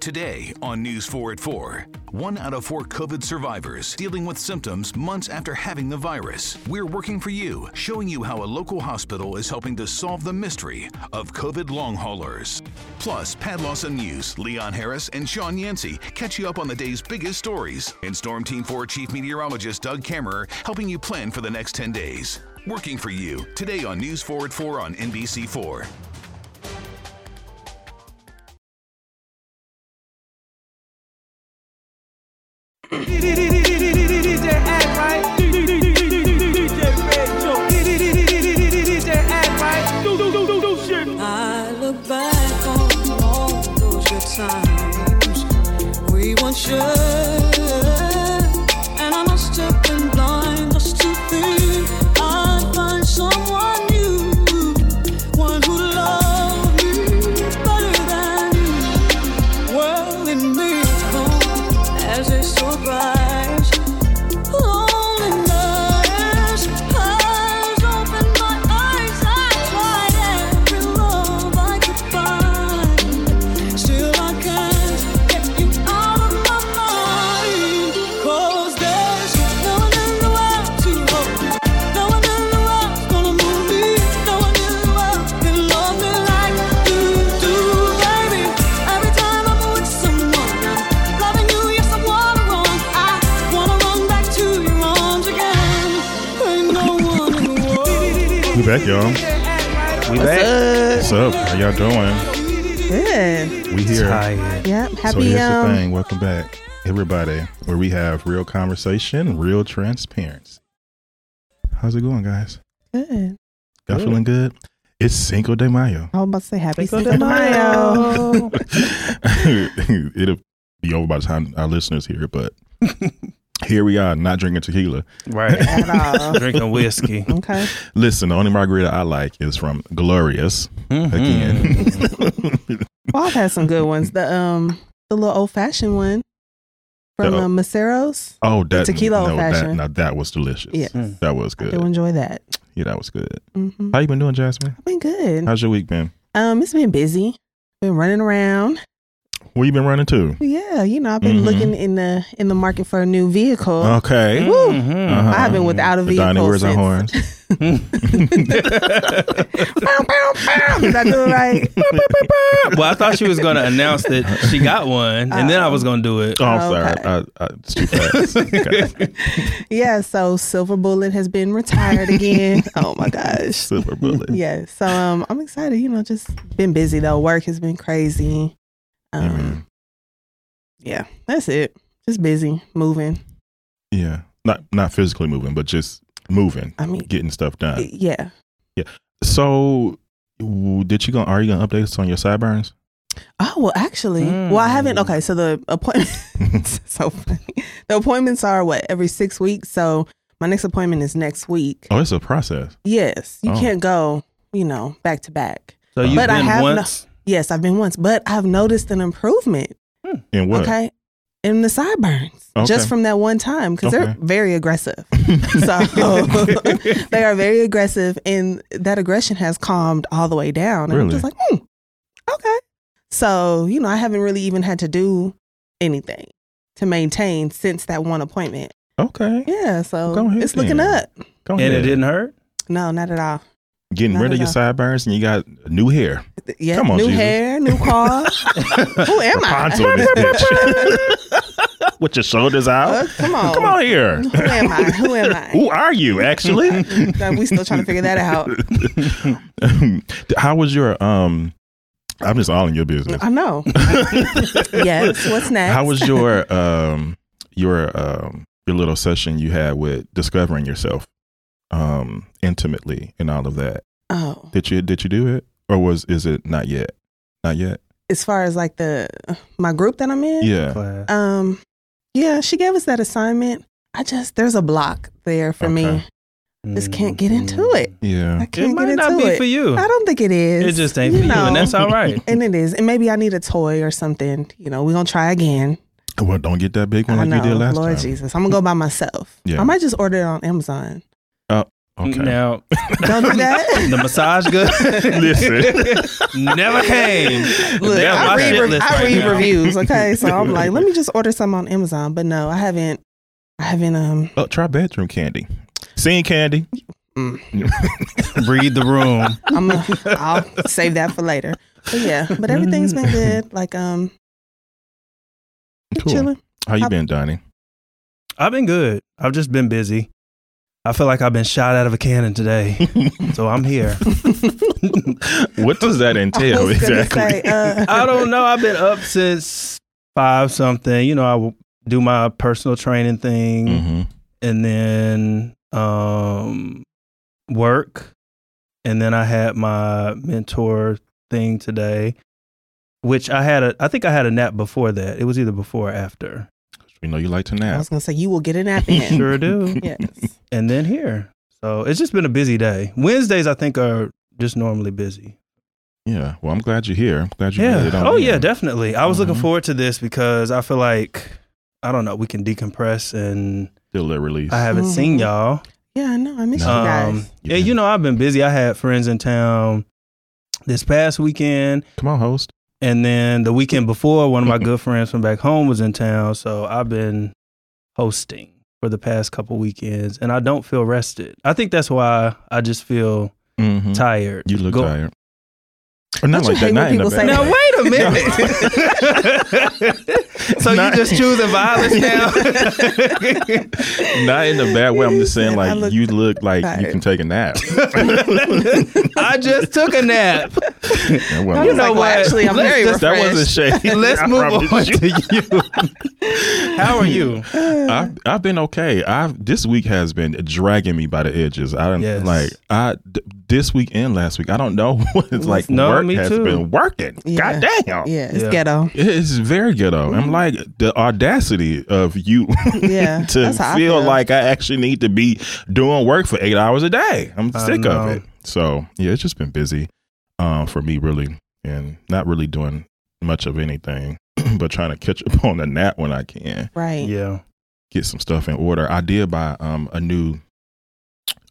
Today on News 4 at 4, one out of four COVID survivors dealing with symptoms months after having the virus. We're working for you, showing you how a local hospital is helping to solve the mystery of COVID long haulers. Plus, Pat Lawson Muse, Leon Harris, and Shawn Yancy catch you up on the day's biggest stories. And Storm Team 4 Chief Meteorologist Doug Kammerer helping you plan for the next 10 days. Working for you today on News 4 at 4 on NBC4. Up? How y'all doing? Good. We here. Tired. Yep. So Happy here's the um thing. Welcome back, everybody, where we have real conversation, real transparency. How's it going, guys? good. Y'all Good. feeling good? It's Cinco de Mayo. I was about to say happy Cinco Cinco de de Mayo. It'll be over by the time our listeners hear it, but here we are, not drinking tequila. Right. At all. Drinking whiskey. Okay. Listen, the only margarita I like is from Glorious. Mhm. Again. Well, I've had some good ones. The um the little old fashioned one from The- um, Maceros. Oh, that tequila no, old-fashioned. now that was delicious. Yeah. Mm. That was I do good. enjoy that. Yeah, that was good. hmm How you been doing, Jasmine? I've been good. How's your week been? Um, it's been busy. Been running around. Where you been running to? Yeah, you know, I've been Mhm. looking in the in the market for a new vehicle. Okay. Woo. Mhm. Uh-huh. I have been without a vehicle. Donnie, where's our since- horns? Pow, pow, pow. Did I do it right? well, I thought she was going to announce that she got one, and then I was going to do it. Oh, I'm Okay. sorry. I, I, it's too fast. Okay. yeah, so Silver Bullet has been retired again. oh my gosh. Silver bullet. Yeah, so um, I'm excited. You know, just been busy though. Work has been crazy. Um, Amen. yeah, that's it. Just busy, moving. Yeah. Not not physically moving, but just moving, I mean, getting stuff done. yeah. Yeah. So, did you go? Are you gonna update us on your sideburns? Oh well, actually, well, I haven't. Mm. Okay, so the appointment. so funny. The appointments are what every six weeks. So my next appointment is next week. Oh, it's a process. Yes, you Oh. can't go. You know, back to back. So you've But I been have no- once. Yes, I've been once, but I've noticed an improvement. And what? Okay. In the sideburns, Okay. just from that one time, because they're very aggressive. so they are very aggressive, and that aggression has calmed all the way down. And I'm Really? just like, hmm, okay. So you know, I haven't really even had to do anything to maintain since that one appointment. Okay. Yeah, so Go ahead it's looking then. up. Go And ahead. it didn't hurt? No, not at all. Getting Not rid of your sideburns and you got new hair. Yeah, Come on, new Jesus. hair, new car. Who am I? in this bitch. With your shoulders Uh, out. come on, Come on here. Who am I? Who am I? Who are you, actually? No, we still trying to figure that out. How was your um? I'm just all in your business. I know. yes. What's next? How was your um your um your little session you had with discovering yourself um intimately and all of that? Oh, Did you did you do it or was is it not yet? Not yet. as far as like the my group that I'm in. Yeah. Class. Um. Yeah, she gave us that assignment. I just there's a block there for me. Okay. Just can't get into it. Yeah, I Yeah. can't It get might into not be it. for you. I don't think it is. It just ain't for you, and that's all right. And it is, and maybe I need a toy or something. You know, we're gonna try again. Well, don't get that big one I like know, you did last Lord time. Jesus, I'm gonna go by myself. Yeah. I might just order it on Amazon. Okay. Now Don't do that. the massage good Listen. never came. Look, Never I my read, re- I right read reviews. Okay, so I'm like, let me just order some on Amazon. But no, I haven't. I haven't. Um, oh, try bedroom candy. Scene candy. Read the room. I'm. Gonna, I'll save that for later. But yeah, but everything's been good. Like um, Cool. chilling. How you How- been, Donnie? I've been good. I've just been busy. I feel like I've been shot out of a cannon today, so I'm here. what does that entail gonna exactly? say, uh, I don't know. I've been up since five something. You know, I do my personal training thing, hmm and then um, work, and then I had my mentor thing today, which I had a. I think I had a nap before that. It was either before or after. You know you like to nap. I was gonna say you will get a nap in. Sure do. Yes. and then here. So it's just been a busy day. Wednesdays, I think, are just normally busy. Yeah. Well, I'm glad you're here. I'm glad you made it Yeah. on Oh, in. yeah, definitely. I was looking Mhm. forward to this because I feel like, I don't know, we can decompress and Still a release. I haven't seen Mhm. y'all. Yeah, I know. I miss No. you guys. Um, Yeah. yeah, you know, I've been busy. I had friends in town this past weekend. Come on, host. And then the weekend before, one of my good friends from back home was in town. So I've been hosting for the past couple weekends and I don't feel rested. I think that's why I just feel Mhm. tired. You look Go- tired. Or not Don't you like that. hate Not in a people say Now way. wait a minute. so Not- you just choosing violence now? Not in a bad way. I'm just saying, like look you look like you can take a nap. I just took a nap. That I wasn't- was like, know well, what? actually, I'm very just- that wasn't shady. Let's I move promise on you. to you. How are you? I've I've been okay. I've this week has been dragging me by the edges. I don't Yes. like I d- this week and last week. I don't know what it's like. No, work me has too. been working. Yeah. God damn. Yeah, it's Yeah. ghetto. It's very ghetto. I'm like the audacity of you Yeah, to that's I feel feel. like I actually need to be doing work for eight hours a day. I'm I sick of it. So yeah, it's just been busy um, for me really, and not really doing much of anything, but trying to catch up on the nap when I can Right. Yeah. get some stuff in order. I did buy um a new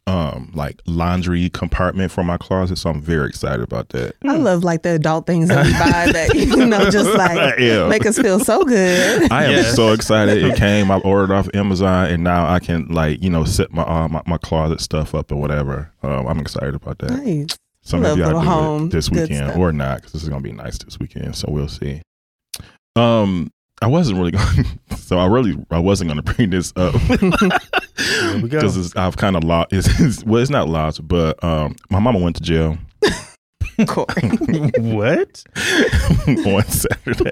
um like laundry compartment for my closet, so I'm very excited about that. I love like the adult things that we buy that you know just like Yeah. make us feel so good. I am Yes. so excited. It came. I ordered off Amazon, and now I can like you know set my uh, my, my closet stuff up or whatever. Um, I'm excited about that. Nice. Some Love of y'all little do home, it this weekend or not because this is gonna be nice this weekend. So we'll see. Um, I wasn't really going. so I really I wasn't gonna bring this up because I've kind of lost. It's, it's, well, it's not lost, but um, my mama went to jail Corey. what? on Saturday.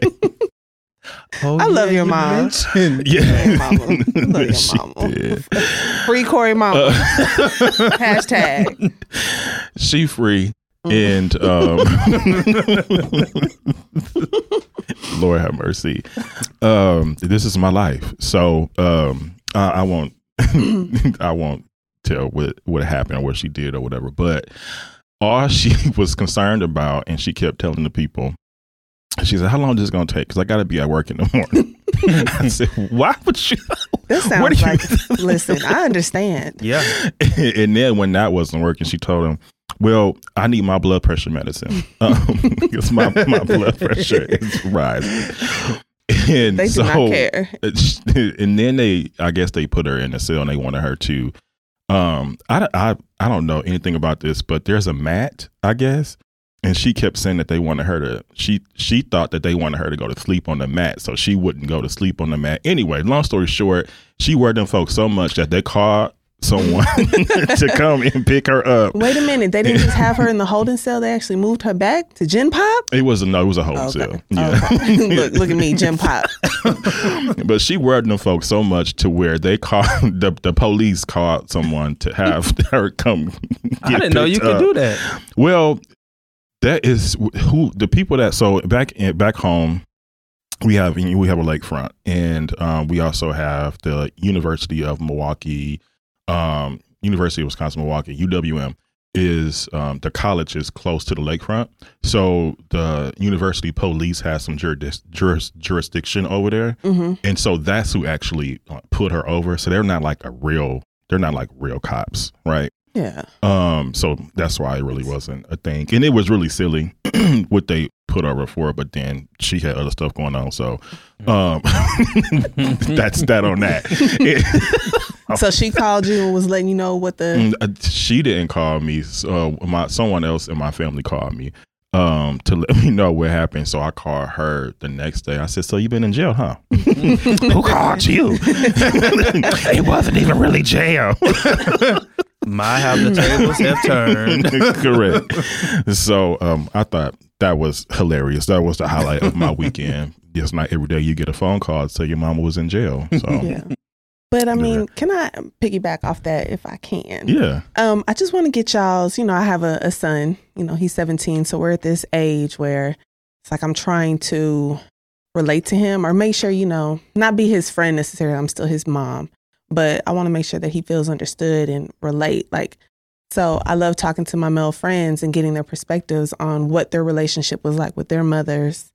Oh, I love your you mom. mentioned- Yeah, mama. Love your mama. did. Free Corey mama. Uh, Hashtag. she free. And um lord have mercy um this is my life so um i, I won't i won't tell what what happened or what she did or whatever but all she was concerned about and she kept telling the people she said how long is this gonna take because i gotta be at work in the morning i said why would you This What sounds you- like listen, I understand. Yeah. and then when that wasn't working, she told him, "Well, I need my blood pressure medicine um, because my my blood pressure is rising." And They do so, not care. and then they, I guess they put her in a cell and they wanted her to. Um, I, I, I don't know anything about this, but there's a mat, I guess, and she kept saying that they wanted her to. She she thought that they wanted her to go to sleep on the mat, so she wouldn't go to sleep on the mat. Anyway, long story short, she worried them folks so much that they called someone to come and pick her up. Wait a minute. They didn't just have her in the holding cell. They actually moved her back to Gen Pop. It was a no, it was a home Okay. cell. Yeah. Okay. look, look at me, Gen Pop. but she worried them folks so much to where they called the the police called someone to have her come. I didn't know you picked could do that. Well, that is who the people that so back in back home we have we have a lakefront and um, we also have the University of Milwaukee, um, University of Wisconsin Milwaukee (UWM) is um, the college is close to the lakefront, so the university police has some juris, juris, jurisdiction over there, hmm and so that's who actually uh, put her over. So they're not like a real, they're not like real cops, right? Yeah. Um, so that's why it really wasn't a thing, and it was really silly what they put her for. But then she had other stuff going on, so um, that's that on that. It- So she called you and was letting you know what the. Mm, uh, she didn't call me. So my someone else in my family called me um to let me know what happened. So I called her the next day. I said, "So you been in jail, huh?" Who called you? it wasn't even really jail. My how the tables have turned. Correct. So um, I thought that was hilarious. That was the highlight of my weekend. It's not every day you get a phone call to say your mama was in jail. So Yeah. But I mean, Yeah. can I piggyback off that if I can? yeah. Um, I just want to get y'all's, you know, I have a, a son, you know, he's 17. So we're at this age where it's like I'm trying to relate to him or make sure, you know, not be his friend necessarily. I'm still his mom, but I want to make sure that he feels understood and relate. Like, so I love talking to my male friends and getting their perspectives on what their relationship was like with their mothers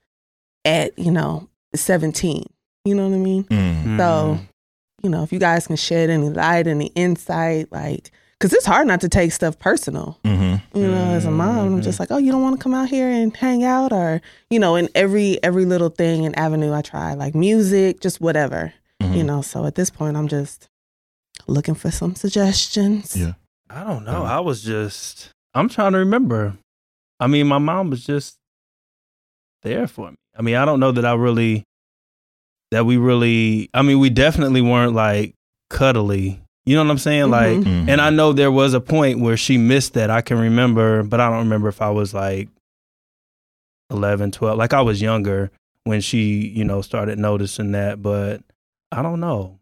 at, you know, 17. You know what I mean? Mm. So, you know, if you guys can shed any light, any insight, like, because it's hard not to take stuff personal. hmm You know, as a mom, I'm just like, oh, you don't want to come out here and hang out, or you know, in every every little thing and avenue I try, like music, just whatever. Mhm. You know, so at this point, I'm just looking for some suggestions. Yeah. I don't know. I was just, I'm trying to remember. I mean, my mom was just there for me. I mean, I don't know that I really, that we really, I mean, we definitely weren't like cuddly. You know what I'm saying? Like, Mhm. Mhm. and I know there was a point where she missed that. I can remember, but I don't remember if I was like 11, 12. Like I was younger when she, you know, started noticing that, but I don't know.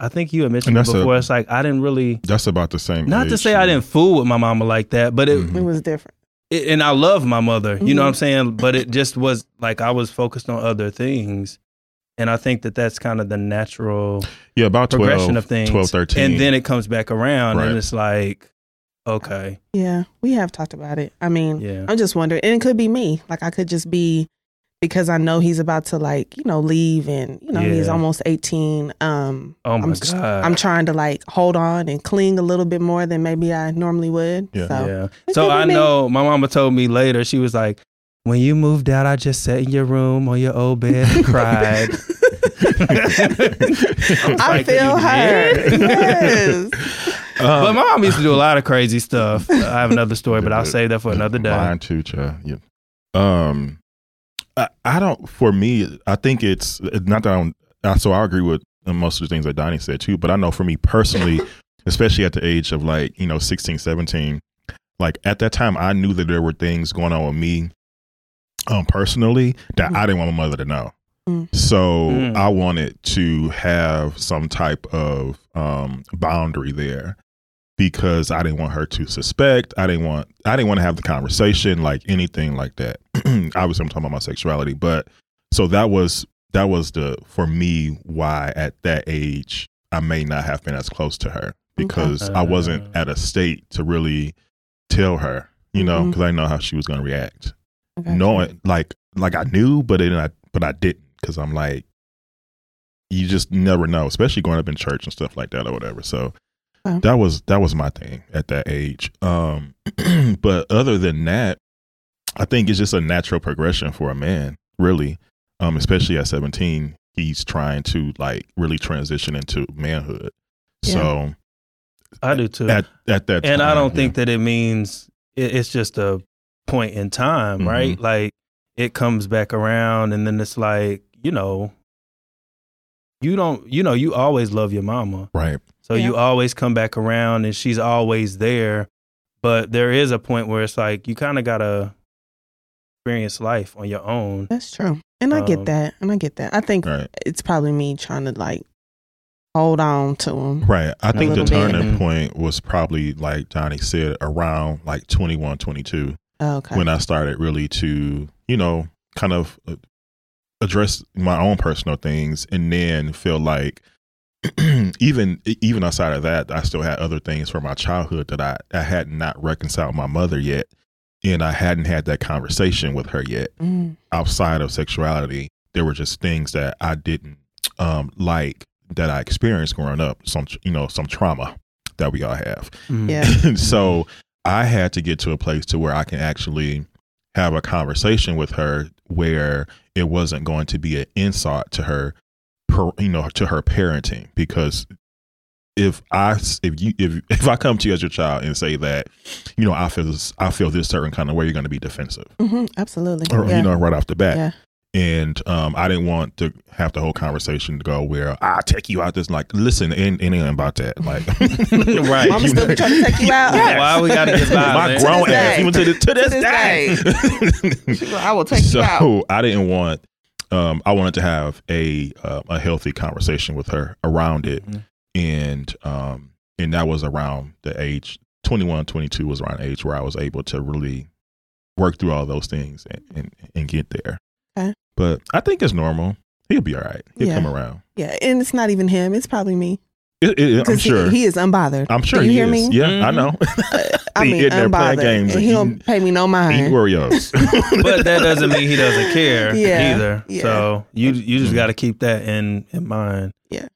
I think you had mentioned And it that's a- before. it's like I didn't really That's about the same. not to age, say I didn't fool with my mama like that, but it, Mhm. It was different. it and I love my mother. You know Mhm. what I'm saying? But it just was like I was focused on other things. And I think that that's kind of the natural Yeah, about 12, progression of things. 12, 13. And then it comes back around Right. and it's like, okay, Yeah, we have talked about it. I mean, yeah. I'm just wondering, and it could be me. Like I could just be because I know he's about to like, you know, leave and you know, he's almost 18. Um Oh my I'm, God. I'm trying to like hold on and cling a little bit more than maybe I normally would. Yeah. So yeah. So I me. know my mama told me later, she was like, when you moved out, I just sat in your room on your old bed and cried. was I like, feel "You her. did?" yes. but my mom used to do a lot of crazy stuff. I have another story, but I'll save that for another day. Mine too, child. Yeah. Um, I, I don't. For me, I think it's not that I don't. uh, So I agree with most of the things that Donnie said too. But I know for me personally, especially at the age of like you know 16, 17, like at that time, I knew that there were things going on with me, um, personally that I didn't want my mother to know. Mm. So Mm. I wanted to have some type of um, boundary there because I didn't want her to suspect. I didn't want I didn't want to have the conversation like anything like that. Obviously, I'm talking about my sexuality, but so that was that was the for me why at that age I may not have been as close to her because I wasn't at a state to really tell her, you know, because I didn't know how she was going to react. Okay. Knowing like like I knew, but then I but I didn't because I'm like you just never know, especially growing up in church and stuff like that or whatever. So Wow. that was that was my thing at that age. Um, but other than that, I think it's just a natural progression for a man, really. Um, especially at 17, he's trying to like really transition into manhood. So I do too. at at that and I don't yeah. think that it means it, it's just a point in time, Mhm. right? Like it comes back around, and then it's like you know, you don't, you know, you always love your mama, right. so you always come back around, and she's always there. But there is a point where it's like you kind of gotta experience life on your own. That's true. And I Um, get that. And I get that. I think Right. it's probably me trying to like hold on to him. Right. I think the little bit. turning Mhm. point was probably like Johnny said around like 21, 22 Okay. when I started really to, you know, kind of uh, address my own personal things and then feel like even even outside of that, I still had other things from my childhood that I, I had not reconciled with my mother yet. And I hadn't had that conversation with her yet. Mm, Outside of sexuality, there were just things that I didn't um, like that I experienced growing up, some you know, some trauma that we all have. Mhm. Yeah. And so I had to get to a place to where I can actually have a conversation with her where it wasn't going to be an insult to her, per, you know, to her parenting. Because if I if you if if I come to you as your child and say that, you know, I feel this I feel this certain kind of way, you're going to be defensive, hmm absolutely. or yeah. you know, right off the bat. Yeah. And um, I didn't want to have the whole conversation to go where I take you out. This like, listen, ain't anything about that. Like, Right. Mama still be trying to take you out. Why we gotta get my violent? grown ass day. even to, the, to this, this day. She go, I will take so you out. So I didn't want. Um, I wanted to have a uh, a healthy conversation with her around it, Mhm. and um, and that was around the age 21, 22 was around the age where I was able to really work through all those things and and, and get there. Okay. But I think it's normal. He'll be all right. He'll Yeah. come around. Yeah, and it's not even him. It's probably me. It, it, I'm 'Cause he- sure. he, is unbothered. I'm sure Do you he hear is. me? Yeah, I Mhm. know. I He mean, there playing unbothered. games and and he don't pay me no Eat mind. Oreos. but that doesn't mean he doesn't care Yeah, either. yeah. So you you just Mhm. got to keep that in in mind. Yeah.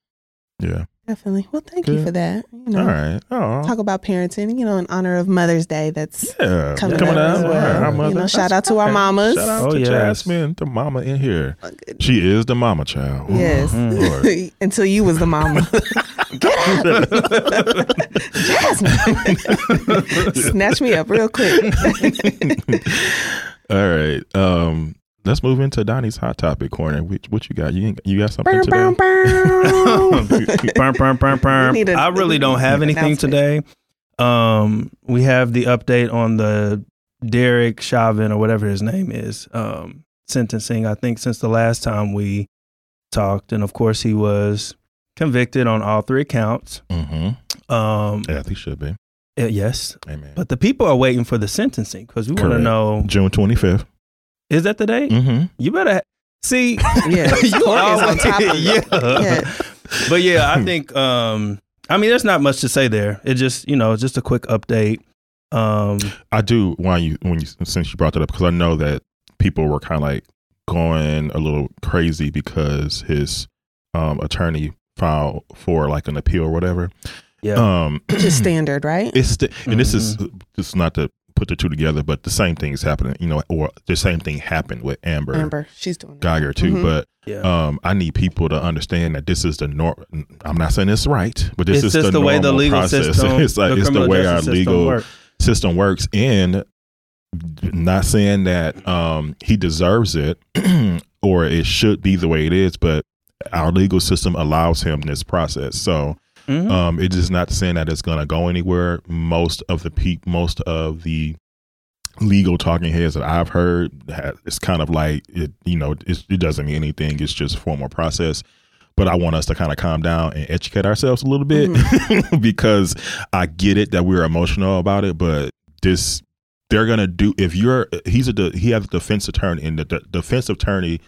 Yeah. Definitely. Well, thank you for that. You know, All right. Oh. talk about parenting. You know, in honor of Mother's Day. That's Yeah, coming, Coming up up, as yeah. well. Our You know, shout out to our mamas. Shout out Oh, to yes. Jasmine, the mama in here. She is the mama child. Yes. Mm, Lord. Until you was the mama. Get out. Jasmine. Snatch me up real quick. All right. Um, let's move into Donnie's hot topic corner. Which what you got? You you got something Bow, today? bow, bow. Burn, burn, burn, burn. A- I really don't have anything today. Um, we have the update on the Derek Chauvin or whatever his name is um, sentencing. I think since the last time we talked, and of course he was convicted on all three counts. Mm-hmm. Um, Yeah, he should be. uh, yes, Amen. but the people are waiting for the sentencing because we want to know: June twenty fifth. Is that the date? Mm-hmm. You better see. Yeah, you Corey on always- top of yeah. Yeah. But yeah, I think um I mean there's not much to say there. It just, you know, just a quick update. Um I do why you when you since you brought that up because I know that people were kind of like going a little crazy because his um attorney filed for like an appeal or whatever. yeah. Um, Just standard, right? it's the, and this is Mm-hmm. just not to put the two together, but the same thing is happening. You know, or the same thing happened with Amber, Amber, she's doing it. Guyger too. Mhm. But yeah. um, I need people to understand that this is the norm. I'm not saying it's right, but this it's is just the, the, way the legal process. system it's like the it's the way our system legal works. system works and not saying that um he deserves it or it should be the way it is but our legal system allows him this process so Mhm. um it is not saying that it's going to go anywhere. Most of the pe- most of the legal talking heads that i've heard it's kind of like it you know it doesn't mean anything. It's just formal process. But I want us to kind of calm down and educate ourselves a little bit because I get it that we're emotional about it, but this they're gonna do if you're he's a he has a defense attorney and the, the defense attorney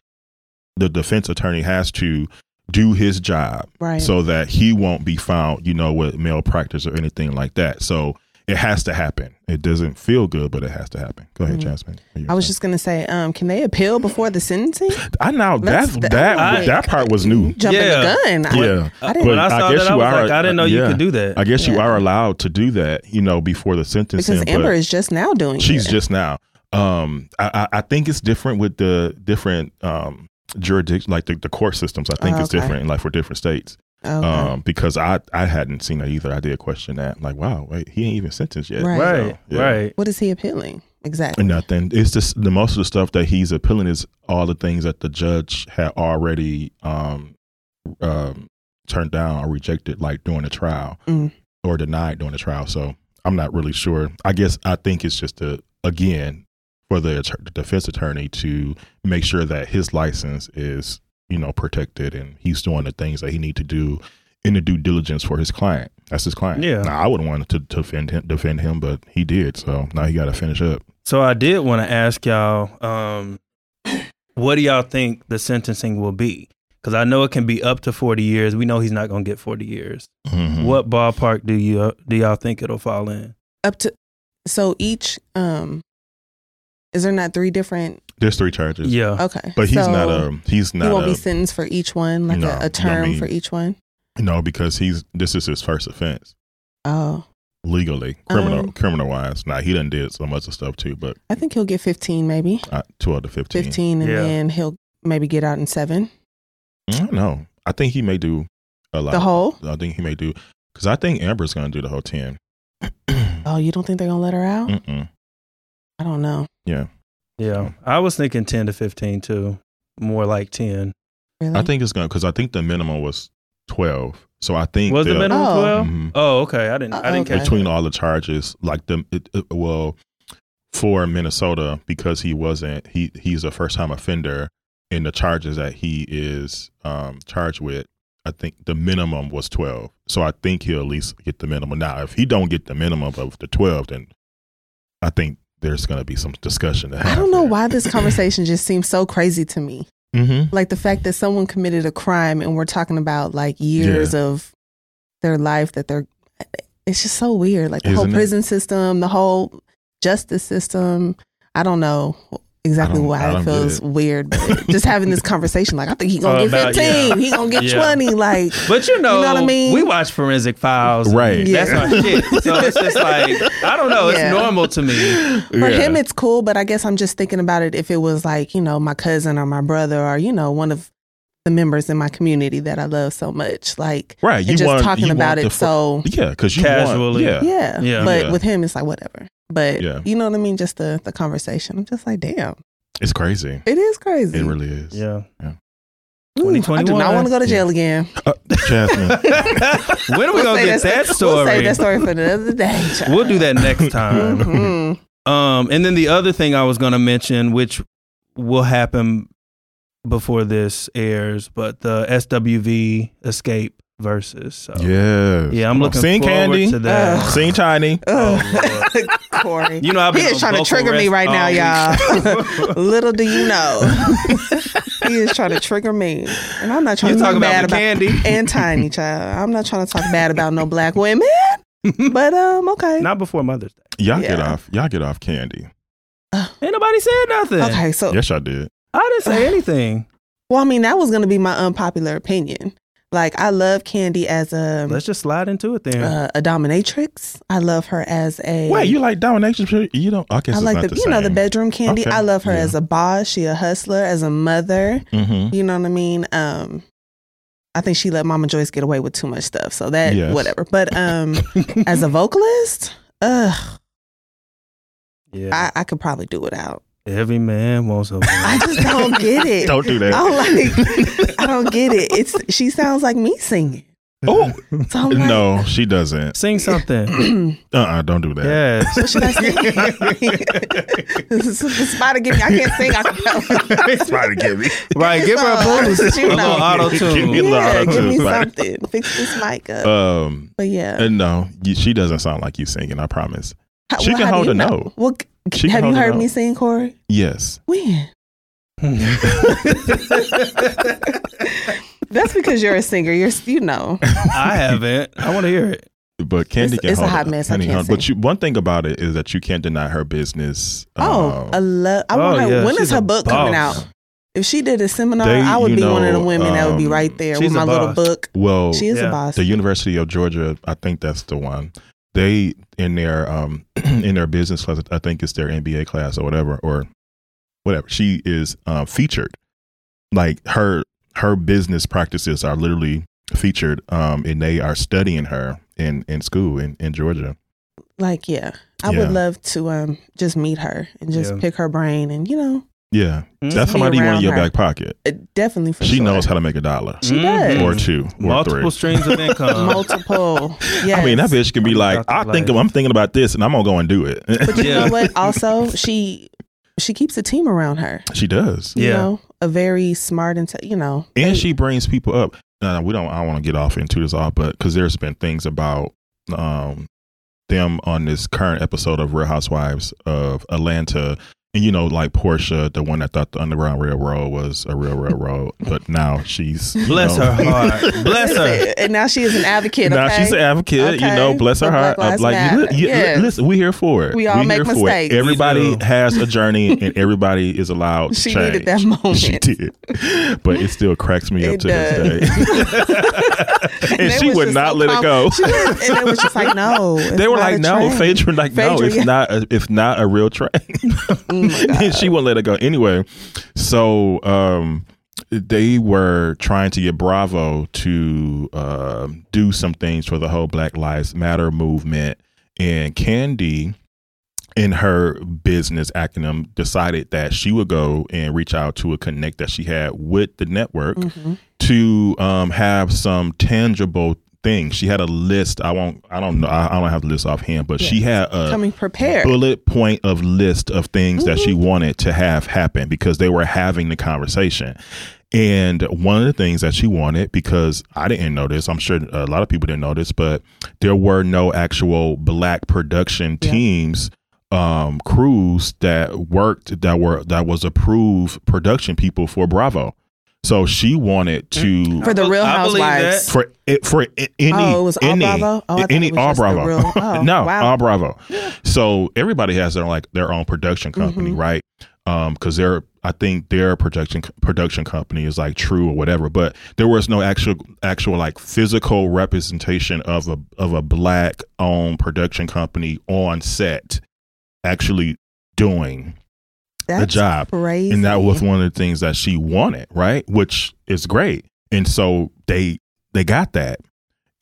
the defense attorney has to do his job Right. so that he won't be found you know with malpractice or anything like that so it has to happen it doesn't feel good but it has to happen go ahead Mhm. jasmine I was saying? just gonna say, um, can they appeal before the sentencing? i know that That's the- that I- that part was new Jumping Yeah. the gun. I- yeah I didn't when But I I saw guess that, you was are- like, I didn't know you yeah. could do that. I guess you are allowed to do that, you know, before the sentencing. because Amber is just now doing she's it. just now. Um, I, I I think it's different with the different um jurisdiction, like the, the court systems. I think Oh, it's okay. different, like for different states. Okay. Um, because I I hadn't seen that either. I did question that, like, wow, wait, he ain't even sentenced yet. Right. right, So, yeah. right. what is he appealing exactly? Nothing. It's just the most of the stuff that he's appealing is all the things that the judge had already um, um, turned down or rejected, like during the trial Mm. or denied during the trial. So I'm not really sure. I guess I think it's just a again for the, the defense attorney to make sure that his license is you know protected and he's doing the things that he need to do in the due diligence for his client. That's his client. Yeah. Now, I wouldn't want to, to defend him, defend him, but he did. So now he got to finish up. So I did want to ask y'all, um, what do y'all think the sentencing will be? Because I know it can be up to forty years. We know he's not going to get forty years. Mhm. What ballpark do you do y'all think it'll fall in? Up to so each um, is there not three different? There's three charges. Yeah, Okay, But he's so not a he's not. He not won't a be sentenced for each one, like No, a, I a term mean- for each one. no because he's this is his first offense. Oh, legally, criminal Um, criminal wise. Now he done did so much of stuff too, but I think he'll get 15, maybe uh, twelve to fifteen. 15, and Yeah. then he'll maybe get out in seven. I don't know. I think he may do a lot. The whole. I think he may do because I think Amber's gonna do the whole ten. Oh, you don't think they're gonna let her out? Mm-mm. I don't know. Yeah, Yeah, I was thinking ten to fifteen too. More like ten. Really? I think it's gonna because I think the minimum was twelve. So I think Was the minimum Oh. twelve? Mhm. Oh, okay. I didn't. I Uh, didn't okay. catch between all the charges, like the it, it- well, for Minnesota because he wasn't he he's a first time offender, in the charges that he is um, charged with, I think the minimum was twelve. So I think he'll at least get the minimum. Now, if he don't get the minimum of the twelve, then I think there's going to be some discussion. To have I don't know there. why this conversation just seems so crazy to me. Mm-hmm. Like the fact that someone committed a crime and we're talking about like years of their life that they're. It's just so weird. Like the whole Isn't it? prison system, the whole justice system. I don't know exactly I why I it feels it. weird, but just having this conversation, like I think he gonna Oh, get about- fifteen, yeah. he gonna get Yeah. twenty. Like But you know, You know what I mean? we watch Forensic Files. Right. That's Yeah. our shit. So it's just like I don't know. It's normal to me. for him it's cool, but I guess I'm just thinking about it if it was like you know my cousin or my brother or you know one of the members in my community that I love so much, like right. You and just want talking you about it. the fir- so yeah, because you Casually. Want, yeah, yeah, Yeah. But Yeah. with him, it's like whatever. But Yeah. you know what I mean? Just the the conversation. I'm just like, damn, it's crazy. it is crazy. It really is. Yeah. Ooh, I do not want to go to jail again. Uh, Jasmine. when are we We'll gonna get that sto- story? We'll save that story for another day. child. We'll do that next time. Mhm. Um, and then the other thing I was going to mention, which will happen before this airs, but the SWV Xscape Verzuz. So. yeah. Yeah, I'm looking Seen forward Candy. to that. Ugh. Seen Tiny. Oh, Ugh. Corey. You know, I've he is trying to trigger me right now, y'all. Little do you know, he is trying to trigger me, and I'm not trying You to talk bad about about candy? and tiny child. I'm not trying to talk bad about no black women, but um, okay, Not before Mother's Day. Y'all get off. Y'all get off candy. Ain't nobody said nothing. okay. So, Yes, I did. I didn't say anything. well, I mean, that was gonna be my unpopular opinion. Like, I love Candy as a Let's just slide into it then. uh, a dominatrix. I love her as a Wait, you like domination? shit? You don't. I guess I like the, the you know the bedroom candy. Okay. I love her Yeah. as a boss. She a hustler, as a mother. Mhm. You know what I mean? Um, I think she let Mama Joyce get away with too much stuff. So that Yes. whatever. But um, as a vocalist, ugh, yeah. I, I could probably do without. Every man wants a woman. I just don't get it. Don't do that. I'm like, I don't get it. It's she sounds like me singing. Oh So like, no, she doesn't. Sing something. Uh, uh don't do that. yes. What should I sing? this is the spot to give me. I can't sing. I can Try to me. Right. Give her a boost. You A little auto Give me a tune. little yeah, give me auto-tune, something. Fix this mic up. Um, but yeah, and no, you, she doesn't sound like you singing. I promise. How- she can hold a know? note. Well, She have you heard me sing, Corey? Yes. When? That's because you're a singer. You're, you know. I haven't. I want to hear it. But Candy It's- can it's a hot it. mess. I can't hold- But you, one thing about it is that you can't deny her business. Oh, um, I love. I Oh, want her. yeah, when is her a book coming out? If she did a seminar, They- I would you be one of the know, women that would be um, right there with my a little book. well, She is Yeah. a boss. the University of Georgia, I think that's the one. They in their um in their business class, I think it's their MBA class or whatever or whatever. She is uh, featured. Like her her business practices are literally featured, um, and they are studying her in in school in in Georgia. like, yeah, I Yeah. would love to um just meet her and just Yeah. pick her brain and you know, Yeah, Mhm. that's somebody you want in your her. back pocket. uh, definitely for she sure. knows how to make a dollar She Mhm. does. or two or Multiple three. streams of income. multiple. Yes. I mean, that bitch can be I'm like, I think play. I'm thinking about this, and I'm gonna go and do it. But you Yeah. know what? Also, she she keeps a team around her. she does. You Yeah. know, a very smart and you know, and she brings people up. Uh, we don't. I don't want to get off into this all, but because there's been things about um them on this current episode of Real Housewives of Atlanta and you know, like Portia, the one that thought the Underground Railroad was a real railroad, but now she's Bless know, her heart. Bless her. and now she is an advocate. Now okay? she's an advocate, you know, bless her heart. Black like, you, you- Yes. listen, we here for it. We all make here for it. mistakes. Everybody has a journey, and everybody is allowed to She change. needed that moment. She did, but it still cracks me up It to this day. and they she would not so let it go. She was- and they was just like, no. They were like, no, train. Phaedra, like, no, it's yeah. not, a, it's not a real train. Oh my God. and she wouldn't let it go. Anyway, so um, they were trying to get Bravo to uh, do some things for the whole Black Lives Matter movement, and Candy. In her business acronym, decided that she would go and reach out to a connect that she had with the network Mhm. to um, have some tangible things. She had a list. I won't. I don't know. I, I don't have the list offhand, but she had a Coming prepared. bullet point of list of things that she wanted to have happen because they were having the conversation. And one of the things that she wanted, because I didn't know this, I'm sure a lot of people didn't know this, but there were no actual black production Yeah. teams, um, crews that worked that were that was approved production people for Bravo. So she wanted to For the Real Housewives. for it for any Oh, it was any, Bravo? Oh, any all Bravo. real- oh, no, wow. all Bravo. So everybody has their like their own production company, Mhm. right? Um, because they're I think their production production company is like True or whatever, but there was no actual actual like physical representation of a of a black owned production company on set actually doing That's the job. Crazy. and that was one of the things that she wanted right? Which is great. And so they they got that.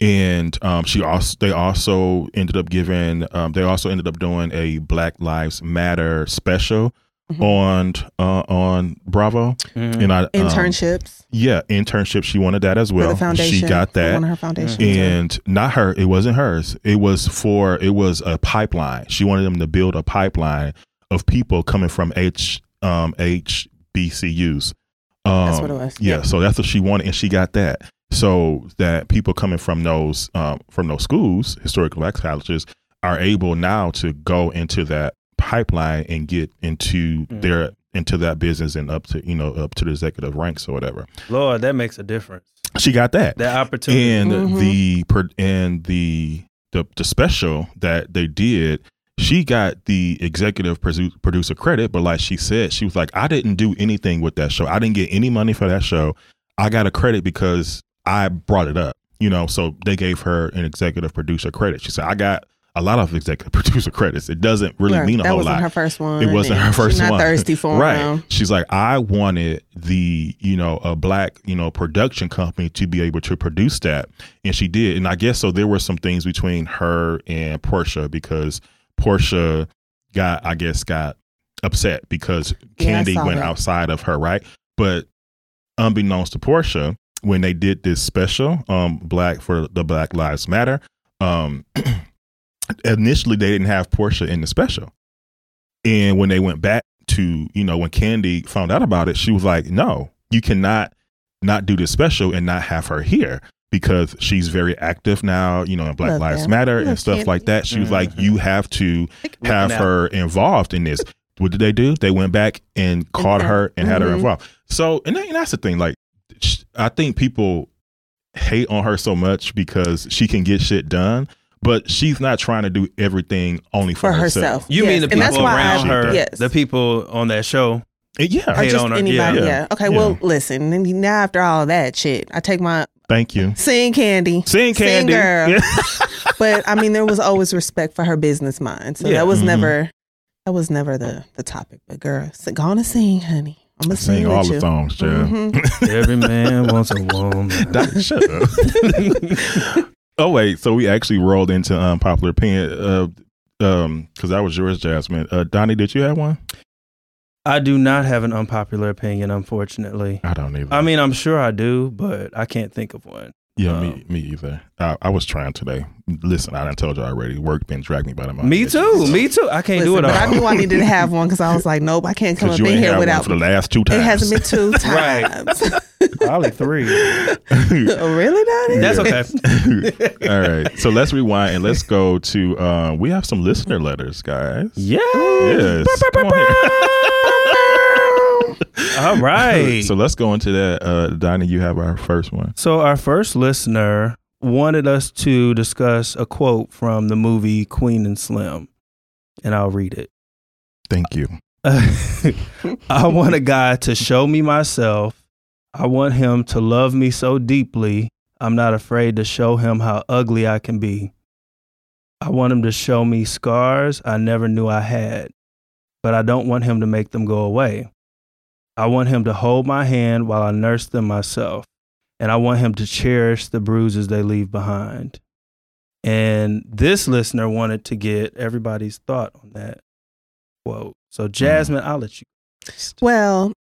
And um she also they also ended up giving um they also ended up doing a black lives matter special Mhm. on uh on bravo. Mhm. and i um, internships. yeah internship she wanted that as for well. The foundation. she got that. One of her foundations. and not her it wasn't hers. It was for it was a pipeline. She wanted them to build a pipeline of people coming from h um hbcus um, That's what it was. yeah, Yeah. so that's what she wanted and she got that so that people coming from those um, from those schools historical black colleges are able now to go into that pipeline and get into Mm. their into that business and up to you know up to the executive ranks or whatever Lord, that makes a difference. she got that That opportunity. and Mhm. the per- and the, the the special that they did she got the executive producer credit but like she said she was like i didn't do anything with that show i didn't get any money for that show i got a credit because i brought it up you know so they gave her an executive producer credit she said i got a lot of executive producer credits it doesn't really Right. mean a whole lot." that whole wasn't her first one. it wasn't her first not one. thirsty for right. She's like, I wanted the, you know, a black, you know, production company to be able to produce that. And she did. And I guess so there were some things between her and Portia because Portia got, I guess, got upset because Candy saw went that. outside of her, right? But unbeknownst to Portia, when they did this special, um, Black for the Black Lives Matter, um, initially they didn't have Portia in the special. And when they went back to, you know, when Candy found out about it, she was like, no, you cannot not do this special and not have her here because she's very active now, you know, in Black Love Lives that. Matter and Love stuff like that. She was like, Mhm. you have to have her involved in this. What did they do? They went back and called her and had her Mhm. involved. So, and, that- and that's the thing. Like, sh- I think people hate on her so much because she can get shit done, but she's not trying to do everything only for, For herself. you Yes, mean the and people why I- around her, yes. the people on that show? And yeah, Or hate just on her. anybody. Yeah. Yeah. Okay. Yeah. Well, listen. Now after all that shit, I take my thank you. sing candy. Sing Candy. Sing girl. Yeah. but I mean, there was always respect for her business mind. So Yeah. that was Mhm. never that was never the the topic. But girl, so go on and sing, honey. I'm gonna sing, Sing all with the you. songs, Jeff. Mhm. Every man wants a woman. Doc, shut up. oh wait, so we actually rolled into unpopular opinion. Uh, um, because that was yours, Jasmine. Uh, Donnie, did you have one? I do not have an unpopular opinion, unfortunately. I don't either. I mean, I'm sure I do, but I can't think of one. yeah, me, um, me either. I, I was trying today. Listen, I done told you already. Work been dragging me by the mouth. Me too. Me too. I can't do it but I knew I needed to have one because I was like, nope, I can't come up in here had one without. for the last two times. It hasn't been two Right. times. Probably three. Oh, really, Donnie? That's okay. All right. So let's rewind and let's go to uh, we have some listener letters, guys. Yeah. Yes. Come on All right. So let's go into that. Uh, Donnie, you have our first one. So our first listener wanted us to discuss a quote from the movie Queen and Slim, and I'll read it. Thank you. I want a guy to show me myself. I want him to love me so deeply. I'm not afraid to show him how ugly I can be. I want him to show me scars I never knew I had, but I don't want him to make them go away. I want him to hold my hand while I nurse them myself, and I want him to cherish the bruises they leave behind. And this listener wanted to get everybody's thought on that quote. So, Jasmine, I'll let you. Well,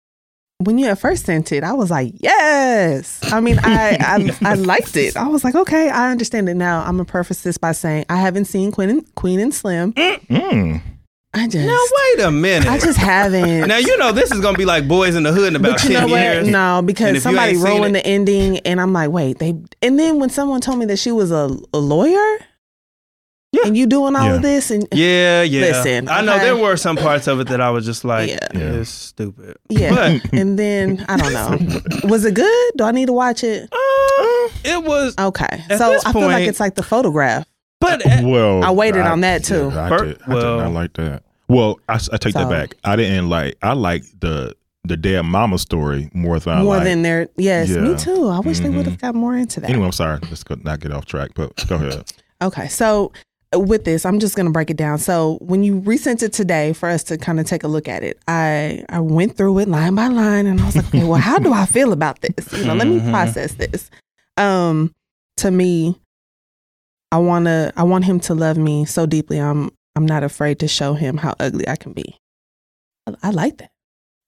when you at first sent it, I was like, yes. I mean, I, I I liked it. I was like, okay, I understand it now. I'm gonna preface this by saying I haven't seen Queen and, Queen and Slim. Mm. I just, Now, wait a minute. I just haven't. now, you know, this is going to be like Boys in the Hood in about but you 10 know what? years. No, because if you somebody ruined the ending, and I'm like, wait, they. And then when someone told me that she was a, a lawyer, Yeah. and you doing all Yeah. of this, and Yeah, yeah. Listen, I know okay. there were some parts of it that I was just like, Yeah. Yeah. it's stupid. yeah, But and then I don't know, was it good? Do I need to watch it? uh, it was, Okay, so this I feel like it's like the photograph. but Well, I waited on that, too. yeah, I, did, I well- did not like that. Well, I, I take that back. I didn't like. I like the the dead mama story more than I more like. than their yes, me too. I wish they Mhm. would have got more into that. Anyway, I'm sorry. Let's go, not get off track. But go ahead. Okay, so uh, with this, I'm just gonna break it down. So when you resent it today for us to kind of take a look at it, I I went through it line by line, and I was like, okay, well, how do I feel about this? You know, let me Mhm. process this. Um, to me, I wanna I want him to love me so deeply. I'm I'm not afraid to show him how ugly I can be. I, I like that.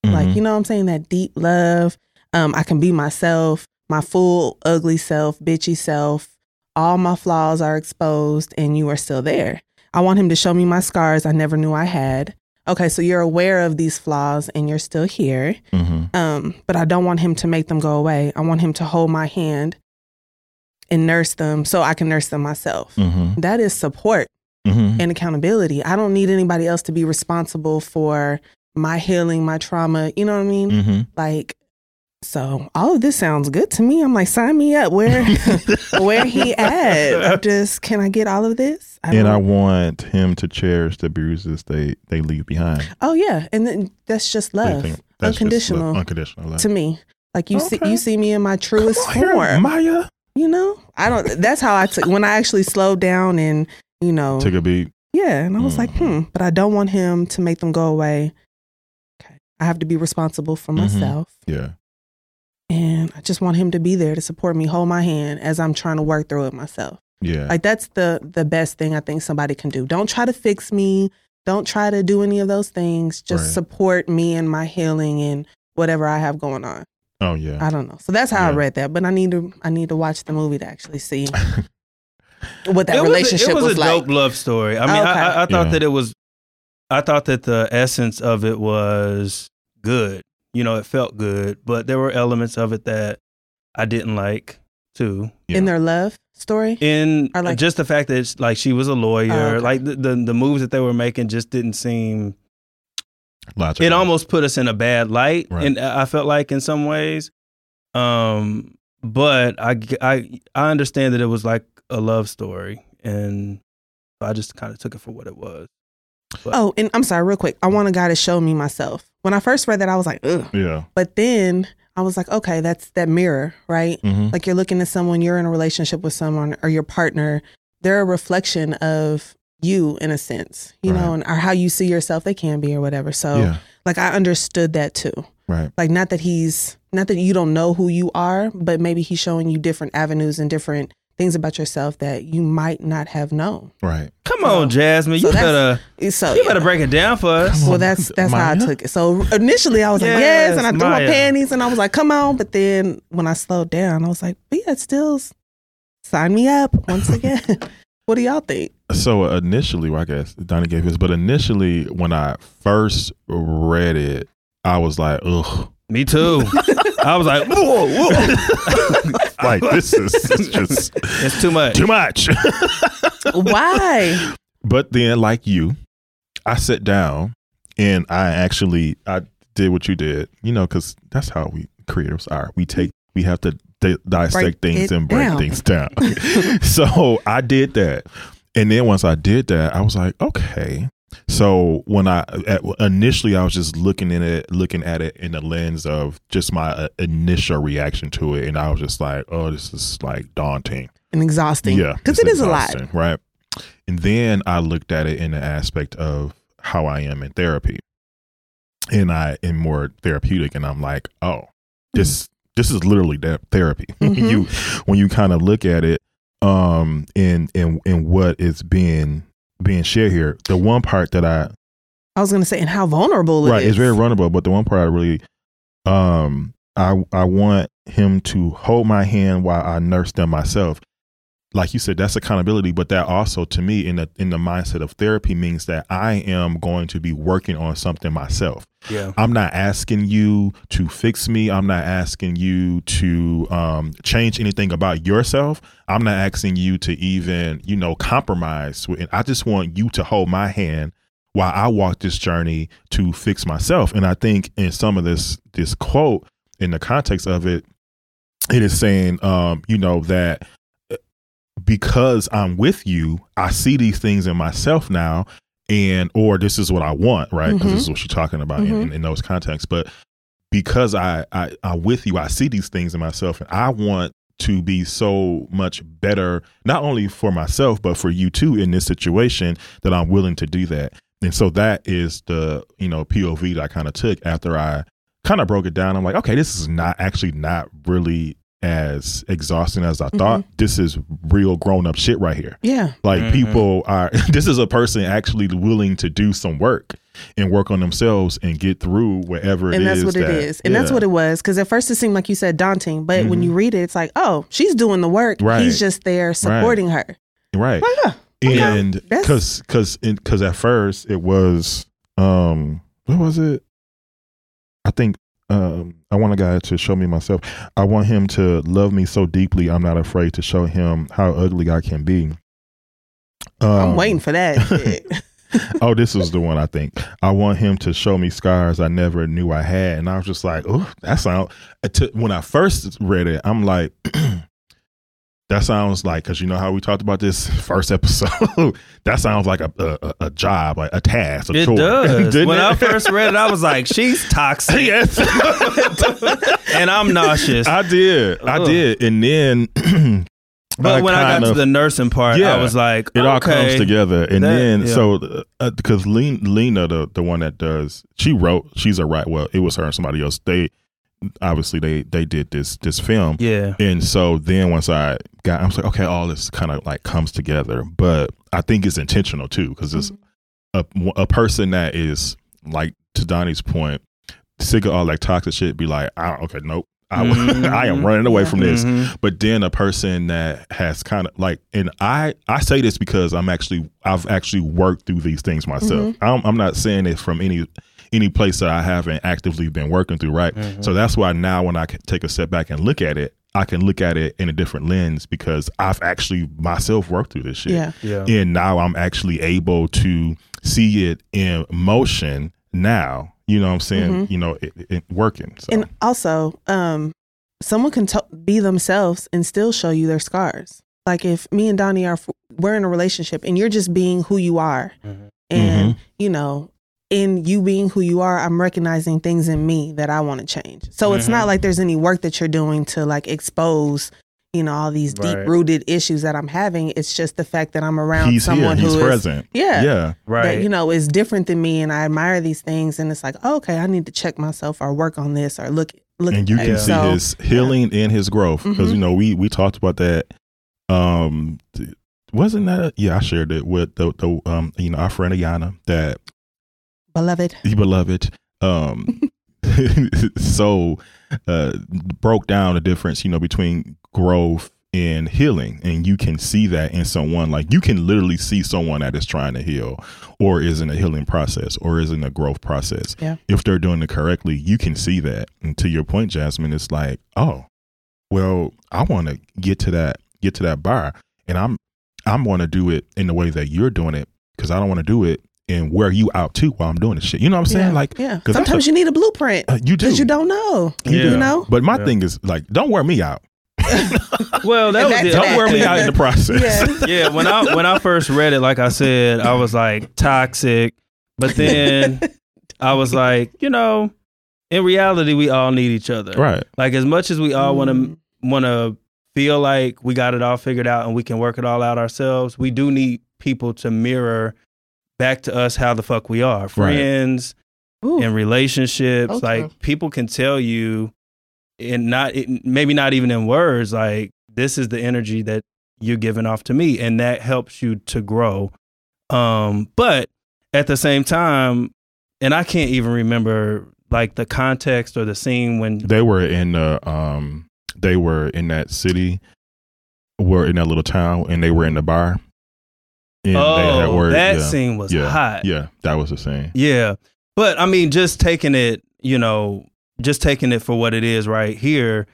Like, Mhm. you know what I'm saying? That deep love. Um, I can be myself, my full ugly self, bitchy self. All my flaws are exposed and you are still there. I want him to show me my scars I never knew I had. Okay, so you're aware of these flaws and you're still here. Mhm. Um, but I don't want him to make them go away. I want him to hold my hand and nurse them so I can nurse them myself. Mhm. That is support Mhm. and accountability. I don't need anybody else to be responsible for my healing, my trauma. You know what I mean? Mhm. Like, so all of this sounds good to me. I'm like, sign me up. Where, where he at? I'm just can I get all of this? I And I want him to cherish the bruises they they leave behind. oh yeah, and then that's just What do you love? That's just unconditional love. unconditional love. to me. Like you see, you see me in my truest Come on here, form. Maya. you know, I don't. That's how I took when I actually slowed down and you know, Took a beat. yeah. And I was like, Mhm. hmm. But I don't want him to make them go away. Okay, I have to be responsible for Mhm. myself. Yeah. and I just want him to be there to support me, hold my hand as I'm trying to work through it myself. Yeah. Like that's the the best thing I think somebody can do. Don't try to fix me. Don't try to do any of those things. Just Right. support me and my healing and whatever I have going on. oh yeah. I don't know. So that's how I read that. But I need to I need to watch the movie to actually see what that it was, relationship it was, was, a like. dope love story. I mean, Okay. I, I, I thought Yeah. that it was, I thought that the essence of it was good. You know, it felt good, but there were elements of it that I didn't like too. in their love story. In Or like- just the fact that it's, like she was a lawyer, Oh, okay. like the, the the moves that they were making just didn't seem. Logical. It almost put us in a bad light, Right. and I felt like in some ways. Um, but I understand that it was like a love story, and I just kind of took it for what it was. But- Oh, and I'm sorry, real quick. I want a guy to show me myself. When I first read that, I was like, ugh. Yeah. But then I was like, okay, that's that mirror, right? Mhm. Like you're looking at someone, you're in a relationship with someone or your partner, they're a reflection of you in a sense, you know, and or how you see yourself, they can be or whatever. So Yeah. like I understood that too. Right. Like not that he's not that you don't know who you are, but maybe he's showing you different avenues and different things about yourself that you might not have known. Right. Come on, Jasmine, you that's- better So you yeah. better break it down for us. Well, that's that's how I took it. So initially, I was like, Yes, yes, and I threw my panties, and I was like, come on. But then when I slowed down, I was like, but yeah, it's still sign me up once again. what do y'all think? So initially, well, I guess Donnie gave his, but initially when I first read it, I was like, ugh, Me too. I was like, whoa, whoa. like this is it's just it's too much. too much. Why? but then, like you, I sat down and I actually I did what you did. You know, because that's how we creators are. We take we have to di- dissect Break things and break down. things down. so I did that, and then once I did that, I was like, okay. So when I at, initially I was just looking in it, looking at it in the lens of just my uh, initial reaction to it, and I was just like, oh, this is like daunting. And exhausting. Yeah, Because it's a lot. right? And then I looked at it in the aspect of how I am in therapy, and I am more therapeutic, and I'm like, oh, this this is literally that therapy. Mhm. you when you kind of look at it, um, in in in what is being being shared here, the one part that I I was going to say, and how vulnerable it right is. it's very vulnerable, but the one part I really, um, I I want him to hold my hand while I nurse them myself like you said, that's accountability, but that also to me in the in the mindset of therapy means that I am going to be working on something myself. Yeah. I'm not asking you to fix me. I'm not asking you to um, change anything about yourself. I'm not asking you to even, you know, compromise. with- I just want you to hold my hand while I walk this journey to fix myself. And I think in some of this this quote, in the context of it, it is saying, um, you know, that because I'm with you, I see these things in myself now, and or this is what I want, right? Because this mm-hmm. is what she's talking about in, mm-hmm. in, in those contexts. But because I, I I'm with you, I see these things in myself, and I want to be so much better, not only for myself but for you too in this situation that I'm willing to do that. And so that is the you know POV that I kind of took after I kind of broke it down. I'm like, okay, this is not actually not really as exhausting as I thought. This is real grown up shit right here. Yeah. Like Mhm. people are this is a person actually willing to do some work and work on themselves and get through whatever it and that's what it that- is. And that's what it was. Because at first it seemed like you said daunting, but when Mhm. you read it, it's like, oh, she's doing the work. Right. He's just there supporting her. right. Oh, yeah. and That's- because because because at first it was um what was it i think um i want a guy to show me myself. I want him to love me so deeply i'm not afraid to show him how ugly i can be. Um, I'm waiting for that. oh this was the one i think. I want him to show me scars i never knew i had and i was just like oh that sound when i first read it i'm like that sounds like because you know how we talked about this first episode that sounds like a a, a job like a task a It chore. does. When it? I first read it, I was like, she's toxic yes and I'm nauseous. i did i did and then but when I got kind to the nursing part, Yeah. I was like, it all comes together and That- then yeah. so uh, because lena, lena the the one that does she wrote she's a right well it was her and somebody else they obviously they they did this this film. Yeah. and so then once i got i was like okay all this kind of like comes together. But i think it's intentional too because it's a, a person that is like to donnie's point sick of all that toxic shit be like I, okay nope. I, Mhm. I am running away from this. Mhm. but then a person that has kind of like and i i say this because i'm actually i've actually worked through these things myself. I'm, I'm not saying it from any any place that i haven't actively been working through right Mhm. so that's why now when i take a step back and look at it i can look at it in a different lens because i've actually myself worked through this shit yeah. Yeah. and now i'm actually able to see it in motion now you know what i'm saying you know it, it working so. And also, um, someone can to- be themselves and still show you their scars. Like if me and Donnie are f- we're in a relationship and you're just being who you are, Mhm. and Mm-hmm. you know, in you being who you are, I'm recognizing things in me that I want to change. So it's Mhm. not like there's any work that you're doing to like expose, you know, all these Right. deep rooted issues that I'm having. It's just the fact that I'm around he's someone he's who is present yeah, yeah Right. that you know is different than me, and I admire these things, and it's like, oh, okay, I need to check myself or work on this or look look. and you at can it. see So, his healing and his growth because Mhm. you know we we talked about that um th- wasn't that yeah i shared it with the, the um you know our friend ayana that beloved. he beloved. Um so uh broke down the difference you know between growth and healing. And you can see that in someone like you can literally see someone that is trying to heal or is in a healing process or is in a growth process. Yeah. if they're doing it correctly you can see that. And to your point jasmine it's like oh well i want to get to that get to that bar. And i'm i'm going to do it in the way that you're doing it because i don't want to do it and wear you out too while i'm doing this shit you know what i'm saying yeah. like yeah. 'cause that's Sometimes a- you need a blueprint uh, you do because you don't know. Yeah. You know. but my Yeah. thing is like don't wear me out Well, that And was back the don't wear me out in the process Yeah. yeah, when I when I first read it, like I said, I was like toxic, but then I was like, you know, in reality, we all need each other. right Like as much as we all want to Mm. want to feel like we got it all figured out and we can work it all out ourselves, we do need people to mirror back to us how the fuck we are, friends Ooh. in relationships. Okay. Like people can tell you, and not it, maybe not even in words, like this is the energy that you're giving off to me, and that helps you to grow. Um, but at the same time, and I can't even remember like the context or the scene when they were in the um they were in that city were in that little town and they were in the bar and oh that yeah, scene was yeah, hot. yeah that was the same Yeah. But I mean, just taking it, you know, just taking it for what it is right here,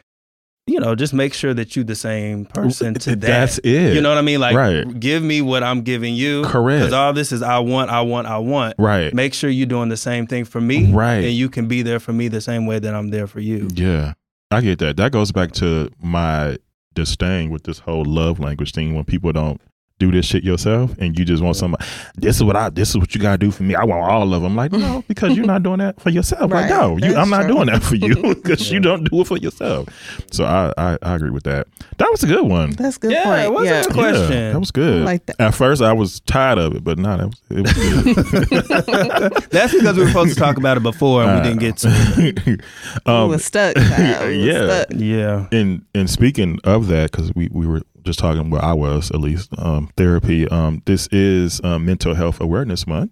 you know, just make sure that you're the same person to that. that's it You know what I mean? Like, Right. give me what I'm giving you. Correct. Because all this is I want, I want, I want. right Make sure you're doing the same thing for me. Right. And you can be there for me the same way that I'm there for you. yeah i get that that goes back to my disdain with this whole love language thing when people don't do this shit yourself and you just want somebody this is what i this is what you gotta do for me i want all of them like no because you're not doing that for yourself like Right. no you, i'm not true. doing that for you because you don't do it for yourself so I, I i agree with that that was a good one That's a good Yeah, point. it was a yeah. good question. Yeah, that was good. I like that. At first, I was tired of it, but no, that was it was good. That's because we were supposed to talk about it before and we didn't get to it. we were stuck. child. We was yeah. stuck. Yeah. and and speaking of that, because we we were just talking, where I was at least um, therapy. Um, this is um, Mental Health Awareness Month.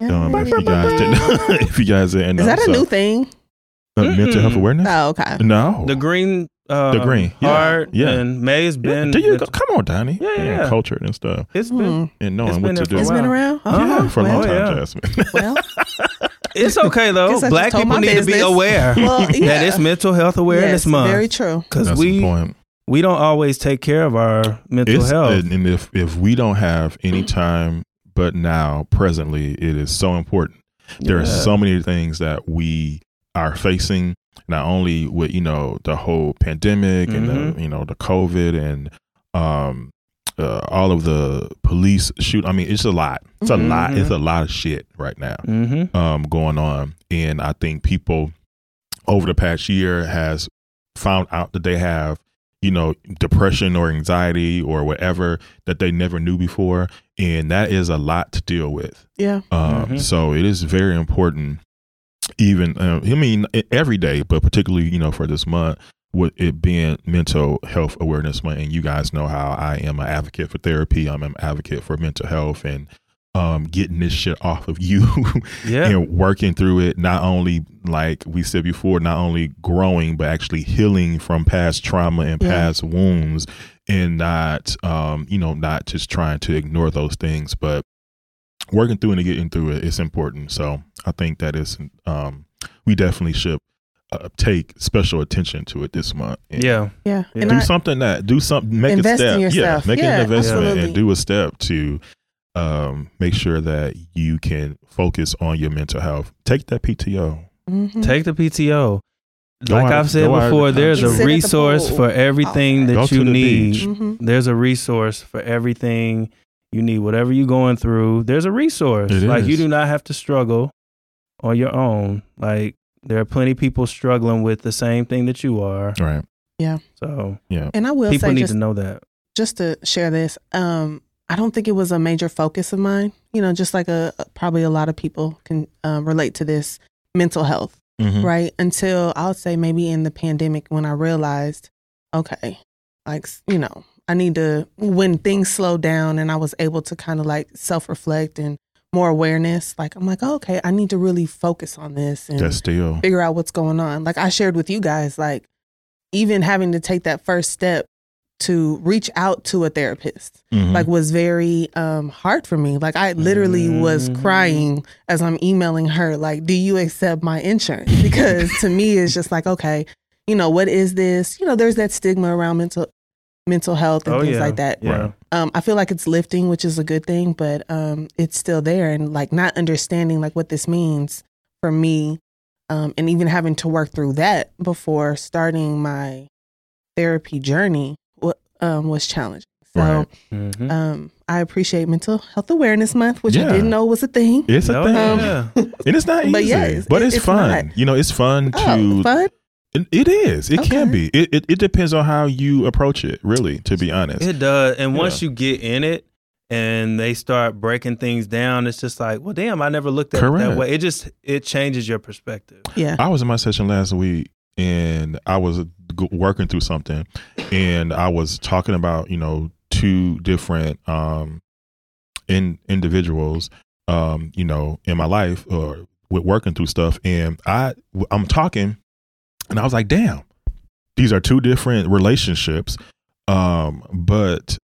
Um, if you guys didn't, if you guys didn't know, Is that a so- new thing? uh, mental health awareness? Oh, okay. No, The green uh, The green, yeah, heart yeah. and May's Yeah, been do you go, come on, Donnie? Yeah, yeah, Being yeah. cultured and stuff, it's been Hmm. and knowing It's what been to do. for It's a been while. around. Uh-huh. for a long time, yeah. Jasmine. Well, It's okay though. Guess I just Black people my need to be aware Well, that it's Mental Health Awareness yes, Month Very true. because That's the we point. We don't always take care of our mental It's- health. And, and if if we don't have any time but now, presently, it is so important. There are so many things that we are facing, not only with you know the whole pandemic and Mhm. the you know the COVID and um uh, all of the police shoot. I mean, it's a lot. It's a lot. Mhm. It's a lot of shit right now mm-hmm. um, going on, and I think people over the past year has found out that they have you know depression or anxiety or whatever that they never knew before, and that is a lot to deal with. Yeah. Um, Mhm. So it is very important, even uh, I mean every day, but particularly you know for this month, with it being Mental Health Awareness Month, and you guys know how I am an advocate for therapy. I'm an advocate for mental health and um, getting this shit off of you Yeah. and working through it. Not only like we said before, not only growing, but actually healing from past trauma and Yeah. past wounds, and not um, you know not just trying to ignore those things, but working through and getting through it is important. So I think that is um, we definitely should uh, take special attention to it this month. And yeah. Yeah. Yeah. And do I, something that do something make Invest a in step. yourself. Yeah, make Yeah, an investment absolutely. and do a step to um, make sure that you can focus on your mental health. Take that PTO. Mhm. Take the PTO. Go like out- I've said go out of before, the there's country. a Sit the resource for everything Okay. that Go to you the need. beach. Mhm. There's a resource for everything you need. Whatever you're going through, there's a resource. It like you do not have to struggle on your own. Like there are plenty of people struggling with the same thing that you are. Right. Yeah. So Yeah. And I will people say need just to know that. just to share this, um, I don't think it was a major focus of mine. You know, just like a probably a lot of people can um, relate to this mental health, Mhm. right? Until I'll say maybe in the pandemic when I realized, okay, like you know, I need to when things slowed down and I was able to kind of like self reflect and more awareness. Like I'm like, oh, okay, I need to really focus on this and That's still. figure out what's going on. Like I shared with you guys, like even having to take that first step to reach out to a therapist Mhm. like was very um hard for me like i literally was Mm. crying as i'm emailing her like do you accept my insurance because to me it's just like okay you know what is this you know there's that stigma around mental mental health and Oh, things yeah. like that Yeah. um, I feel like it's lifting, which is a good thing, but um, it's still there, and like not understanding like what this means for me, um, and even having to work through that before starting my therapy journey um, was challenging. So Right. Mhm. um, I appreciate Mental Health Awareness Month, which Yeah. I didn't know was a thing. It's a thing. yeah. and it's not easy. But yes, but it's, it's fun. not. You know, it's fun to Oh, fun! It, it is. It can be. It, it it depends on how you approach it. Really, to be honest. It does. And once you get in it and they start breaking things down, it's just like, well, damn, I never looked at it that way. It just it changes your perspective. Yeah, I was in my session last week, and I was working through something, and I was talking about you know two different um in individuals um you know in my life or with working through stuff, and I I'm talking, and I was like, damn, these are two different relationships, um, but.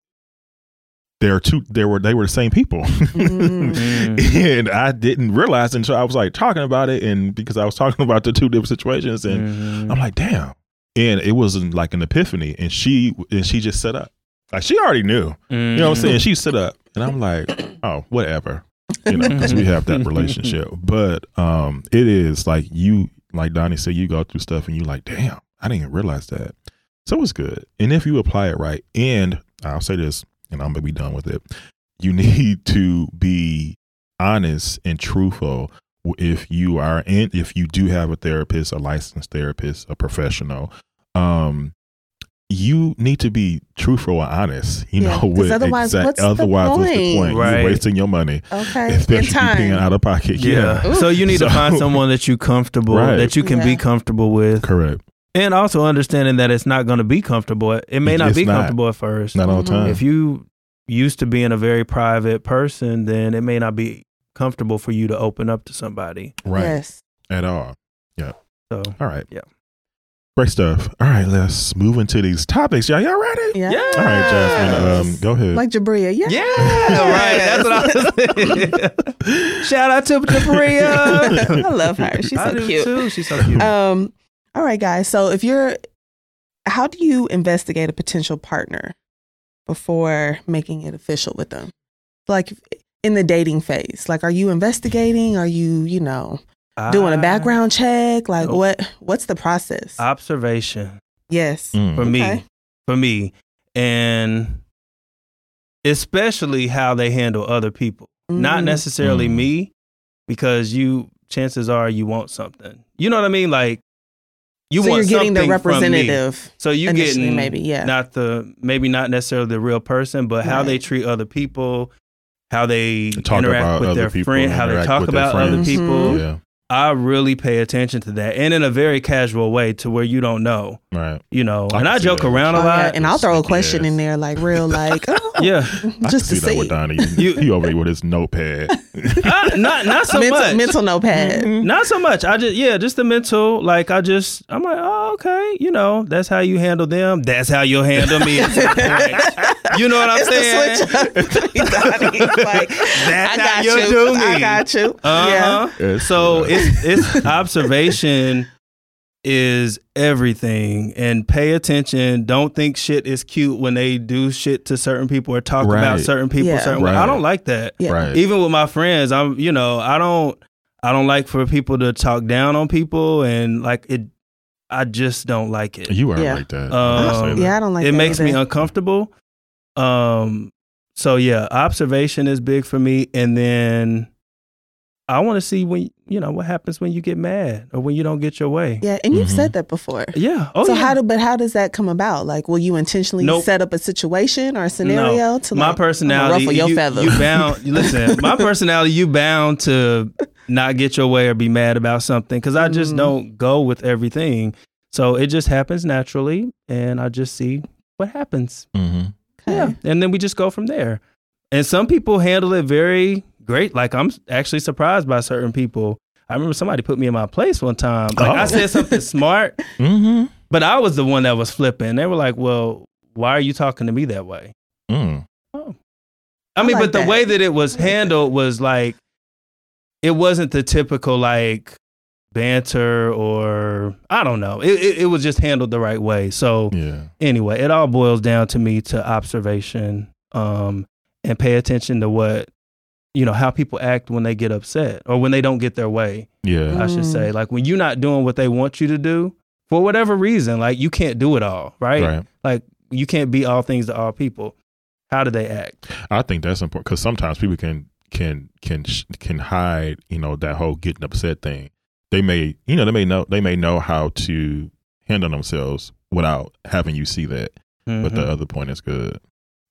They're two. They were. They were the same people, Mm. and I didn't realize until I was like talking about it, and because I was talking about the two different situations, and Mhm. I'm like, damn. And it was like an epiphany, and she and she just set up. Like she already knew, you know what I'm saying? She set up, and I'm like, oh, whatever, you know, because we have that relationship. But um, it is like you, like Donnie said, you go through stuff, and you like, damn, I didn't even realize that. So it's good, and if you apply it right, and I'll say this, and I'm gonna be done with it. You need to be honest and truthful if you are in if you do have a therapist a licensed therapist a professional um you need to be truthful and honest you Yeah, know 'cause with otherwise, exact- what's the otherwise what's the point? point Right. you're wasting your money Okay, especially and if you're paying time. out of pocket Yeah. yeah, So you need to find someone that you comfortable Right. that you can be comfortable with. correct And also understanding that it's not going to be comfortable. It may not It's be not. comfortable at first. not all the time If you used to being a very private person, then it may not be comfortable for you to open up to somebody. right Yes. at all Yeah. So all right Yeah. great stuff all right let's move into these topics y'all y'all ready Yeah. all right jasmine um go ahead Like Jabria. Yeah. Yeah, right. That's what I was Shout out to Maria. I love her. She's I so do cute. too. She's so cute. Um, all right, guys. So if you're, how do you investigate a potential partner before making it official with them? Like in the dating phase, like are you investigating? Are you, you know, doing a background check? Like Nope. what? What's the process? observation yes. Mm. for me. For me, and especially how they handle other people. Not Mhm. necessarily Mm. me, because you chances are you want something. You know what I mean? Like you so want you're getting the something from me. representative. So you initially, getting maybe, yeah. not the maybe not necessarily the real person, but how they treat other people, how they Talk interact about with other their people, friend, how they talk about other friends. people. Mm-hmm. yeah I really pay attention to that, and in a very casual way, to where you don't know, right you know. I and I joke that. around a Oh, yeah, lot. And I'll throw a question ass. in there, like real, like, oh, yeah, I just can to see that see. with Donnie. You- he over here with his notepad. Uh, not not so mental, much. mental notepad. Not so much. I just yeah, just the mental. Like I just I'm like, oh okay, you know, that's how you handle them. That's how you'll handle me. at some point. you know what I'm it's saying? the switch up. Like, That's I how got you you. do me. I got you. Uh-huh. It's, So uh, it's it's observation is everything and pay attention. Don't think shit is cute when they do shit to certain people or talk about certain people Yeah. certain way. Right. I don't like that. Yeah. right. Even with my friends, I'm you know, I don't I don't like for people to talk down on people and like it I just don't like it. you are Yeah. like that. Um, I'll that. Yeah, I don't like it that makes me uncomfortable. Um so yeah, observation is big for me and then I want to see when you know what happens when you get mad or when you don't get your way. Yeah, and you've said that before. Yeah. Oh so yeah. how do but how does that come about? Like, will you intentionally Nope. set up a situation or a scenario to my like, personality, ruffle your you, feathers? you bound. Listen, my personality, you bound to not get your way or be mad about something because I just Mhm. don't go with everything. So it just happens naturally, and I just see what happens. Mhm. Okay. Yeah, and then we just go from there. And some people handle it very great. Like I'm actually surprised by certain people. I remember somebody put me in my place one time. Like I Oh. said something smart, Mhm. but I was the one that was flipping. They were like, "Well, why are you talking to me that way? Mm. I mean, like but the way that it was handled was like, it wasn't the typical like banter or I don't know. It, it, it was just handled the right way. So Yeah. anyway, it all boils down to me to observation um, and pay attention to what, you know, how people act when they get upset or when they don't get their way, Yeah. I should Mm. say. Like when you're not doing what they want you to do for whatever reason, like you can't do it all, right? Right. Like you can't be all things to all people. How do they act? I think that's important because sometimes people can can can can hide, you know, that whole getting upset thing. They may, you know, they may know they may know how to handle themselves without having you see that. But the Mhm. other point is good.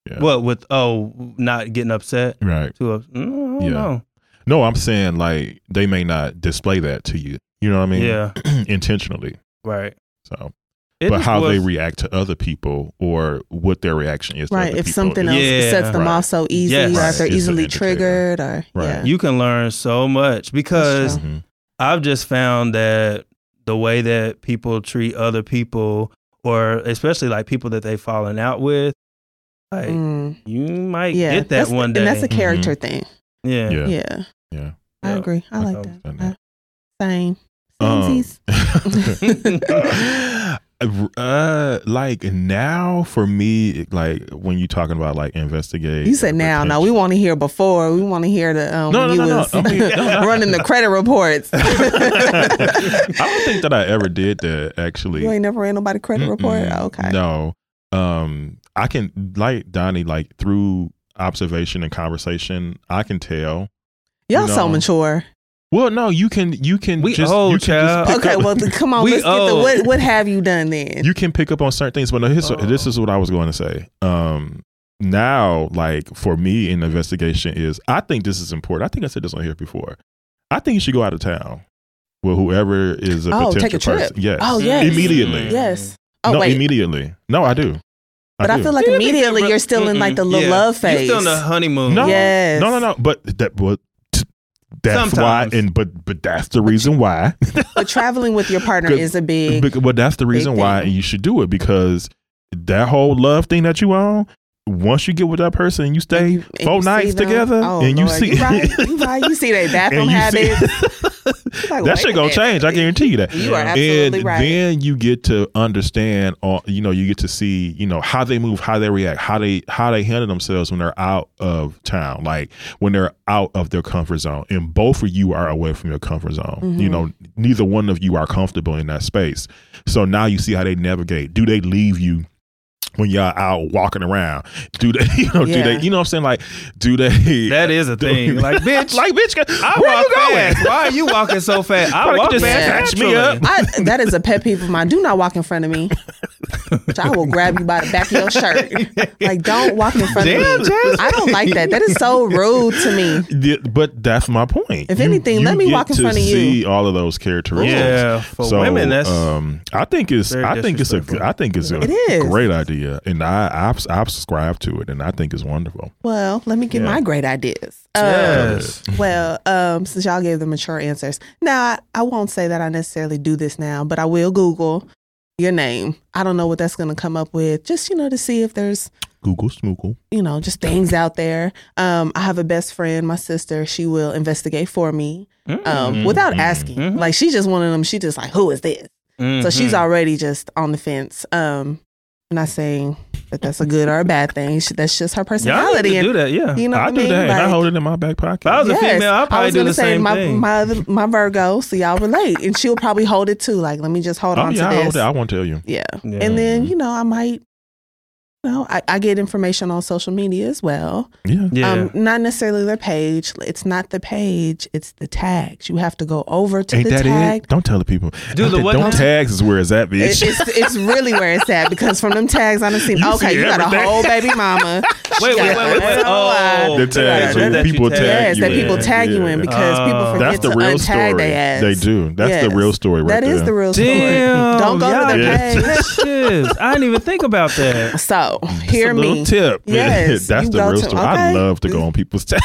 Yeah. What with oh not getting upset Right. to a mm, I don't Yeah. know. No, I'm saying like they may not display that to you. You know what I mean? Yeah, Intentionally. right. So, It but just how they react to other people or what their reaction is. To Right. other If people something else Yeah. sets them Right. off so easy, Yes. or Right. if they're It's easily triggered, or Right. yeah. you can learn so much because. I've just found that the way that people treat other people, or especially like people that they've fallen out with, like Mm. you might yeah, get that that's, one day. and that's a character thing. yeah. Yeah. Yeah, Yeah. I agree. I like Um, that. understand Uh, Same. Um, uh, like now for me, like when you're talking about like investigate. you said now. No, we want to hear before. We want to hear the um, No, when no, you no, no. was I mean, no, no. running the credit reports. I don't think that I ever did that actually. you ain't never ran nobody credit report. Mm-mm. Okay. No. Um, I can like Donnie, like through observation and conversation, I can tell. Y'all you so mature. Well, no, you can you can We just old, you can child. just pick Okay, up, well, come on. We let's get the what. What have you done then? you can pick up on certain things. But no, here's, Oh. this is what I was going to say. Um, now, like for me, in investigation is I think this is important. I think I said this on here before. I think you should go out of town. Well, whoever is a Oh, potential take a trip. person, yes, Oh, yes. immediately. yes. Oh no, wait. immediately. No, I do. But I do. feel like Yeah, immediately but- you're still in like the little Yeah. love phase. You're still in the honeymoon. No, Yes. no, no, no. But that, but that's Sometimes. why, and but but that's the reason why. but traveling with your partner is a big. Bec- but that's the reason why thing. you should do it because that whole love thing that you on. Once you get with that person and you stay and you- and four you nights together, Oh, and you Lord, see you right, you right. You see their bathroom and see- habits. Like, that wait shit gonna change. I guarantee you that. You are Yeah. absolutely and right. then you get to understand all you know you get to see you know how they move how they react how they how they handle themselves when they're out of town like when they're out of their comfort zone and both of you are away from your comfort zone Mm-hmm. you know neither one of you are comfortable in that space so now you see how they navigate do they leave you when y'all out walking around do they you know do they you know what i'm saying like do they That is a thing. Like, bitch, like bitch I where walk you going fast. Why are you walking so fast? I Why walk just fast snatch me up? I, that is a pet peeve of mine. Do not walk in front of me. I will grab you by the back of your shirt. Like, don't walk in front Damn, of me. Jess. I don't like that. That is so rude to me. Yeah, but that's my point. If anything, let me walk in front of you. See all of those characteristics. Yeah, for so, women, that's um, I think it's I think it's a disrespectful. I think it's a It is. great idea, and I I've, I've subscribed to it, and I think it's wonderful. Well, let me get Yeah. my great ideas. Um, Yes. well, um, since y'all gave the mature answers, now I, I won't say that I necessarily do this now, but I will Google your name. I don't know what that's going to come up with, just you know, to see if there's Google Smoogle. you know just things out there. Um, I have a best friend, my sister. She will investigate for me um, Mm-hmm. without asking. Mhm. Like she's just one of them. She just like, who is this? So she's Mhm. already just on the fence. Um, I'm not saying that that's a good or a bad thing. She, that's just her personality. to and do that. Yeah. you know I what I do mean? that, and I hold it in my back pocket. If I was a female, I'd I probably was do gonna the say same my, thing. My my Virgo, so y'all relate, and she'll probably hold it too. Like, let me just hold oh on yeah, I to hold this. it. I won't tell you. Yeah. Yeah. and then you know I might, you know, I, I get information on social media as well. Yeah, yeah. Um, not necessarily their page. It's not the page. It's the tags. You have to go over to ain't the that tag. it? Don't tell the people. Do the what Don't tags is where it's at, It- bitch. it's it's really where it's at because from them tags I done seen. You okay, see you got a whole baby mama. Wait, wait, wait, wait, wait. Oh. The tags that- that people tag. tag Yes, you that in. people tag you in Yeah. because people Oh. forget That's the to real untag story. their ass. They do. That's Yes. the real story right That there. is the real story. Damn. Don't go to the page. I didn't even think about that. So Just hear me. tip. Yes, That's the real to- story. I okay. love to go on people's tags.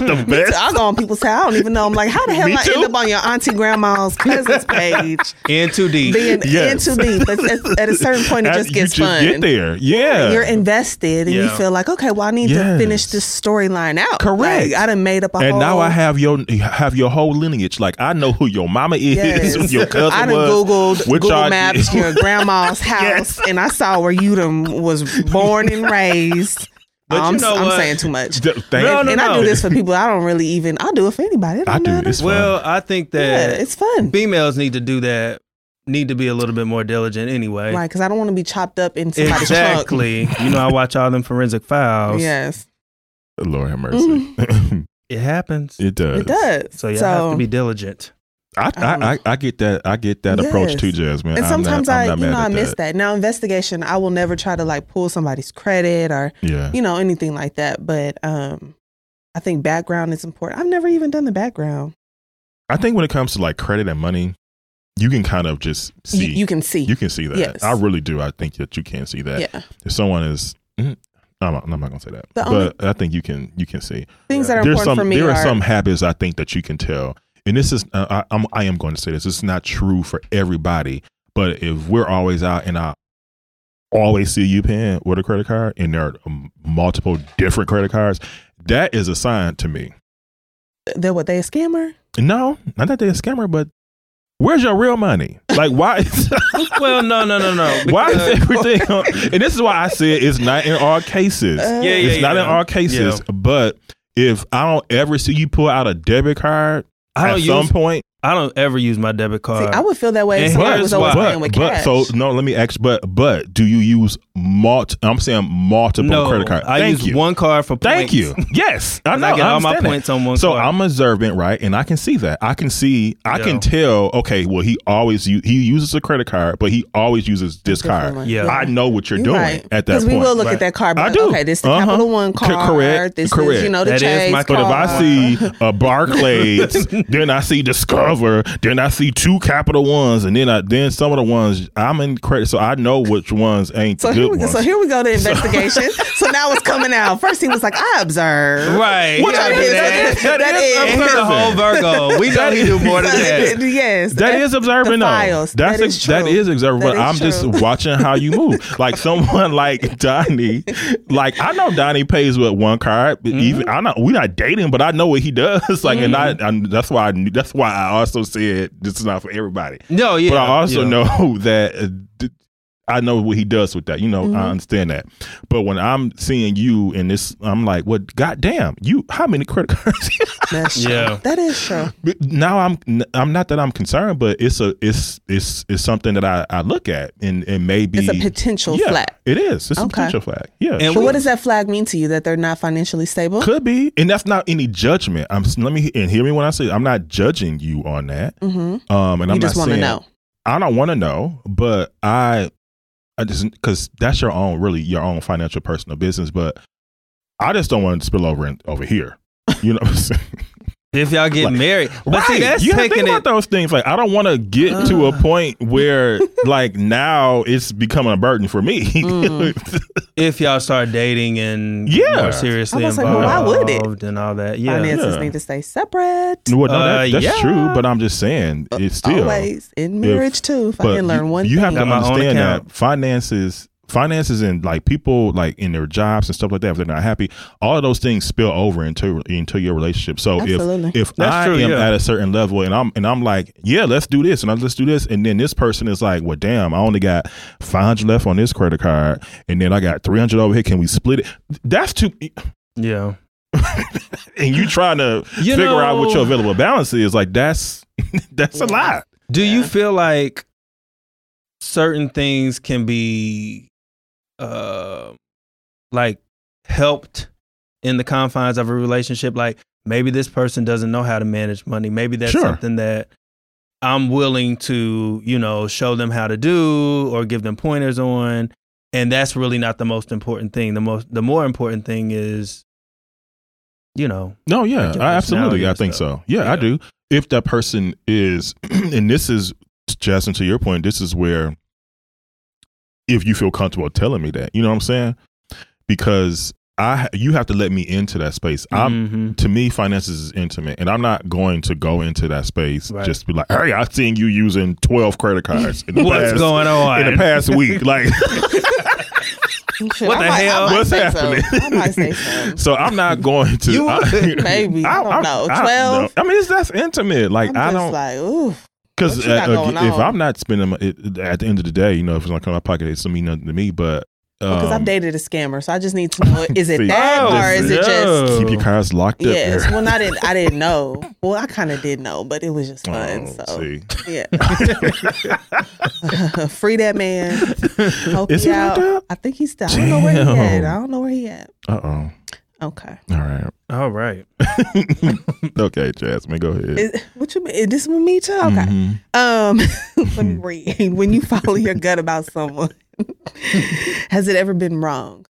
the best. I go on people's house. I don't even know. I'm like, how the hell Me I too. end up on your auntie grandma's cousin's page? In too deep. Being Yes. in too deep. But at, at a certain point, it just gets you just fun. get there. Yeah. You're invested, and you feel like, okay, well, I need Yes. to finish this storyline out. Correct. Like, I done made up a whole. and whole. now I have your have your whole lineage. Like I know who your mama is, Yes. your cousin I done was. googled what Google y'all Maps your grandma's house, and I saw where you done was born and raised. But I'm, know I'm what? saying too much. D- thank- No, no, and I do this for people I don't really even. I'll do it for anybody. It I don't do. matter. It's fun. Well, I think yeah, that it's fun. females need to do that. Need to be a little bit more diligent anyway. Right, because I don't want to be chopped up in somebody's trunk. Exactly. you know, I watch all them forensic files. Yes, Lord have mercy. Mm-hmm. It happens. it does. it does. So you have to be diligent. I, I, I, I get that. I get that approach Yes. too, Jasmine. And I'm sometimes not, I, you know, I miss that. Now, investigation, I will never try to like pull somebody's credit or Yeah. you know anything like that. But um, I think background is important. I've never even done the background. I think when it comes to like credit and money, you can kind of just see. you can see. You can see that. Yes. I really do. I think that you can see that. yeah, If someone is, mm, I'm not, I'm not gonna say that, The but I think you can. You can see. things that are There's important some. for me there are, are some habits I think that you can tell, and this is. Uh, I, I'm. I am going to say this. This is not true for everybody, but if we're always out and I always see you paying with a credit card, and there are um, multiple different credit cards, that is a sign to me. they're what they a scammer. No, not that they're a scammer, but where's your real money? Like, why? well, no, no, no, no. why is everything? On, and this is why I said it's not in all cases. Uh, Yeah, yeah, it's not yeah. in all cases. But if I don't ever see you pull out a debit card I at some use. point, I don't ever use my debit See, card. I would feel that way if And somebody was always why. paying with but cash. so no, let me ask. But but do you use multi? I'm saying multiple no, credit cards. I Thank use you. one card for points. Thank you. Yes, I 'Cause know. I get all my understand that. points on one So card. I'm observant, right? And I can see that. I can see. I Yeah. can tell. Okay, well, he always u- he uses a credit card, but he always uses this card. one. Yeah. I know what you're You're doing right. at that Because we will look Right. at that card. I do. Okay, this the Uh-huh. Capital One Co- card. correct. This Correct. is you know the That is Chase my card. But if I see a Barclays, then I see Discover, then I see two Capital Ones, and then I then some of the ones I'm in credit, so I know which ones ain't So the here, good we go, ones. so here we go to investigation. so now it's coming out. First he was like, I observe. Right. What Yeah, that is- that- that that is is- And he's whole Virgo. We know he do more than that. yes. That is observing the though. files. That's That a- is true. that is observing. That But is I'm just watching how you move. Like someone like Donnie, like I know Donnie pays with one card. but Mm-hmm. Even I know we're not dating, but I know what he does. Like, and I, Mm-hmm. I that's why I knew, that's why I also said this is not for everybody. No, yeah. but I also yeah. know that. Uh, D- I know what he does with that. You know, Mm-hmm. I understand that. But when I'm seeing you in this, I'm like, what? goddamn, you? How many credit cards? That's true. Yeah. That is true. Now I'm I'm not that I'm concerned, but it's a it's it's it's something that I, I look at and and maybe It's a potential yeah, flag. It is. It's a potential flag. Yeah. And sure. what does that flag mean to you? That they're not financially stable? could be, and that's not any judgment. I'm let me and hear me when I say I'm not judging you on that. Mm-hmm. Um, and You I'm just want to know. I don't want to know, but I I just because that's your own really your own financial personal business, but I just don't want to spill over in, over here. You know what I'm saying? If y'all get Like- married, but see, right. that's you have to think about it. those things. Like I don't want to get to a Uh. point where like now it's becoming a burden for me. Mm. If y'all start dating and Yeah. more seriously I was like, involved well, why would it? and all that, yeah. Finances Yeah. need to stay separate. well, no, that, Uh, that's yeah. true, but I'm just saying it's still. Always in marriage too. If I can learn you, one you thing. have to Got my own understand that finances, finances, and like people like in their jobs and stuff like that. If they're not happy, all of those things spill over into into your relationship. So Absolutely. if if That's I true, am yeah. at a certain level and I'm and I'm like, yeah, let's do this and I let's do this, and then this person is like, well, damn, I only got five hundred left on this credit card, and then I got three hundred over here. Can we split it? That's too. yeah. And you trying to You figure out what your available balance is? Like that's that's a lot. Do you feel like certain things can be uh like helped in the confines of a relationship like maybe this person doesn't know how to manage money maybe that's Sure. something that I'm willing to you know show them how to do or give them pointers on and that's really not the most important thing the most the more important thing is you know No, yeah, I, absolutely. I think so. Yeah, I do. If that person is, and this is, Justin, to your point, this is where, if you feel comfortable telling me that, you know what I'm saying? Because I you have to let me into that space. I'm Mhm. to me, finances is intimate, and I'm not going to go into that space Right. just be like, "Hey, I've seen you using twelve credit cards in the What's past, going on? in the past week." Like, Shit, What I the might- hell? What's say happening? So. I might say so. so I'm not going to. You I. Maybe. I don't know. 12? I, mean, it's that's intimate. Like I'm I just don't like, ooh. Because got going if on? I'm not spending my, it, at the end of the day, you know, if it's not coming out of my pocket, it's to mean nothing to me. But Because um, I've dated a scammer, so I just need to know: is it See, that, Oh, or is it just? keep your cards locked up. Yes. Well, didn't. I didn't know. Well, I kind of did know, but it was just fun. Oh, so see. yeah, free that man. Help Is he locked out. up? I think he's still. I don't know where he at. I don't know where he at. Uh oh. Okay. All right. All right. okay, Jasmine, go ahead. Is, what you mean? Is this with me too? Okay. Mhm. Um, let me read. When you follow your gut about someone, has it ever been wrong?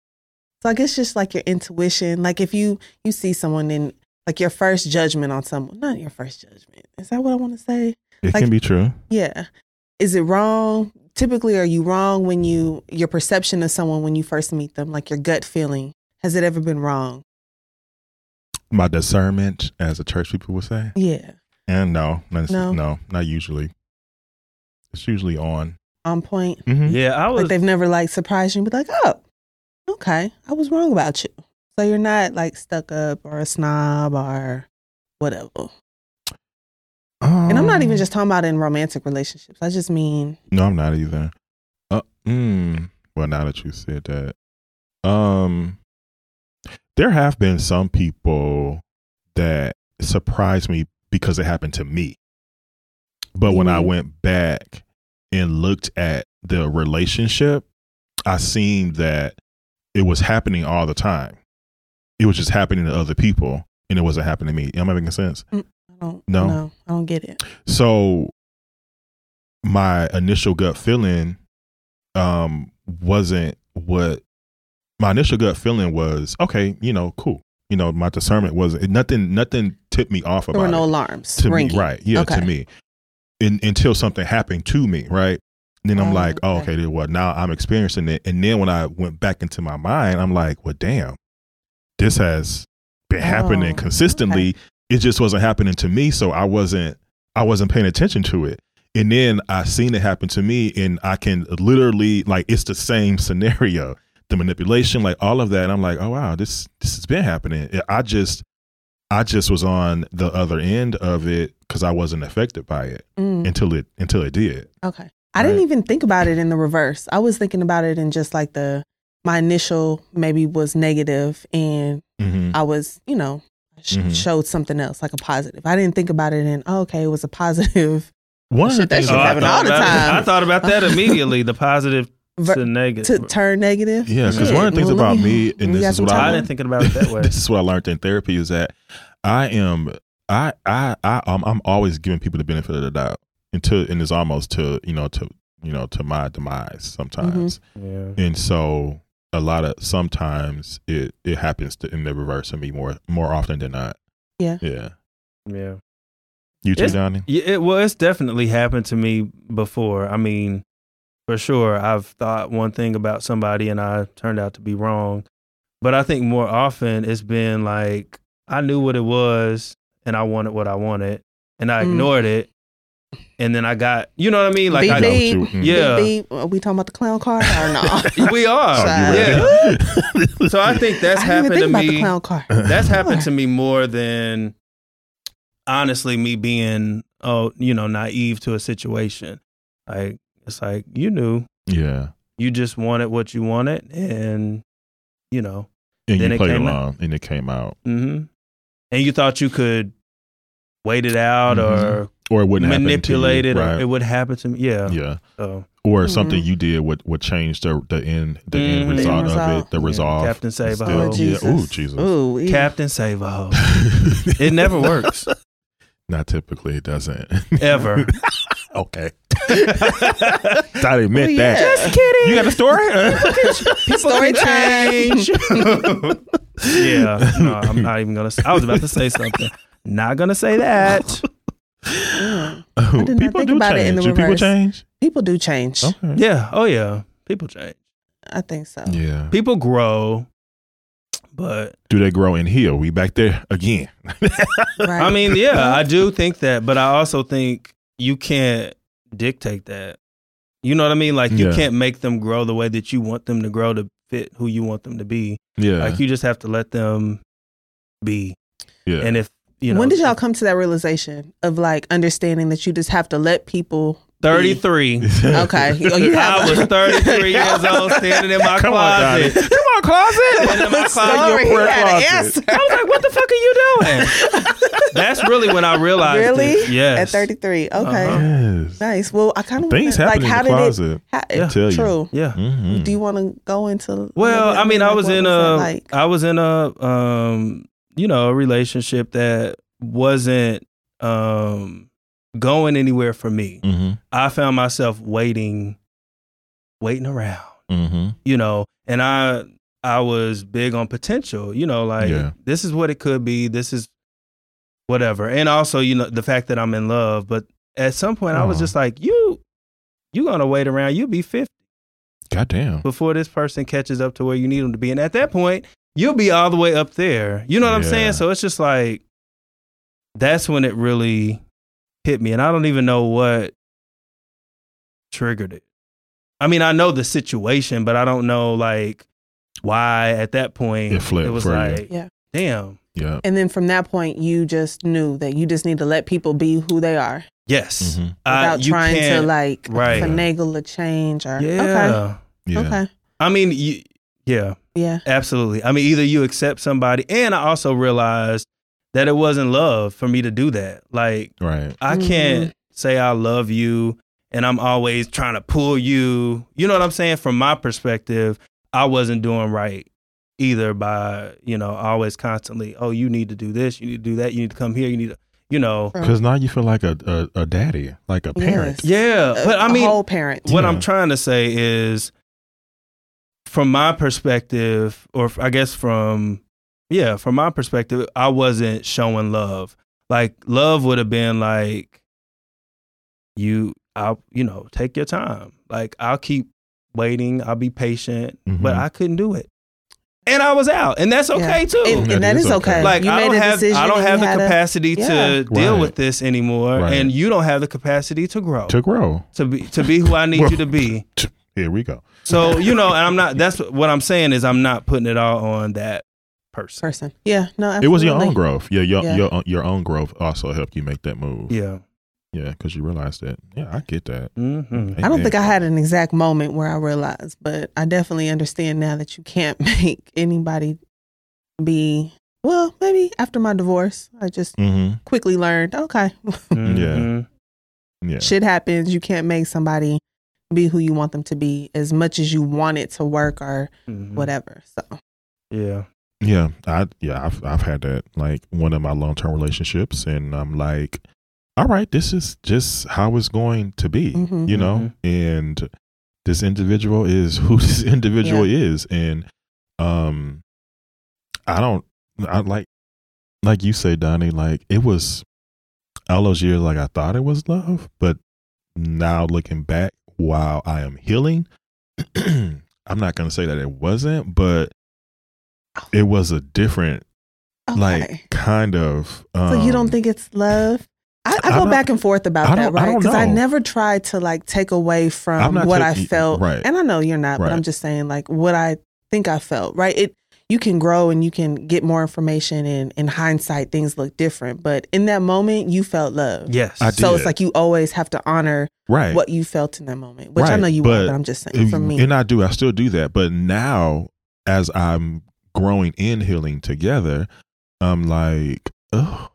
So I guess just like your intuition, like if you you see someone in like your first judgment on someone, not your first judgment. Is that what I want to say? It like- can be true. Yeah. Is it wrong? Typically, are you wrong when you your perception of someone when you first meet them, like your gut feeling? Has it ever been wrong? My discernment, as the church people would say, Yeah, and no, not, No. no, not usually. It's usually on. on point. Mhm. Yeah, I was. Like they've never like surprised you and be like, oh, okay, I was wrong about you. So you're not like stuck up or a snob or whatever. And I'm not even Um, just talking about in romantic relationships. I just mean, No, I'm not either. Uh, mm, well, now that you said that, um, there have been some people that surprised me because it happened to me. But when I Mhm. went back and looked at the relationship, I seen that it was happening all the time. It was just happening to other people, and it wasn't happening to me. Am I making sense? I don't No. no, I don't get it. So my initial gut feeling um wasn't what my initial gut feeling was okay, you know, cool. You know, my discernment wasn't nothing nothing tipped me off There about were no it alarms to ringing. me, right? Yeah, Okay. to me. In, until something happened to me, right? then I'm Oh, like, oh, okay. okay, what? Now I'm experiencing it, and then when I went back into my mind, I'm like, well, damn, this has been happening Oh, consistently. It just wasn't happening to me, so I wasn't, I wasn't paying attention to it. And then I seen it happen to me, and I can literally like it's the same scenario, the manipulation, like all of that. And I'm like, oh wow, this this has been happening. I just, I just was on the other end of it because I wasn't affected by it Mm, until it until it did. okay. I didn't even think about it in the reverse. I was thinking about it in just like the my initial maybe was negative and Mm-hmm. I was, you know, sh- Mhm. showed something else like a positive. I didn't think about it in oh, okay, it was a positive. One of the Shit, that things shit Oh, I happen all the time. I thought about that immediately. The positive ver- to to turn negative. Yeah, because Shit, one of the things well, about me, and this is what I I time. didn't think about it that way. this is what I learned in therapy is that I am I I I um, I'm always giving people the benefit of the doubt until and it's almost to you know to you know to my demise sometimes, yeah. and so a lot of sometimes it it happens to, in the reverse of me more more often than not. Yeah. yeah. Yeah. You too, It's- Donnie. Yeah, it, well, it's definitely happened to me before. I mean, for sure, I've thought one thing about somebody and I turned out to be wrong. But I think more often it's been like I knew what it was and I wanted what I wanted and I Mm. ignored it. And then I got, you know what I mean? Like, Beep, I, know what beep. you- mm. yeah, Beep, beep. Are we talking about the clown car or no? we are. You yeah. So I think that's I didn't even happened think to about the me. clown car. That's happened to me more than honestly me being oh you know naive to a situation like it's like you knew yeah, you just wanted what you wanted and you know and Then you it played came out. along, and it came out, hmm and you thought you could wait it out Mhm. or it wouldn't manipulate happen it to you, or right? it would happen to me yeah, yeah. so or Mhm. something you did would, would change the the end the end Mhm. result of Result. it, the Yeah. resolve. Captain Save a Still- Ho. Oh, yeah. Jesus. Ooh, Jesus. Ooh, yeah. captain save a hoe it never works Not typically, it doesn't. ever okay. I didn't meant Oh, that. Just kidding. You got a story? Story time. yeah, no, I'm not even gonna. Say, I was about to say something. Not gonna say that. Oh, I did not think about it in the Do people change? People do change. Okay. Yeah. Oh yeah. People change. I think so. Yeah. People grow, But Do they grow and heal? We back there again. Right. I mean, yeah, I do think that, but I also think you can't dictate that. You know what I mean? Like you Yeah. can't make them grow the way that you want them to grow to fit who you want them to be. yeah. Like you just have to let them be. yeah. And if you know, when did y'all come to that realization of like understanding that you just have to let people? Thirty three? Okay, oh, you have. I was 33 years old, standing in my Come on, closet. Donnie. Come on, closet. Standing in my closet. Sorry, your prayer he had an closet. answer. I was like, "What the fuck are you doing?" That's really when I realized. Really? It. Yes. At 33. Okay. Uh-huh. Yes. Nice. Well, I kind of Things like happen how in the did closet. it? How, Yeah. Tell you. True. Yeah. Mhm. Do you want to go into? Well, I bit? mean, I Like, was in that a, like? I was in a, um, you know, a relationship that wasn't um going anywhere for me. Mhm. I found myself waiting, waiting around, Mhm. you know, and I, I was big on potential, you know, like Yeah. this is what it could be. This is whatever. And also, you know, the fact that I'm in love, but at some point I was just like, you, you gonna wait around. You'll be 50 Goddamn. before this person catches up to where you need them to be. And at that point, you'll be all the way up there. You know what I'm saying? So it's just like that's when it really hit me. And I don't even know what triggered it. I mean, I know the situation, but I don't know like why at that point It flipped it was for you. like, Yeah. damn, Yeah. And then from that point, you just knew that you just need to let people be who they are yes. Mhm. Without Uh, trying to like right. finagle a change or Yeah. okay, Yeah. okay, I mean, you, yeah. yeah, Absolutely. I mean, either you accept somebody, and I also realized that it wasn't love for me to do that. Like, Right. I Mhm. can't say I love you and I'm always trying to pull you. You know what I'm saying? From my perspective, I wasn't doing right either by, you know, always constantly, oh, you need to do this, you need to do that, you need to come here, you need to, you know. Because now you feel like a, a, a daddy, like a parent. Yes. Yeah. But I mean, whole parent. what Yeah. I'm trying to say is from my perspective, or I guess from, yeah, from my perspective, I wasn't showing love. Like, love would have been like, you, I'll, you know, take your time. Like, I'll keep waiting, I'll be patient, but Mhm. I couldn't do it. And I was out, and that's okay Yeah. too. and, That and that is is okay. okay. like you I made don't a have decision. I don't and have the had a- capacity Yeah. to deal Right. with this anymore, Right. and you don't have the capacity to grow To grow. to be to be who I need Well- you to be. Here we go. So you know, and I'm not. That's what I'm saying is I'm not putting it all on that person. person. Yeah, no, It was your own growth. Yeah, your Yeah. your your own growth also helped you make that move. Yeah. yeah, because you realized that. Yeah, I get that. hmm I don't think I had an exact moment where I realized, but I definitely understand now that you can't make anybody be. Well, maybe after my divorce, I just Mm-hmm. quickly learned. Okay, Mm-hmm. Yeah. shit happens. You can't make somebody be who you want them to be as much as you want it to work or Mhm. whatever. So Yeah. Yeah, I yeah, I've I've had that like one of my long term relationships, and I'm like, all right, this is just how it's going to be, Mhm. you know, and this individual is who this individual is, and um, I don't, I like, like you say, Donnie, like it was all those years, like I thought it was love, but now looking back, while I am healing, I'm not gonna say that it wasn't, but it was a different okay. like kind of um, so you don't think it's love? I, I I go don't- back and forth about I that, right? Because I know. never tried to like take away from not what I felt, right. and I know you're not, but I'm just saying like what I think I felt, right? It you can grow and you can get more information, and in hindsight things look different, but in that moment you felt love. Yes. I So it's like you always have to honor right what you felt in that moment, which I know you but were, but I'm just saying for me. and I do I still do that but now as I'm growing in healing together I'm like oh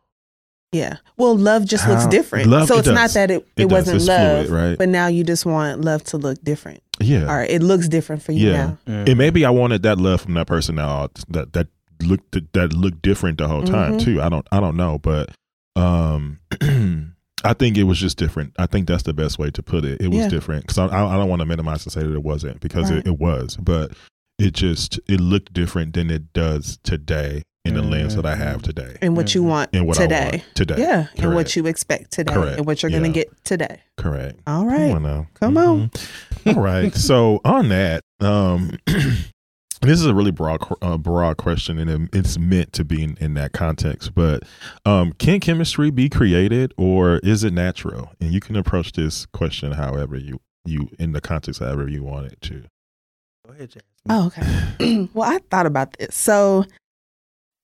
Yeah. Well, love just looks different. love- so it it's not that it, it, It wasn't It's love, fluid, right? but now you just want love to look different. yeah All right. It looks different for you Yeah. now. and maybe I wanted that love from that person now that that looked that looked different the whole time Mhm. too I don't I don't know but um I think it was just different I think that's the best way to put it it was Yeah. different because I, I don't want to minimize and say that it wasn't because Right. it, it was but it just it looked different than it does today in the lens that I have today And what you want and what I today. want today Yeah. And what you expect today Correct. and what you're going to Yeah. get today. correct All right. Come on. Come on. Mhm. All right. So on that, um, this is a really broad uh, broad question and it's meant to be in, in that context but um, can chemistry be created or is it natural and you can approach this question however you you in the context however you want it to Go ahead, Jasmine. Oh, okay. well, I thought about this. So,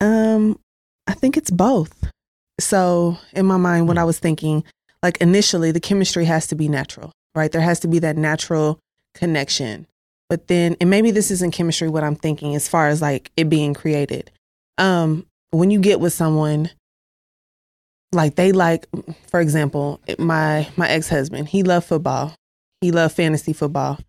um, I think it's both. So, in my mind, what I was thinking, like initially, the chemistry has to be natural, right? There has to be that natural connection. But then, and maybe this isn't chemistry, what I'm thinking as far as like it being created. Um, when you get with someone, like they like, for example, my my ex husband, he loved football. He loved fantasy football.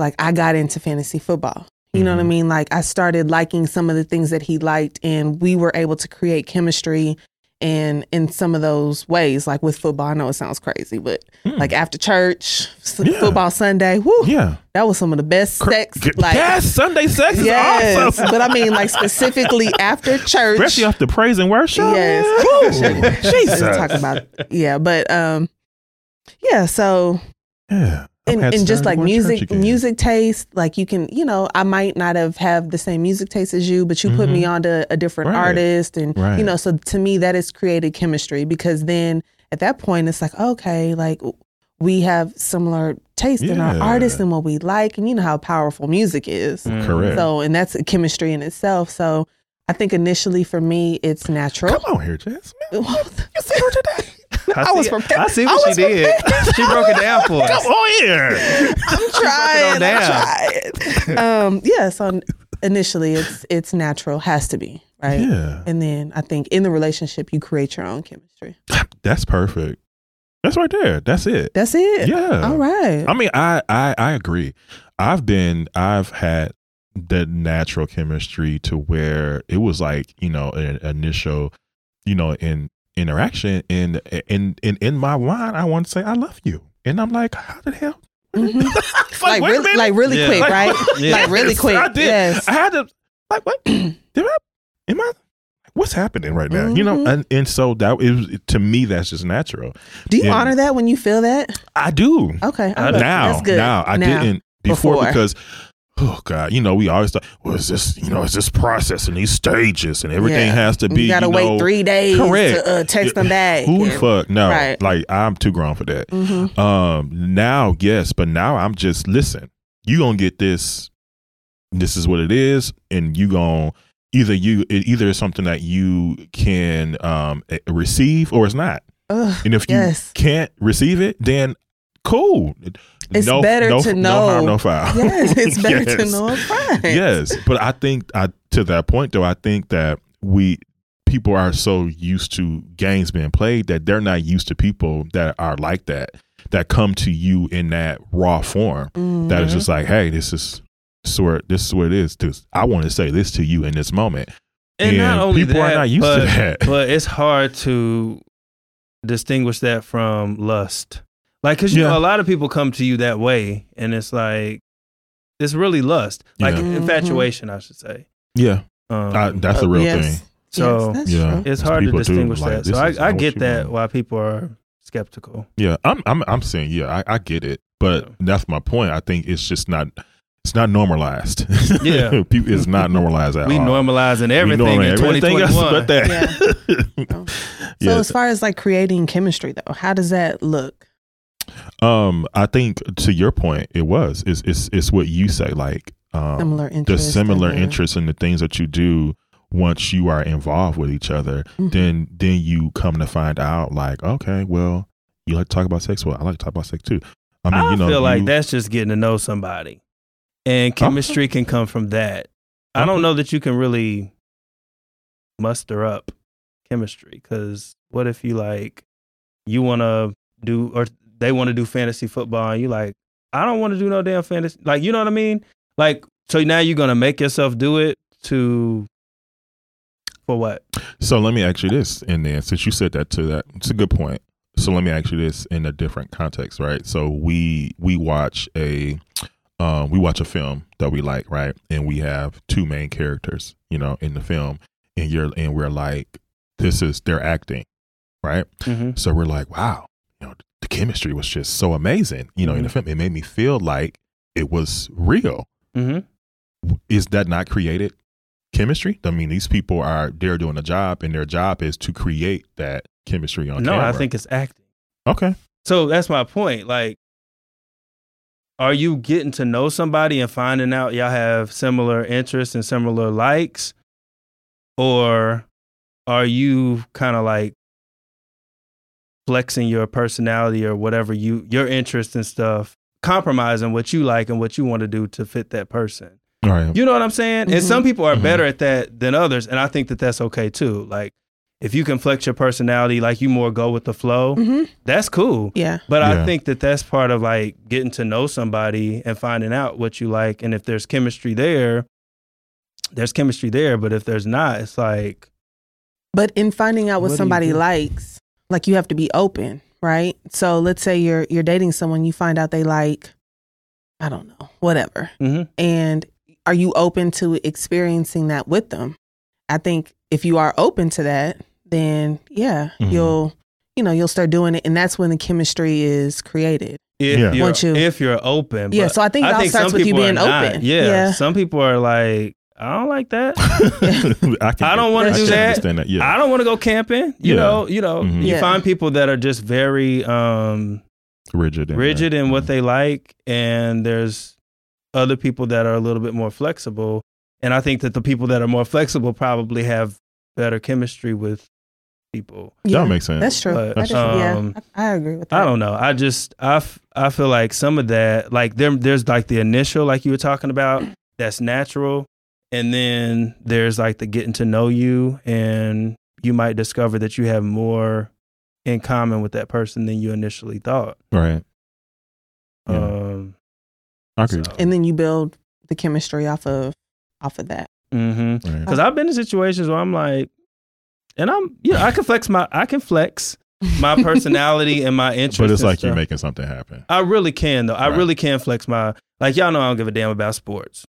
Like I got into fantasy football. You know what I Mhm. mean? Like I started liking some of the things that he liked, and we were able to create chemistry. And in some of those ways, like with football, I know it sounds crazy, but Hmm. like after church, Yeah. football Sunday, whoo, yeah that was some of the best sex. Like, yes sunday sex yes, awesome but I mean, like specifically after church, especially after praise and worship Yes. Woo. Let's jesus talk about yeah, but um, yeah. So yeah and, and just like music, music taste, like you can, you know, I might not have have the same music taste as you, but you put me on to a different Mm-hmm. Right. artist, and Right. you know, so to me that is created chemistry because then at that point it's like okay, like we have similar taste in our artists and what we like, and you know how powerful music is. Mm. correct So, and that's a chemistry in itself. So, I think initially for me it's natural. come on here Jasmine you see her today I, I was see, prepared. I see what was she did. she broke it down for us. come on here I'm trying. I'm trying. Um, yeah. So initially, it's it's natural, has to be right. yeah And then I think in the relationship, you create your own chemistry. that's perfect that's right there that's it That's it. Yeah. All right. I mean, I, I I agree. I've been I've had the natural chemistry to where it was like you know an initial, you know, in interaction and in in in my mind I want to say I love you, and I'm like, how the hell? Mhm. It's like, wait really, minute. like really Yeah. quick, Like, right? Yeah. Like really Yes, quick. I did. Yes. I had to like what? Did I? Am I? What's happening right now? You know, Mhm. and, and so that is to me that's just natural. Do you Yeah. honor that when you feel that? I do. Okay. I I'm now, That's good. now I didn't before, Before. because oh god, you know we always thought, well, it's this, you know, it's this process and these stages and everything Yeah. has to be. You gotta you wait three days correct. to uh, text them back. Who the fuck? No, Right. like I'm too grown for that. Mhm. Um, now yes, but now I'm just listen. You gonna get this. This is what it is, and you gonna either you it either is something that you can um eh, receive or it's not. Ugh, And if you yes. can't receive it, then cool. It's better no, to No harm, know. no foul. Yes, it's better to know up front. Yes, but I think I, to that point though, I think that we people are so used to games being played that they're not used to people that are like that that come to you in that raw form. That is mm-hmm. just like, hey, this is this is where this is what it is. This, I want to say this to you in this moment. And, not only people are that, not used to that. but it's hard to distinguish that from lust. Like, cause you Yeah. know, a lot of people come to you that way, and it's like it's really lust, like Yeah. Mhm. infatuation, I should say. Yeah, Um, I, that's a real yes. thing. So, yes, that's yeah. true. it's hard to People do, distinguish like, that. So I, I get that want. why people are skeptical. Yeah, I'm I'm I'm saying yeah, I, I get it, but Yeah. that's my point. I think it's just not it's not normalized. Yeah. People, it's not normalized at We all. normalizing We everything in normalize everything else 2021. but that. So Yeah. as far as like creating chemistry though, how does that look? Um, I think to your point, it was it's it's it's what you say, like um, Similar the interests. similar and the- interests in the things that you do. Once you are involved with each other, Mhm. then then you come to find out, like, okay, well, you like to talk about sex. Well, I like to talk about sex too. I mean, I you know, feel like you- that's just getting to know somebody, and chemistry can come from that. I don't know that you can really muster up chemistry because what if you like you want to do or they want to do fantasy football and you like I don't want to do no damn fantasy like you know what I mean like so now you're gonna make yourself do it to for what So let me ask you this, and then since you said that to that, it's a good point. So let me ask you this in a different context, right? So we we watch a um, we watch a film that we like, right? And we have two main characters, you know, in the film, and you're and we're like, this is their acting, right? mm-hmm. So we're like, wow, the chemistry was just so amazing, you know, in the film. It made me feel like it was real. Mm-hmm. is that not created chemistry? I mean, these people are they're doing a job, and their job is to create that chemistry on no, camera. I think it's acting. okay. So that's my point. Like, are you getting to know somebody and finding out y'all have similar interests and similar likes? Or are you kind of like flexing your personality or whatever you, your interest and stuff, compromising what you like and what you want to do to fit that person? All right. You know what I'm saying? And Mhm. some people are Mhm. better at that than others. And I think that that's okay too. Like, if you can flex your personality, like you more go with the flow, hmm that's cool. Yeah. But Yeah. I think that that's part of like getting to know somebody and finding out what you like. And if there's chemistry there, there's chemistry there. But if there's not, it's like, But in finding out what, What somebody likes, like you have to be open, right? So let's say you're you're dating someone, you find out they like, I don't know, whatever, mhm. and are you open to experiencing that with them? I think if you are open to that, then yeah, Mhm. you'll you know you'll start doing it, and that's when the chemistry is created. if, Yeah. you're, Once you- if you're open. Yeah, so I think it all starts some with you people are being not. open. Yeah, Yeah. Some people are like, I don't like that. I, can I don't wanna do that. That. Yeah. I don't want to go camping. You Yeah. know, you know, Mhm. you Yeah. find people that are just very um rigid. in rigid that. in what they like and there's other people that are a little bit more flexible and i think that the people that are more flexible probably have better chemistry with people Yeah, That makes sense. that's true. But, That is- um, yeah, I, I agree with that. i don't know i just I, f- I feel like some of that like there, there's like the initial like you were talking about that's natural and then there's like the getting to know you and you might discover that you have more in common with that person than you initially thought right. Yeah. um I agree. so- and then you build the chemistry off of off of that. Mm-hmm. Right. Because I've been in situations where I'm like, and I'm, you know, I can flex my, I can flex my personality and my interest. But it's and like you're making something happen. I really can though. I really can flex my, like y'all know I don't give a damn about sports.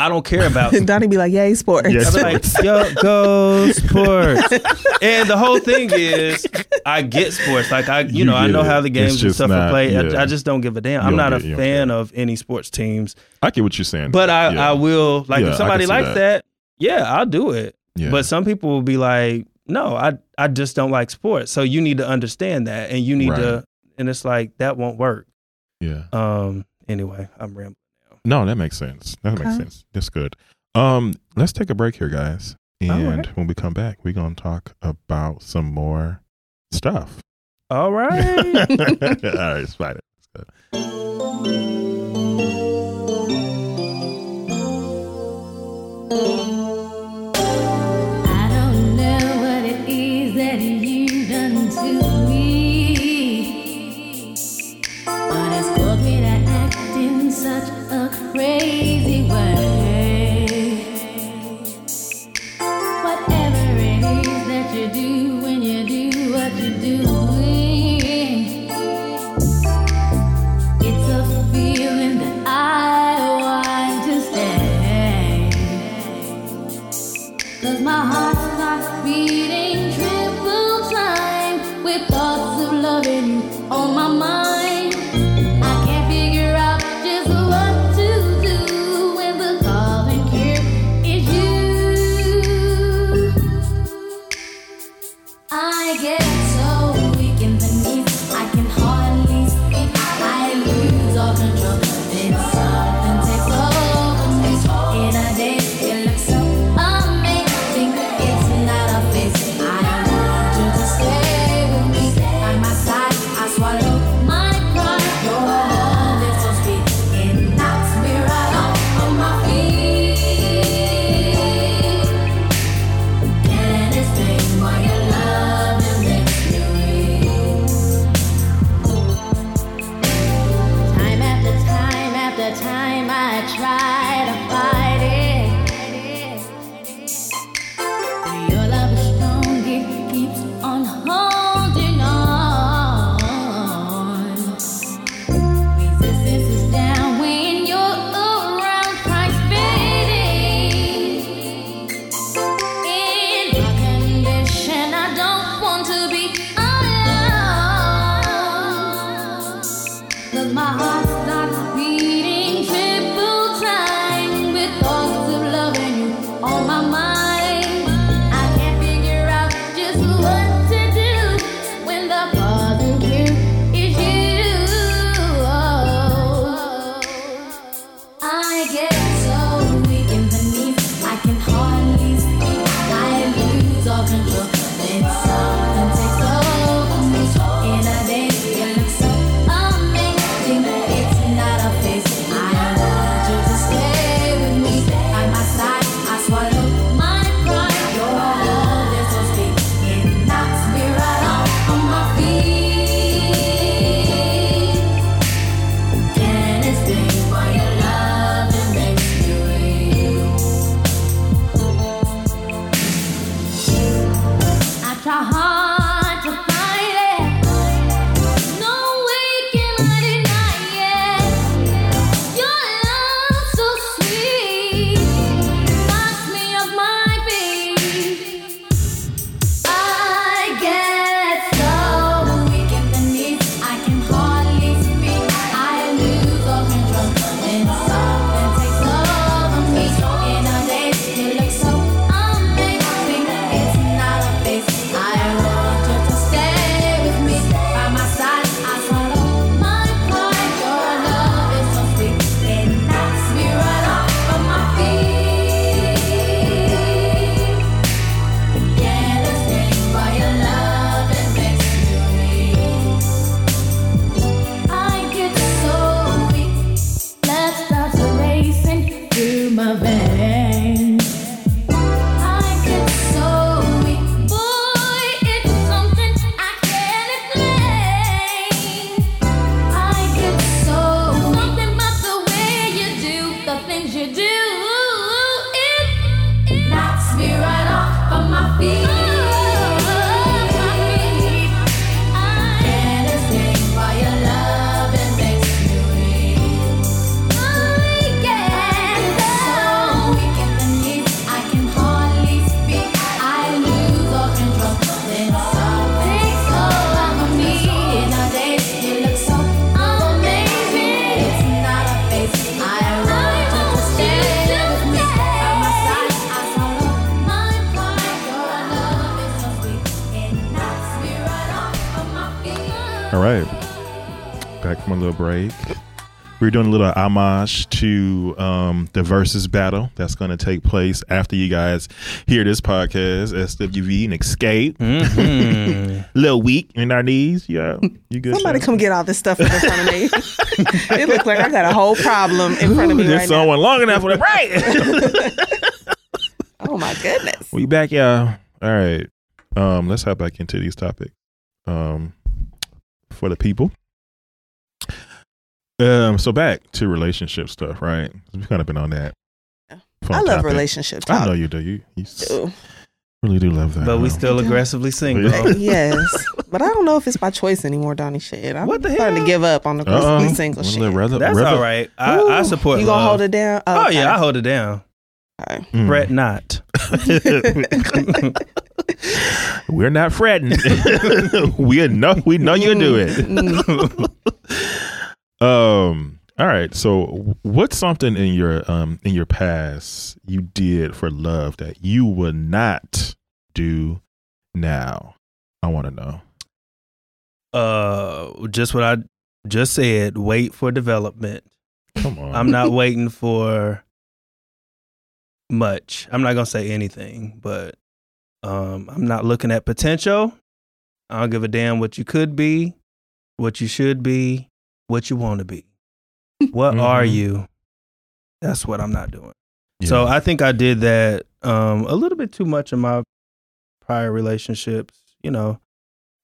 I don't care about. And Donnie be like, "Yay, sports!" Yeah, I be like, yo, go sports. and the whole thing is, I get sports. Like I, you, You know, I know it. how the games and stuff not- are played. yeah. I, I just don't give a damn. You I'm don't a you don't fan care. of any sports teams. I get what you're saying. But I, Yeah. I will like Yeah, if somebody see likes that. that. yeah, I'll do it. Yeah. But some people will be like, no, I I just don't like sports. So you need to understand that, and you need to, and it's like that won't work. yeah. Um. Anyway, I'm rambling. No, that makes sense. That makes sense. That's good. Um, let's take a break here, guys. And right. when we come back, we're gonna talk about some more stuff. All right. All right, Spider. On my mind. Break. We're doing a little homage to um, the Verzuz battle that's going to take place after you guys hear this podcast. SWV and Xscape. Mhm. little weak in our knees. Yeah, you good? Somebody Sean? come get all this stuff in front of me. it looks like I got a whole problem in front of me This right song now. went long enough for the break. Oh my goodness. we back, y'all. All right. Um, let's hop back into these topics. Um, for the people. Um, so back to relationship stuff, right? We've kind of been on that. Yeah. I love topic. relationship I know you do. You, you s- Ooh. really do love that. but we still aggressively single. Yes, but I don't know if it's by choice anymore, Donnie. Shit, I'm What the starting hell? to give up on the Uh-oh. aggressively single Wanna shit. live rather- That's rather- all right. I, I support You gonna love. hold it down? Oh okay. yeah, I hold it down. Okay. Mm. Fret not. We're not fretting. we know we know you do it. Um. All right. So, what's something in your um in your past you did for love that you would not do now? I want to know. uh, just what I just said. Wait for development. Come on. I'm not waiting for much. I'm not gonna say anything, but um, I'm not looking at potential. I don't give a damn what you could be, what you should be, what you want to be. What are Mhm. you? That's what I'm not doing. So I think I did that um, a little bit too much in my prior relationships. You know,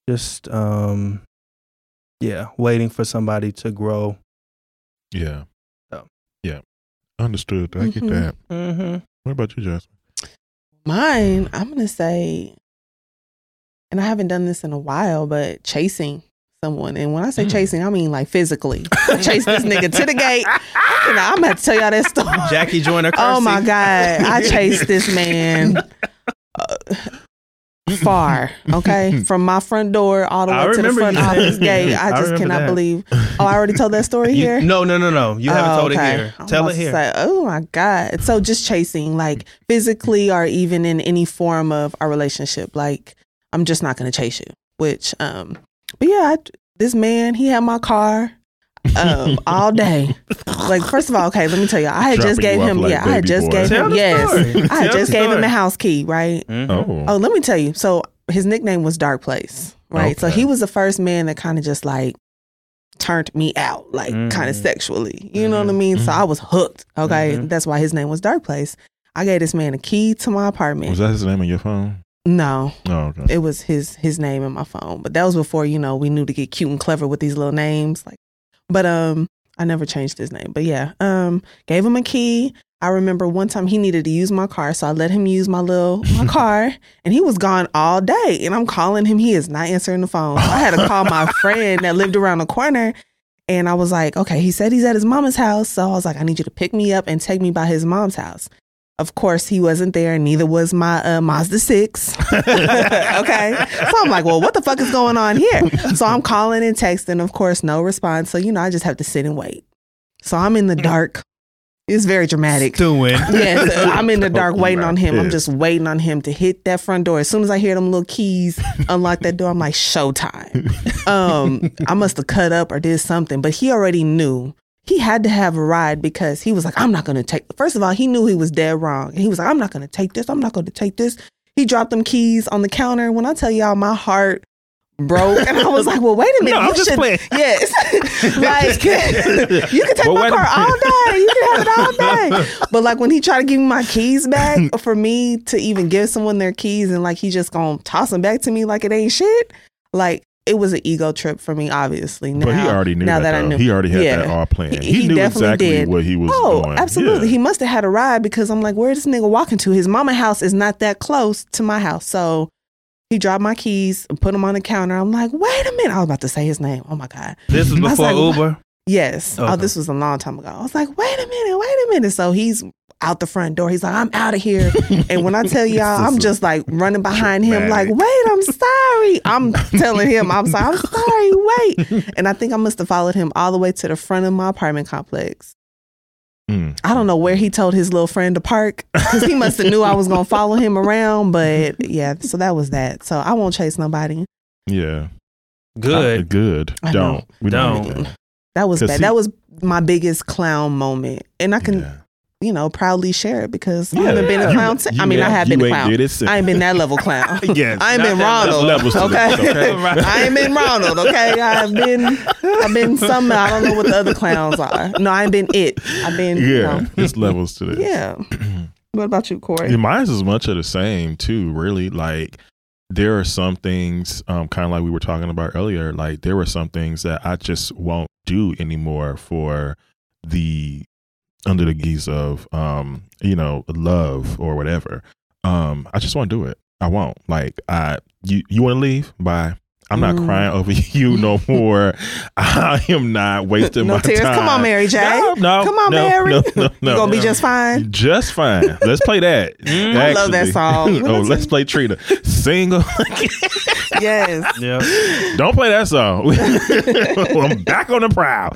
just um, yeah, waiting for somebody to grow. yeah. So. Yeah. Understood. I get Mhm. that. Mm-hmm. What about you, Jasmine? Mine, I'm gonna say, and I haven't done this in a while, but chasing someone. And when I say Mm. chasing, I mean like physically. Chase this nigga to the gate. You know, I'm about to tell y'all that story. Jackie Joyner. Oh my god, I chased this man uh, far. Okay, from my front door all the I way to the front you saying- office gate. I I just remember cannot that. believe. Oh, I already told that story You- here. no, no, no, no. You haven't Oh, told okay. it here. I'm Tell it here. say, oh my god! So just chasing, like physically, or even in any form of our relationship. Like I'm just not gonna chase you. Which, um, but yeah, I, this man, he had my car. um, all day. Like, first of all, okay, let me tell you, I had just gave him, like yeah, I had just boy. gave Tell him, the yes, story. I had Tell just the gave him story. a house key, right? Mhm. Oh. Oh, let me tell you. So his nickname was Dark Place, right? So Okay. he was the first man that kind of just like turned me out, like Mm. kind of sexually. You know what I Mhm. mean? So Mhm. I was hooked. Okay, that's why his name was Dark Place. I gave this man a key to my apartment. Was that his name on your phone? No, Oh, okay. it was his his name in my phone. But that was before you know we knew to get cute and clever with these little names. Like, but um, I never changed his name. But yeah, um, gave him a key. I remember one time he needed to use my car, so I let him use my little my car, and he was gone all day. And I'm calling him, he is not answering the phone. So I had to call my friend that lived around the corner, and I was like, okay, he said he's at his mama's house, so I was like, I need you to pick me up and take me by his mom's house. Of course, he wasn't there, neither was my uh, Mazda 6. okay. So I'm like, well, what the fuck is going on here? So I'm calling and texting. Of course, no response. So, you know, I just have to sit and wait. So I'm in the dark. It's very dramatic. Doing. Yes, I'm in the dark waiting on him. I'm just waiting on him to hit that front door. As soon as I hear them little keys unlock that door, I'm like, showtime. Um, I must have cut up or did something, but he already knew he had to have a ride because he was like, I'm not going to take. First of all, he knew he was dead wrong. And he was like, I'm not going to take this. I'm not going to take this. He dropped them keys on the counter. When I tell y'all, my heart broke, and I was like, Well, wait a minute. No, I'm you just should- playing. Yes, like you can take But my car all day. You can have it all day. But like when he tried to give me my keys back, for me to even give someone their keys and like he just gonna toss them back to me like it ain't shit, like it was an ego trip for me. Obviously, now, but he already knew now that. that I knew, He already had Yeah. that all planned. He- He, he knew definitely exactly did. what he was Oh, doing. absolutely. Yeah. He must have had a ride because I'm like, where's this nigga walking to? His mama house is not that close to my house. So he dropped my keys and put them on the counter. I'm like, wait a minute. I was about to say his name. Oh my God. This was I before like, Uber. Yes. Oh, this was a long time ago. I was like, wait a minute, wait a minute. So he's out the front door. He's like, I'm out of here. and when I tell y'all, I'm just like running behind him, like, wait, I'm sorry. I'm telling him, I'm sorry, I'm sorry, wait. And I think I must have followed him all the way to the front of my apartment complex. Mm. I don't know where he told his little friend to park because he must have knew I was gonna follow him around. But yeah, so that was that. So I won't chase nobody. Yeah. Uh, Good. good. I. Don't. We don't. Don't. that. That was 'Cause bad. see- that was my biggest clown moment, and I can, Yeah. You know, proudly share it because I Yeah. haven't been a clown. you I mean, I have been a clown. did it since. I ain't been that level clown. Yes, I ain't been Ronald. okay, this, okay? I ain't been Ronald. Okay, I've been, I've been some. I don't know what the other clowns are. No, I ain't been it. I've been. you Yeah, know, it's levels to this. yeah. What about you, Corey? Yeah, mine's is much of the same too. Really, like there are some things, um, kind of like we were talking about earlier. Like there were some things that I just won't do anymore for the under the guise of, um, you know, love or whatever. Um, I just won't do it. I won't. Like I, you, you want to leave? Bye. I'm not Mm. crying over you no more. I am not wasting no my tears. time. Come on, Mary J. No, no, Come on, no, Mary. no, no, no. you gonna be just fine. Just fine. Let's play that. I love that song. oh, let's play Trina. Single. Yes. Yeah. Don't play that song. I'm back on the prowl.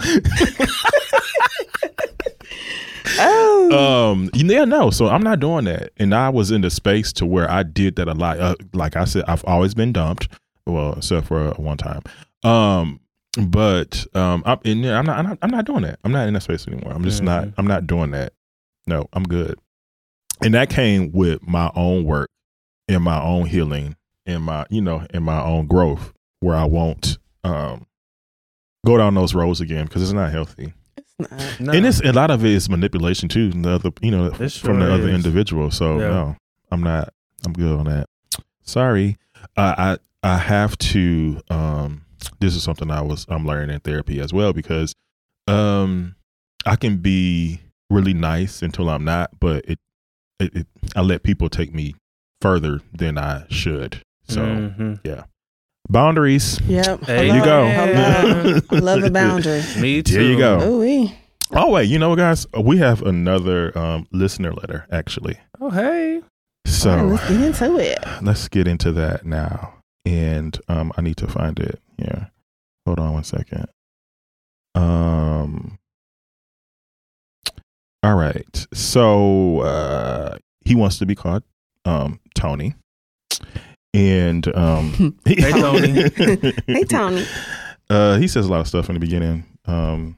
Oh. Um, yeah, no. So I'm not doing that. And I was in the space to where I did that a lot. Uh, like I said, I've always been dumped. Well, except for one time. Um, but um, I'm, and I'm not, I'm not. I'm not doing that. I'm not in that space anymore. I'm just not. Mhm. I'm not doing that. No, I'm good. And that came with my own work, and my own healing, and my, you know, and my own growth, where I won't um go down those roads again because it's not healthy. No. And it's a lot of it is manipulation too. The other, you know, from the sure other is. individual. So Yeah. no, I'm not. I'm good on that. Sorry, uh, I I have to. Um, this is something I was I'm learning in therapy as well because um I can be really nice until I'm not, but it it, it I let people take me further than I should. So Mhm. Boundaries. Yep. There you go. Hello. I love a boundary. Me too. There you go. Ooh wee. Oh wait, you know, what, guys, we have another um, listener letter actually. Oh hey. So All right, let's get into it. let's get into that now. And um, I need to find it. Yeah, hold on one second. Um. All right. So uh, he wants to be called um, Tony, and um, Hey, Tony. Hey Tony. Uh, he says a lot of stuff in the beginning um,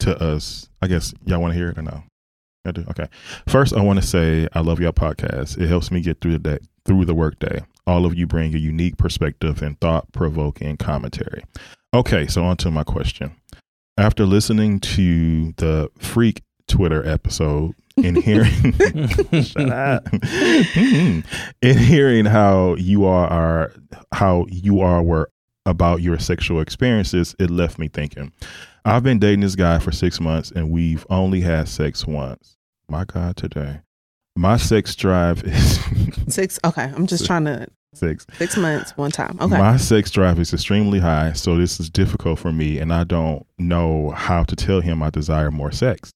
to us. I guess y'all want to hear it or no? I do. Okay. First, I want to say I love y'all podcast. It helps me get through the day, through the workday. All of you bring a unique perspective and thought provoking commentary. Okay, so on to my question. After listening to the freak Twitter episode and hearing Shut up. and hearing how you are, are how you are were about your sexual experiences, it left me thinking. I've been dating this guy for six months and we've only had sex once. My God, today. My sex drive is Six. Okay, I'm just trying to six. six months one time. Okay. My sex drive is extremely high, so this is difficult for me, and I don't know how to tell him I desire more sex.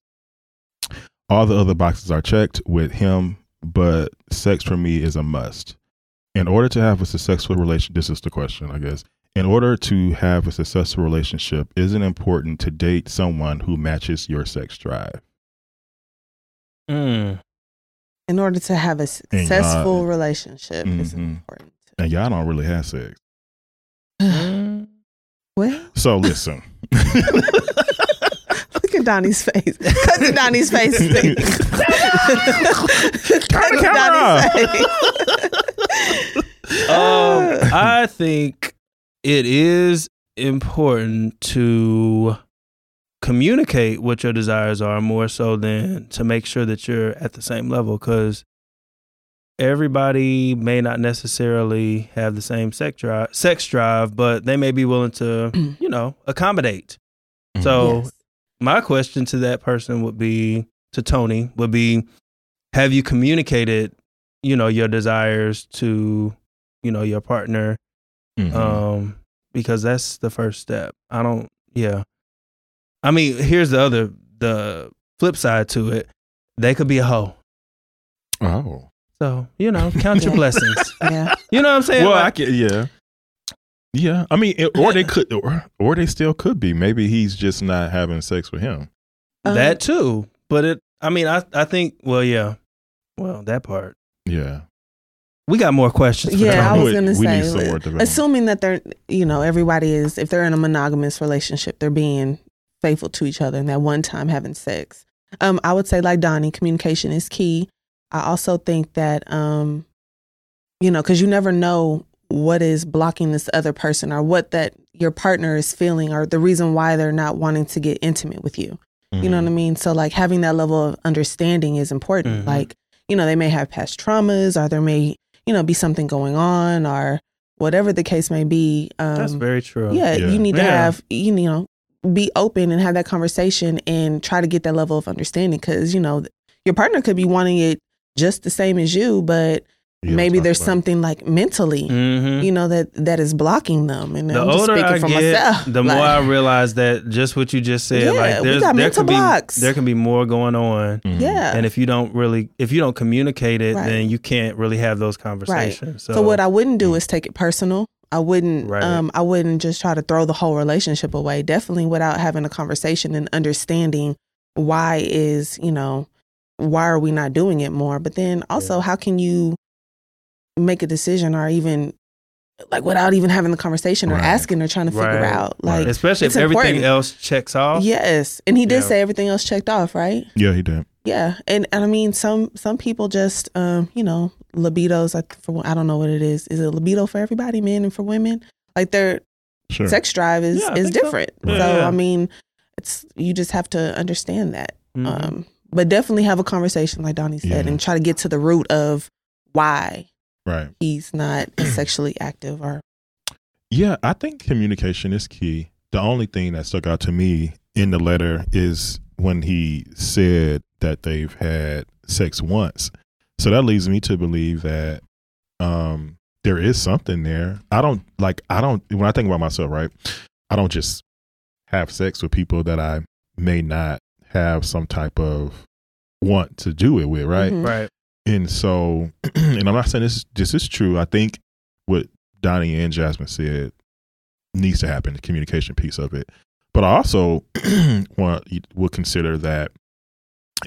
All the other boxes are checked with him, but sex for me is a must. In order to have a successful relation, this is the question, I guess. In order to have a successful relationship, is it important to date someone who matches your sex drive? Mm. In order to have a successful relationship, it's Mhm. important. And y'all don't really have sex. Well, So listen. look Donnie's face. Cut to Donnie's face. Cut Turn the to camera Donnie's face. Um, I think it is important to communicate what your desires are more so than to make sure that you're at the same level because everybody may not necessarily have the same sex drive, sex drive, but they may be willing to, you know, accommodate. So Yes. My question to that person would be to Tony would be have you communicated, you know, your desires to, you know, your partner Mhm. um because that's the first step. I don't yeah. I mean, here's the other the flip side to it. They could be a hoe. oh. So, you know, count your blessings. yeah. You know what I'm saying? well, I can, yeah, yeah. I mean, it, or they could, or, or they still could be. Maybe he's just not having sex with him. Um, that too. But it I mean, I I think well, yeah. Well, that part. Yeah, We got more questions. For Yeah, I was gonna We need say, some more assuming that they're, you know, everybody is, if they're in a monogamous relationship, they're being faithful to each other and that one time having sex. Um, I would say like Donnie, communication is key. I also think that um, you know, because you never know what is blocking this other person or what that your partner is feeling or the reason why they're not wanting to get intimate with you. You know what I mean? So like having that level of understanding is important. Mhm. Like, you know, they may have past traumas or there may, you know, be something going on or whatever the case may be. Um That's very true. yeah, Yeah. you need to Yeah. have you know be open and have that conversation and try to get that level of understanding because you know your partner could be wanting it just the same as you, but Yeah, maybe there's something like mentally, hmm you know, that that is blocking them. And The I'm just older speaking I for get, myself. the more I realize that just what you just said, Yeah, like we there's got there can blocks. be there can be more going on. Mhm. yeah. And if you don't really, if you don't communicate it, Right. then you can't really have those conversations. So, So, what I wouldn't do is take it personal. I wouldn't Right. um I wouldn't just try to throw the whole relationship away. Definitely without having a conversation and understanding why is, you know, why are we not doing it more? But then also how can you make a decision or even like without even having the conversation or Right. asking or trying to figure Right. out like especially if it's everything important. else checks off. yes. And he did Yeah. say everything else checked off, right? Yeah, he did. Yeah, and, and I mean some some people just um you know libidos like for I don't know what it is. Is it libido for everybody, men and for women? Like their Sure. sex drive is Yeah, is think so. different. So, I mean, it's you just have to understand that. Mhm. Um, but definitely have a conversation, like Donnie said, Yeah. and try to get to the root of why Right. he's not sexually active or Yeah, I think communication is key. The only thing that stuck out to me in the letter is when he said that they've had sex once. So that leads me to believe that um there is something there. I don't like I don't when I think about myself, right? I don't just have sex with people that I may not have some type of want to do it with, right? Mhm. right. And so, and I'm not saying this this is true. I think what Donnie and Jasmine said needs to happen, the communication piece of it. But I also want would consider that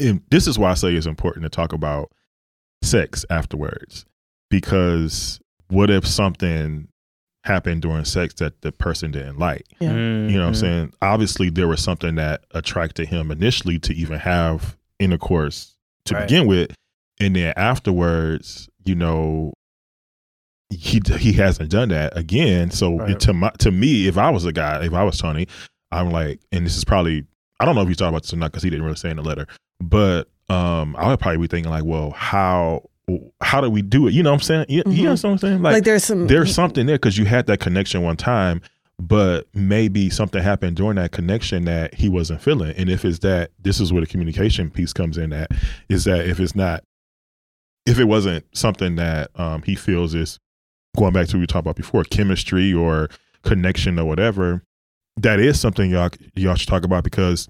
and this is why I say it's important to talk about sex afterwards. Because what if something happened during sex that the person didn't like? Yeah. You know what I'm Mhm. saying? Obviously, there was something that attracted him initially to even have intercourse to Right. begin with, and then afterwards, you know, he he hasn't done that again. So Right. to my to me, if I was a guy, if I was Tony, I'm like, and this is probably I don't know if you thought about this or not because he didn't really say in the letter, but um, I would probably be thinking like, well, how how do we do it? You know what I'm saying? You, you know what I'm saying? like, there's some there's something there because you had that connection one time, but maybe something happened during that connection that he wasn't feeling. And if it's that, this is where the communication piece comes in. At is that if it's not, if it wasn't something that um, he feels is going back to what we talked about before, chemistry or connection or whatever, that is something y'all y'all should talk about because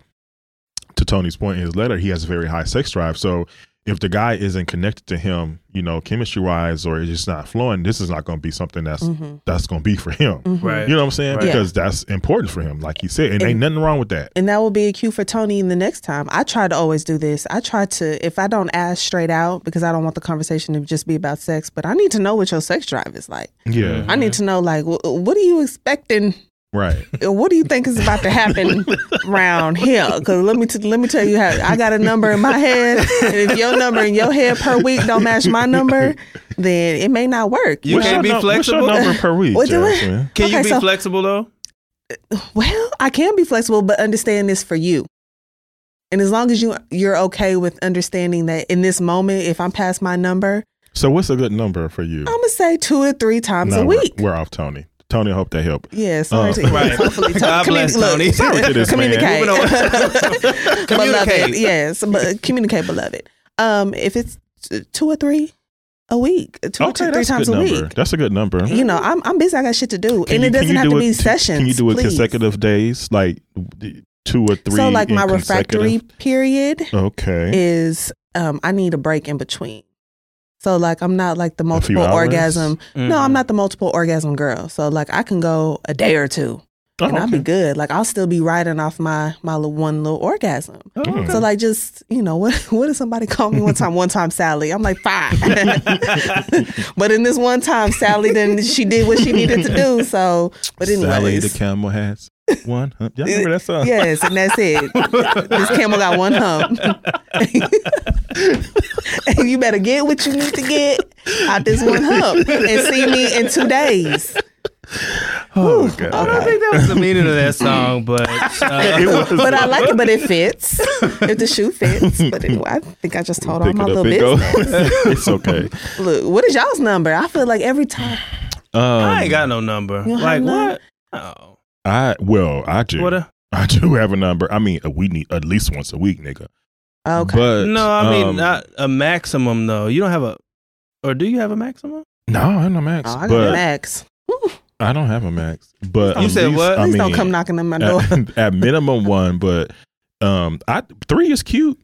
to Tony's point in his letter, he has a very high sex drive. So if the guy isn't connected to him, you know, chemistry wise, or it's just not flowing, this is not going to be something that's Mhm. that's going to be for him. Mhm. Right. You know what I'm saying? Right. Because that's important for him, like he said, and, ain't nothing wrong with that. And that will be a cue for Tony in the next time. I try to always do this. I try to, if I don't ask straight out, because I don't want the conversation to just be about sex, but I need to know what your sex drive is like. Yeah, I need to know, like, wh- what are you expecting? Right. Uh, what do you think is about to happen around here? Because let me t- let me tell you how I got a number in my head. And if your number in your head per week don't match my number, then it may not work. You What's can't your be num- flexible? What's your number per week, What do I- Jasmine? Can you Okay, be so- flexible though? Well, I can be flexible, but understand this for you. And as long as you you're okay with understanding that in this moment, if I'm past my number, So what's a good number for you? I'm gonna say two or three times No, a we're- week. We're, off Tony. Tony, I hope that helped. Yeah, sorry. To. Right. Hopefully, God bless Tony. sorry, To this man. communicate. Moving beloved, Communicate. yes, but communicate, beloved. Um, if it's two or three a week, two or Okay, two, three that's a times a week. That's a good number. You know, I'm I'm busy. I got shit to do, Can and you- it doesn't have do to it- be sessions. Can you do it please. consecutive days, like two or three? So, like in my refractory period Okay. is, um, I need a break in between. So, like, I'm not like the multiple hours? orgasm. No, Mhm. I'm not the multiple orgasm girl. So, like, I can go a day or two, Oh, and I'll be good. Like I'll still be riding off my my little one little orgasm. Oh, hmm. So like just you know what what did somebody call me one time one time Sally I'm like fine but in this one time Sally then she did what she needed to do so but anyways Sally the camel has one. Huh? Y'all remember that song? yes and that's it this camel got one hump and you better get what you need to get out this one hump and see me in two days Oh god. I don't think that was the meaning of that song, but uh, but I like it but it fits if the shoe fits but anyway I think I just told all my little and business it's okay. look what is y'all's number I feel like every time Um, I ain't got no number. Like what? Oh, I well, I do. what? A, I do have a number. I mean, uh, we need at least once a week, nigga. okay But no, I mean um, not a maximum though. You don't have a, or do you have a maximum? no, I ain't no max. Oh, I got but a max. I don't have a max. But You at said least, what? I Please mean, don't come knocking on my door. at, at minimum one, but um, I three is cute.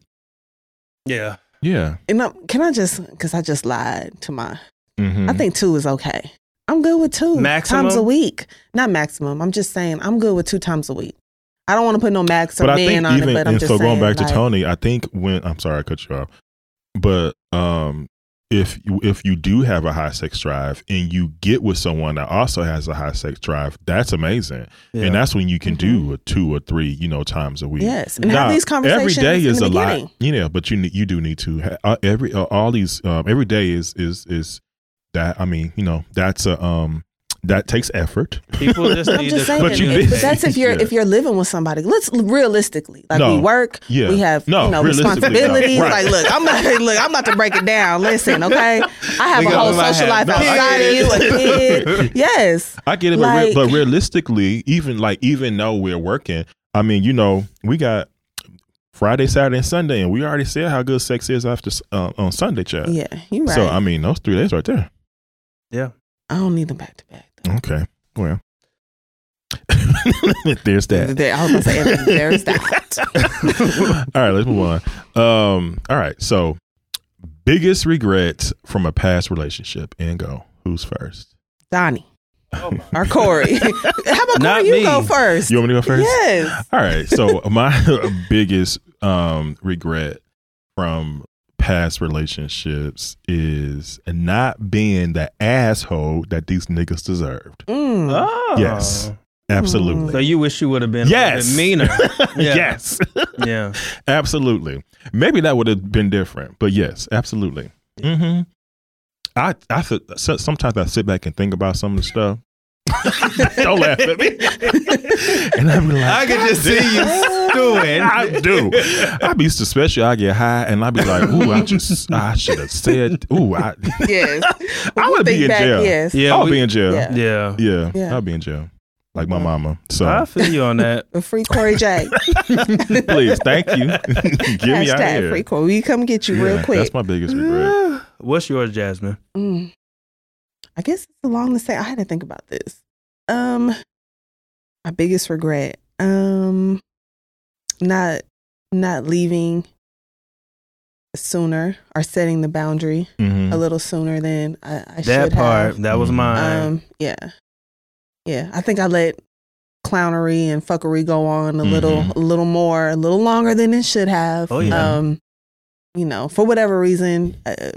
Yeah. Yeah. And I, can I just, because I just lied to my, hmm I think two is okay. I'm good with two Maximum? times a week. Not maximum. I'm just saying I'm good with two times a week. I don't want to put no max or But man on even it, but I'm and just so saying. going back to like, Tony, I think when I'm sorry I cut you off, but um, if you if you do have a high sex drive and you get with someone that also has a high sex drive, that's amazing, yeah. and that's when you can Mm-hmm. do a two or three, you know, times a week. Yes, and Now, have these conversations every day is a beginning. lot, you know, but you you do need to ha- uh, every uh, all these um, every day is is is that I mean you know that's a um that takes effort. people just I'm need just to. saying, But you did- but that's if you're Yeah. if you're living with somebody. Let's realistically, like No. we work, Yeah. we have No, you know realistically, no. responsibilities. Right. Like, look, I'm about, look, I'm about to break it down. Listen, okay, I have We a whole social have. life No, I outside get of you, a kid. Yes, I get it, but, re- but realistically, even like even though we're working, I mean, you know, we got Friday, Saturday, and Sunday, and we already said how good sex is after uh, on Sunday, chat. yeah, you right. So I mean, those three days right there. Yeah. I don't need them back to back. Okay, well, there's that. There- I was gonna say there's that. all right, let's move on. Um, all right, so biggest regrets from a past relationship, and go. Who's first? Donnie or Corey. How about Not Corey? You me. go first. You want me to go first? Yes. All right. So my biggest um regret from past relationships is not being the asshole that these niggas deserved. Mm. Oh. Yes. Absolutely. So you wish you would have been Yes. a little bit meaner. Yeah. Yes. Yeah. absolutely. Maybe that would have been different, but yes, absolutely. hmm I I th- sometimes I sit back and think about some of the stuff. Don't laugh at me. and I be like, I could just see you stewing. I do. I be especially I get high and I be like, ooh, I just I should have said, ooh, I Yes. I would be in back, jail. Yes. Yeah. I'll be in jail. Yeah. Yeah, Yeah. Yeah. I'll be in jail, like my mama. So I feel you on that. A free Corey J. please, thank you. Get me out here. free Corey. We come get you Yeah, real quick. That's my biggest regret. What's yours, Jasmine? Mm. I guess it's long to say. I had to think about this. Um, my biggest regret. Um, not not leaving sooner or setting the boundary Mhm. a little sooner than I, I That should part, have. that part that was Mm. mine. Um, yeah, yeah. I think I let clownery and fuckery go on a little, Mhm. a little more, a little longer than it should have. Oh, yeah. Um, you know, for whatever reason, uh,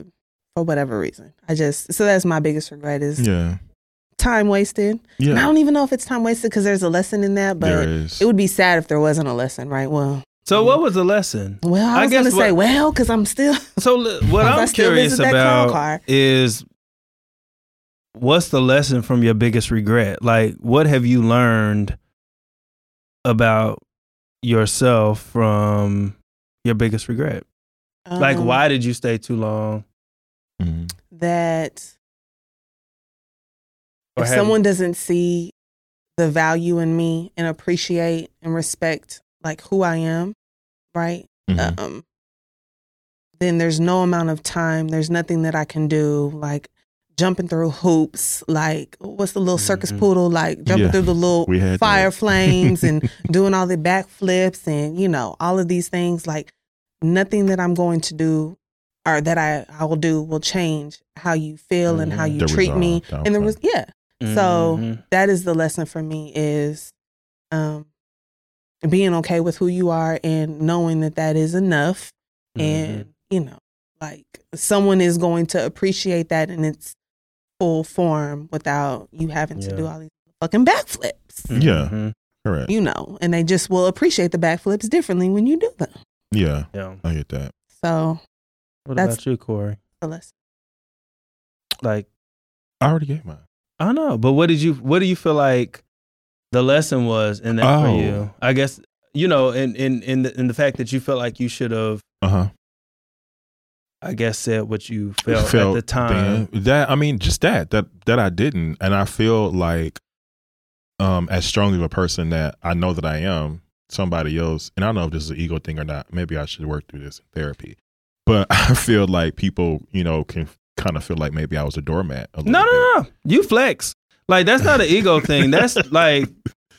for whatever reason, I just so that's my biggest regret is Yeah, time wasted. And I don't even know if it's time wasted because there's a lesson in that, but it would be sad if there wasn't a lesson, right? Well, so what was the lesson? well, I I was guess gonna say, well, because I'm still So what I I'm curious visit that clown about is what's the lesson from your biggest regret? Like what have you learned about yourself from your biggest regret? like um, why did you stay too long? Mhm. that Or if have- someone doesn't see the value in me and appreciate and respect like who I am, right? Mhm. Um then there's no amount of time, there's nothing that I can do like jumping through hoops, like what's the little circus Mhm. poodle like jumping Yeah, through the little fire that. flames and doing all the backflips and you know all of these things like nothing that I'm going to do or that I, I will do will change how you feel and how Mhm. you The treat me resolve, and there was, yeah so Mhm. that is the lesson for me is um, being okay with who you are and knowing that that is enough, Mm-hmm. and you know, like someone is going to appreciate that in its full form without you having to do all these fucking backflips. Yeah. Mhm. Correct. You know, and they just will appreciate the backflips differently when you do them. Yeah, Yeah. I get that. So What That's- about you, Corey? the lesson. Like, I already gave mine. I know, but what did you? What do you feel like the lesson was in that for Oh. you? I guess you know, in in in the in the fact that you felt like you should have, Uh huh. I guess, said what you felt, at the time. that I mean, just that that that I didn't, and I feel like, um, as strongly of a person that I know that I am, somebody else, and I don't know if this is an ego thing or not. Maybe I should work through this in therapy, but I feel like people, you know, can kind of feel like maybe I was a doormat. A No, bit. no, no. You flex. Like that's not an ego thing. That's like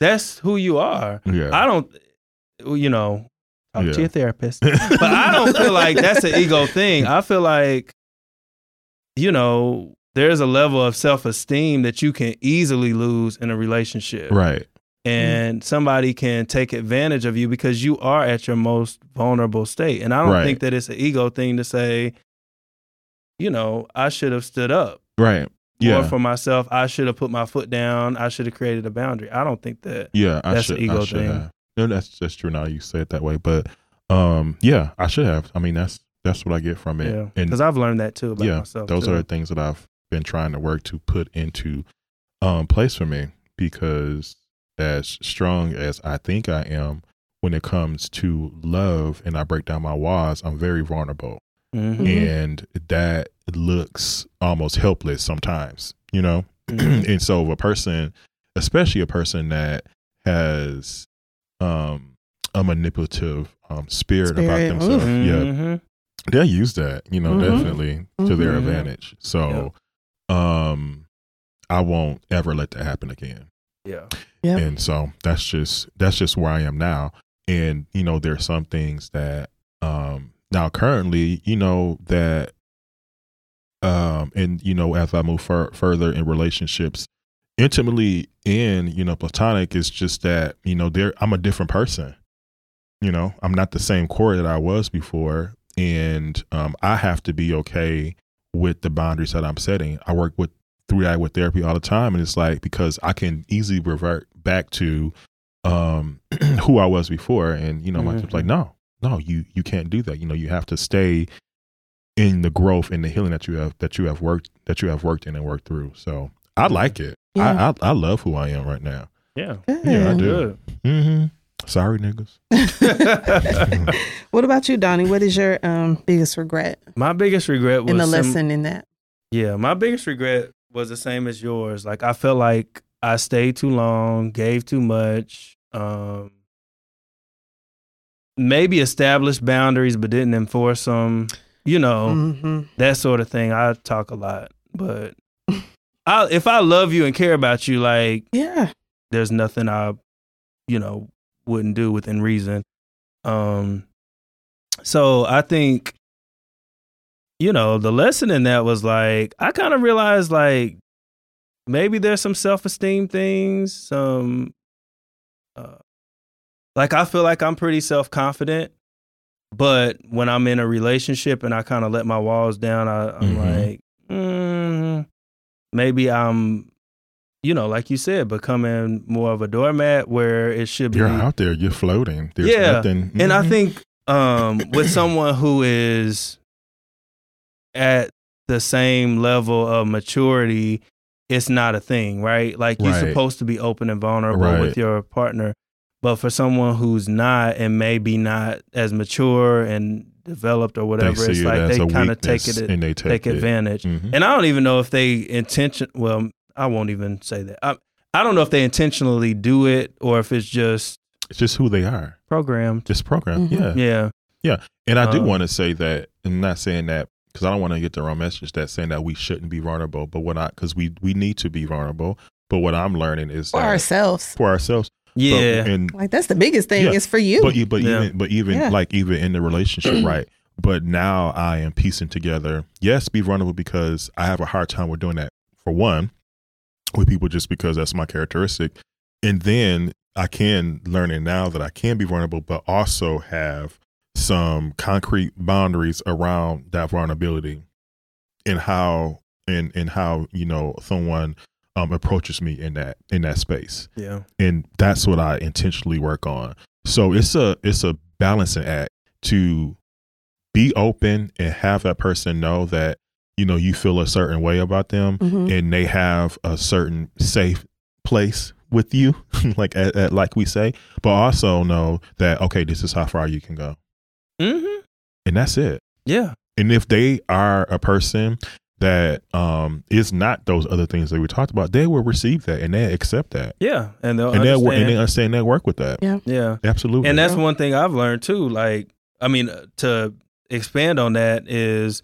that's who you are. Yeah, I don't, you know, talk Yeah. to your therapist. but I don't feel like that's an ego thing. I feel like, you know, there's a level of self esteem that you can easily lose in a relationship. right. And somebody can take advantage of you because you are at your most vulnerable state. And I don't Right. think that it's an ego thing to say, you know, I should have stood up. Right. Yeah. Or for myself, I should have put my foot down. I should have created a boundary. I don't think that. Yeah, I That's should. an ego I should thing. have. No, that's that's true. Now you say it that way, but um, yeah, I should have. I mean, that's that's what I get from it. Yeah. and Because I've learned that too about yeah, myself. those too. are the things that I've been trying to work to put into um place for me because as strong as I think I am when it comes to love and I break down my walls, I'm very vulnerable. Mhm. Mhm. And that looks almost helpless sometimes, you know? Mhm. and so if a person, especially a person that has um a manipulative um spirit, about Spirit, themselves, oof. yeah, they'll use that, you know, Mhm. definitely to their Mhm. advantage. So um I won't ever let that happen again. Yeah. Yep. And so that's just that's just where I am now. And you know, there's some things that um now currently, you know, that um and you know, as I move fur- further in relationships, intimately in, you know, platonic is just that, you know, there I'm a different person. You know, I'm not the same core that I was before. And um I have to be okay with the boundaries that I'm setting. I work with through that with therapy all the time and it's like because I can easily revert back to um who I was before and you know my Mhm. therapist's like no no you you can't do that. You know you have to stay in the growth and the healing that you have that you have worked that you have worked in and worked through. So I like it. Yeah. I, I I love who I am right now. Yeah. yeah I do. Mm-hmm. Sorry niggas. What about you, Donnie? What is your um biggest regret? My biggest regret was in the some- lesson in that? Yeah, my biggest regret was the same as yours. Like I felt like I stayed too long, gave too much, um maybe established boundaries but didn't enforce them. You know, hmm that sort of thing. I talk a lot, but I if I love you and care about you like Yeah. there's nothing I you know wouldn't do within reason. Um so I think you know, the lesson in that was like I kind of realized like maybe there's some self-esteem things, some uh like I feel like I'm pretty self-confident, but when I'm in a relationship and I kind of let my walls down, I, I'm Mhm. like, mm, maybe I'm, you know, like you said, becoming more of a doormat where it should be. you're out there you're floating there's Yeah, nothing And I Mhm. think um, with someone who is at the same level of maturity, it's not a thing, right? Like you're Right. supposed to be open and vulnerable Right. with your partner. But for someone who's not and maybe not as mature and developed or whatever, it's it like as they kind of take it and they take, take it. advantage. Mhm. And I don't even know if they intention. Well, I won't even say that. I, I don't know if they intentionally do it or if it's just it's just who they are programmed. just program Mhm. yeah Yeah, And I do Um, want to say that, and not saying that because I don't want to get the wrong message that saying that we shouldn't be vulnerable, but what I because we we need to be vulnerable. But what I'm learning is For that ourselves. for ourselves. But- yeah, and Like that's the biggest thing Yeah. is for you. but but Yeah. even but even Yeah. like even in the relationship, right? But now I am piecing together. Yes, be vulnerable because I have a hard time with doing that. For one, with people just because that's my characteristic, and then I can learn it now that I can be vulnerable, but also have some concrete boundaries around that vulnerability and how and and how you know someone um approaches me in that in that space Yeah. and that's what I intentionally work on. So it's a it's a balancing act to be open and have that person know that you know you feel a certain way about them Mhm. and they have a certain safe place with you like at, at- like we say but also know that okay this is how far you can go Mm-hmm. and that's it Yeah. and if they are a person that um is not those other things that we talked about they will receive that and they accept that Yeah. And they'll and they'll work and they understand that work with that Yeah. yeah. absolutely And that's one thing I've learned too. Like, I mean, uh, to expand on that is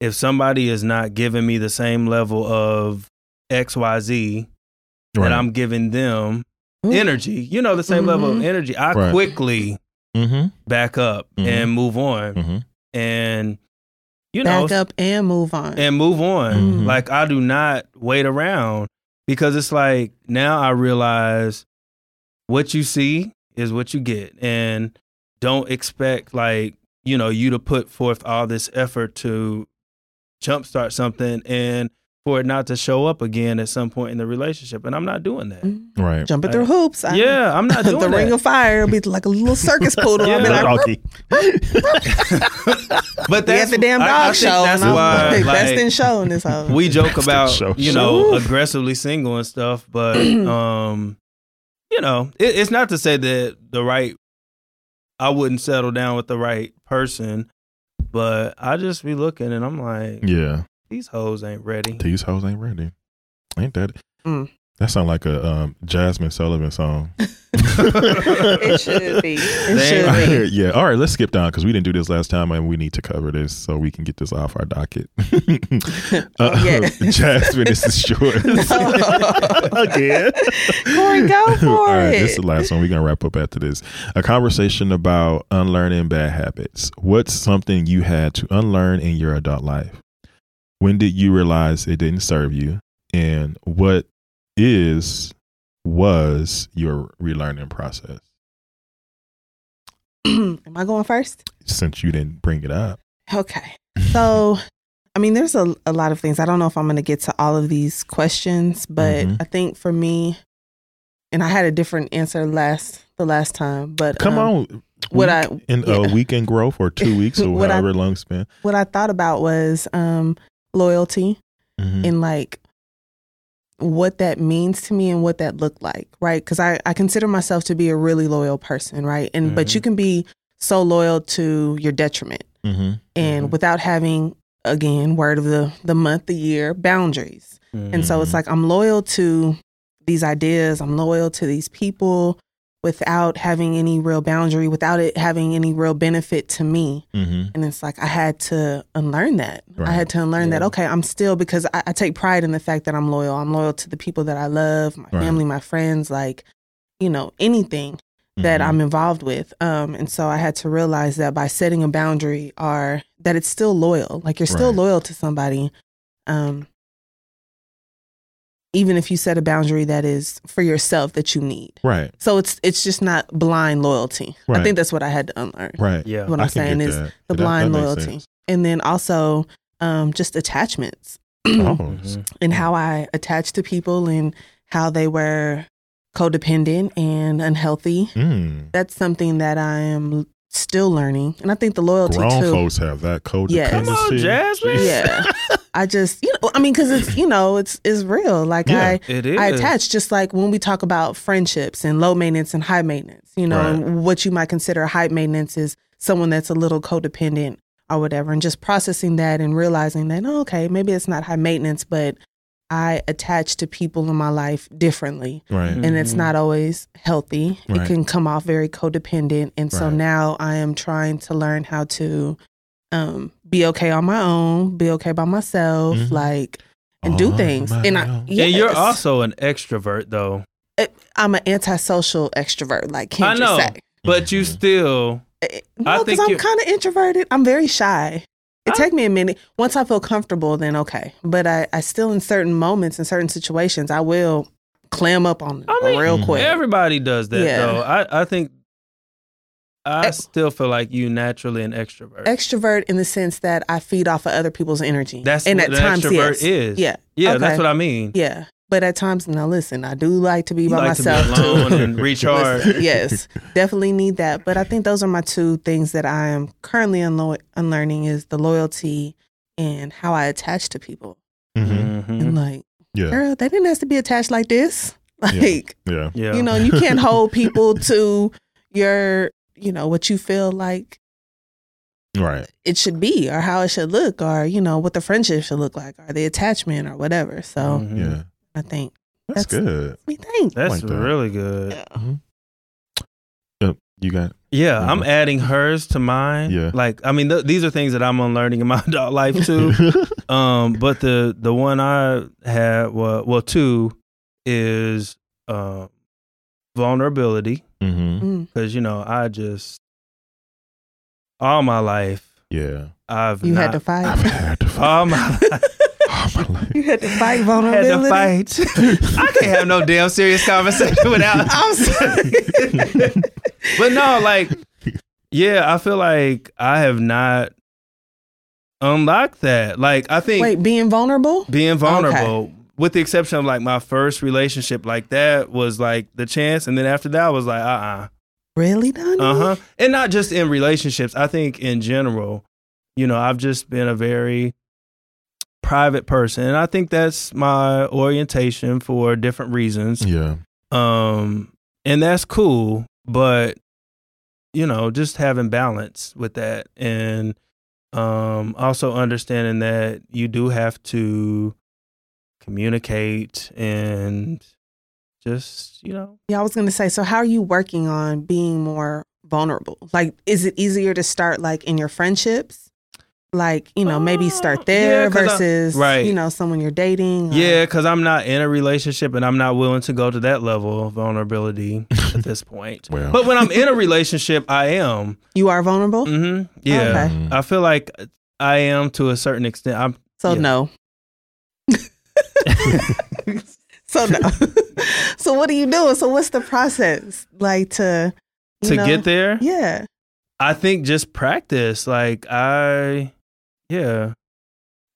if somebody is not giving me the same level of XYZ Right. that I'm giving them Ooh. energy, you know, the same level of Mhm. energy, I Right. quickly mm-hmm, back up Mhm. and move on. mm-hmm. And, you know, Back up and move on. and move on. Mhm. Like I do not wait around because it's like now I realize what you see is what you get and don't expect like, you know, you to put forth all this effort to jumpstart something and for it not to show up again at some point in the relationship. And I'm not doing that. Mhm. right Jumping through hoops. I- Yeah, I'm not doing the that. ring of fire will be like a little circus poodle. I'll be Yeah. like, Donkey. but we at the damn dog I think show. That's why like, best in show in this house. we joke Best about show. you know aggressively single and stuff but um you know it, it's not to say that the right i wouldn't settle down with the right person but i just be looking and i'm like yeah these hoes ain't ready these hoes ain't ready ain't that Mm. that sound like a um Jazmine Sullivan song it should be. It They- should be. yeah all right let's skip down because we didn't do this last time and we need to cover this so we can get this off our docket uh, Yeah. jasmine this is yours again Corey, go for All right, it. this is the last one. We're gonna wrap up after this. A conversation about unlearning bad habits. What's something you had to unlearn in your adult life? When did you realize it didn't serve you? And what is was your relearning process? Am I going first? Since you didn't bring it up. Okay. So, I mean, there's a, a lot of things. I don't know if I'm going to get to all of these questions, but Mhm. I think for me, and I had a different answer last the last time, but Come um, on. what I in yeah. a weekend growth or two weeks or whatever I- long it's what I thought about was um, loyalty Mhm. and like what that means to me and what that looked like, right? Because I, I consider myself to be a really loyal person, right? And but Mhm. you can be so loyal to your detriment Mhm. and without having again word of the the month the year boundaries and so it's Mhm. like i'm loyal to these ideas i'm loyal to these people without having any real boundary without it having any real benefit to me Mhm. and it's like i had to unlearn that Right. i had to unlearn that okay i'm still because I, I take pride in the fact that i'm loyal i'm loyal to the people that i love my Right. family my friends like you know anything that Mhm. I'm involved with. Um, and so I had to realize that by setting a boundary or that it's still loyal. Like you're still Right. loyal to somebody. Um, even if you set a boundary that is for yourself that you need. Right. So it's it's just not blind loyalty. I think that's what I had to unlearn. Right. yeah What I I'm can saying get is that. the That- blind that makes loyalty. sense. And then also um, just attachments Oh. Mhm. and how I attach to people and how they were codependent and unhealthy Mm. that's something that I am still learning, and I think the loyalty Grown too. folks have that codependency. Yes. Come on, Jasmine. Yeah, I just you know, I mean, because it's you know, it's it's real. Like Yeah. I. it is I attach just like when we talk about friendships and low maintenance and high maintenance, you know, Right. and what you might consider high maintenance is someone that's a little codependent or whatever, and just processing that and realizing that, oh, okay, maybe it's not high maintenance, but I attach to people in my life differently Right. And it's not always healthy. Right. It can come off very codependent. And so Right. now I am trying to learn how to um, be okay on my own, be okay by myself, Mhm. like, and do things. And I, own. and you're also an extrovert though It- I'm an antisocial extrovert, like Kendra I know. say. but you Mhm. still Eh, I No, because I'm kind of introverted. I'm very shy. It I- take me a minute. Once I feel comfortable, then okay. But I, I still in certain moments, in certain situations, I will clam up on I mean, real quick. Everybody does that Yeah. though. I, I think I Eh. still feel like you naturally an extrovert. Extrovert in the sense that I feed off of other people's energy. That's and what at an times, extrovert yes. is. Yeah. Yeah, Okay. that's what I mean. Yeah. But at times, now listen, I do like to be You by like myself to be alone too. and recharge. Listen, yes, definitely need that. But I think those are my two things that I am currently unlo- unlearning is the loyalty and how I attach to people. Mm-hmm. Mhm. And like, Yeah. girl, they didn't have to be attached like this. Like, Yeah. Yeah. you know, you can't hold people to your, you know, what you feel like Right. it should be or how it should look or, you know, what the friendship should look like or the attachment or whatever. So Mhm. Yeah. I think That's, That's- good. we think. That's like that. really good. Yeah. Yep. You got Yeah, I'm Mhm. adding hers to mine. Yeah. Like, I mean, th- these are things that I'm unlearning in my adult life too. um, but the the one I had, well, well, two is uh, vulnerability mm-hmm. Mm. because you know I just all my life Yeah. I've You not, had to fight. I've had to fight all my life all my life. You had to fight I had vulnerability. to fight. I can't have no damn serious conversation without. I'm sorry. but no, like, yeah, I feel like I have not unlocked that. Like, I think Wait, being vulnerable? being vulnerable, with the exception of like my first relationship, like that was like the chance, and then after that, I was like, uh, uh Really, Donnie? uh huh, and not just in relationships. I think in general, you know, I've just been a very private person, and I think that's my orientation for different reasons. Yeah. Um, and that's cool, but you know, just having balance with that and um also understanding that you do have to communicate and just, you know, Yeah, I was going to say, so how are you working on being more vulnerable? Like, is it easier to start like in your friendships? Like, you know, maybe Uh, start there yeah, 'cause I- versus, right. you know, someone you're dating. or- yeah, cuz I'm not in a relationship and I'm not willing to go to that level of vulnerability at this point. Well. But when I'm in a relationship, I am. You are vulnerable? Mm-hmm. Yeah. Okay. Mm. I feel like I am to a certain extent. I'm So, yeah. no. so, no. so, what are you doing? So, what's the process like to, to know- get there. Yeah. I think just practice. Like I, yeah,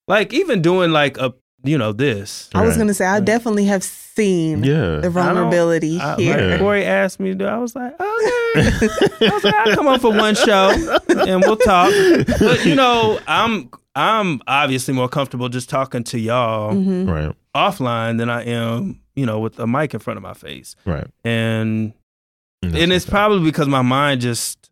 like even doing like a you know this. I was going to say, I Right. definitely have seen Yeah. the vulnerability I, here. Like Corey asked me to. I was like, okay. I was like, I'll come on for one show and we'll talk. But you know, I'm I'm obviously more comfortable just talking to y'all Mhm. Right. offline than I am, you know, with a mic in front of my face. Right. And That's and it's okay. probably because my mind just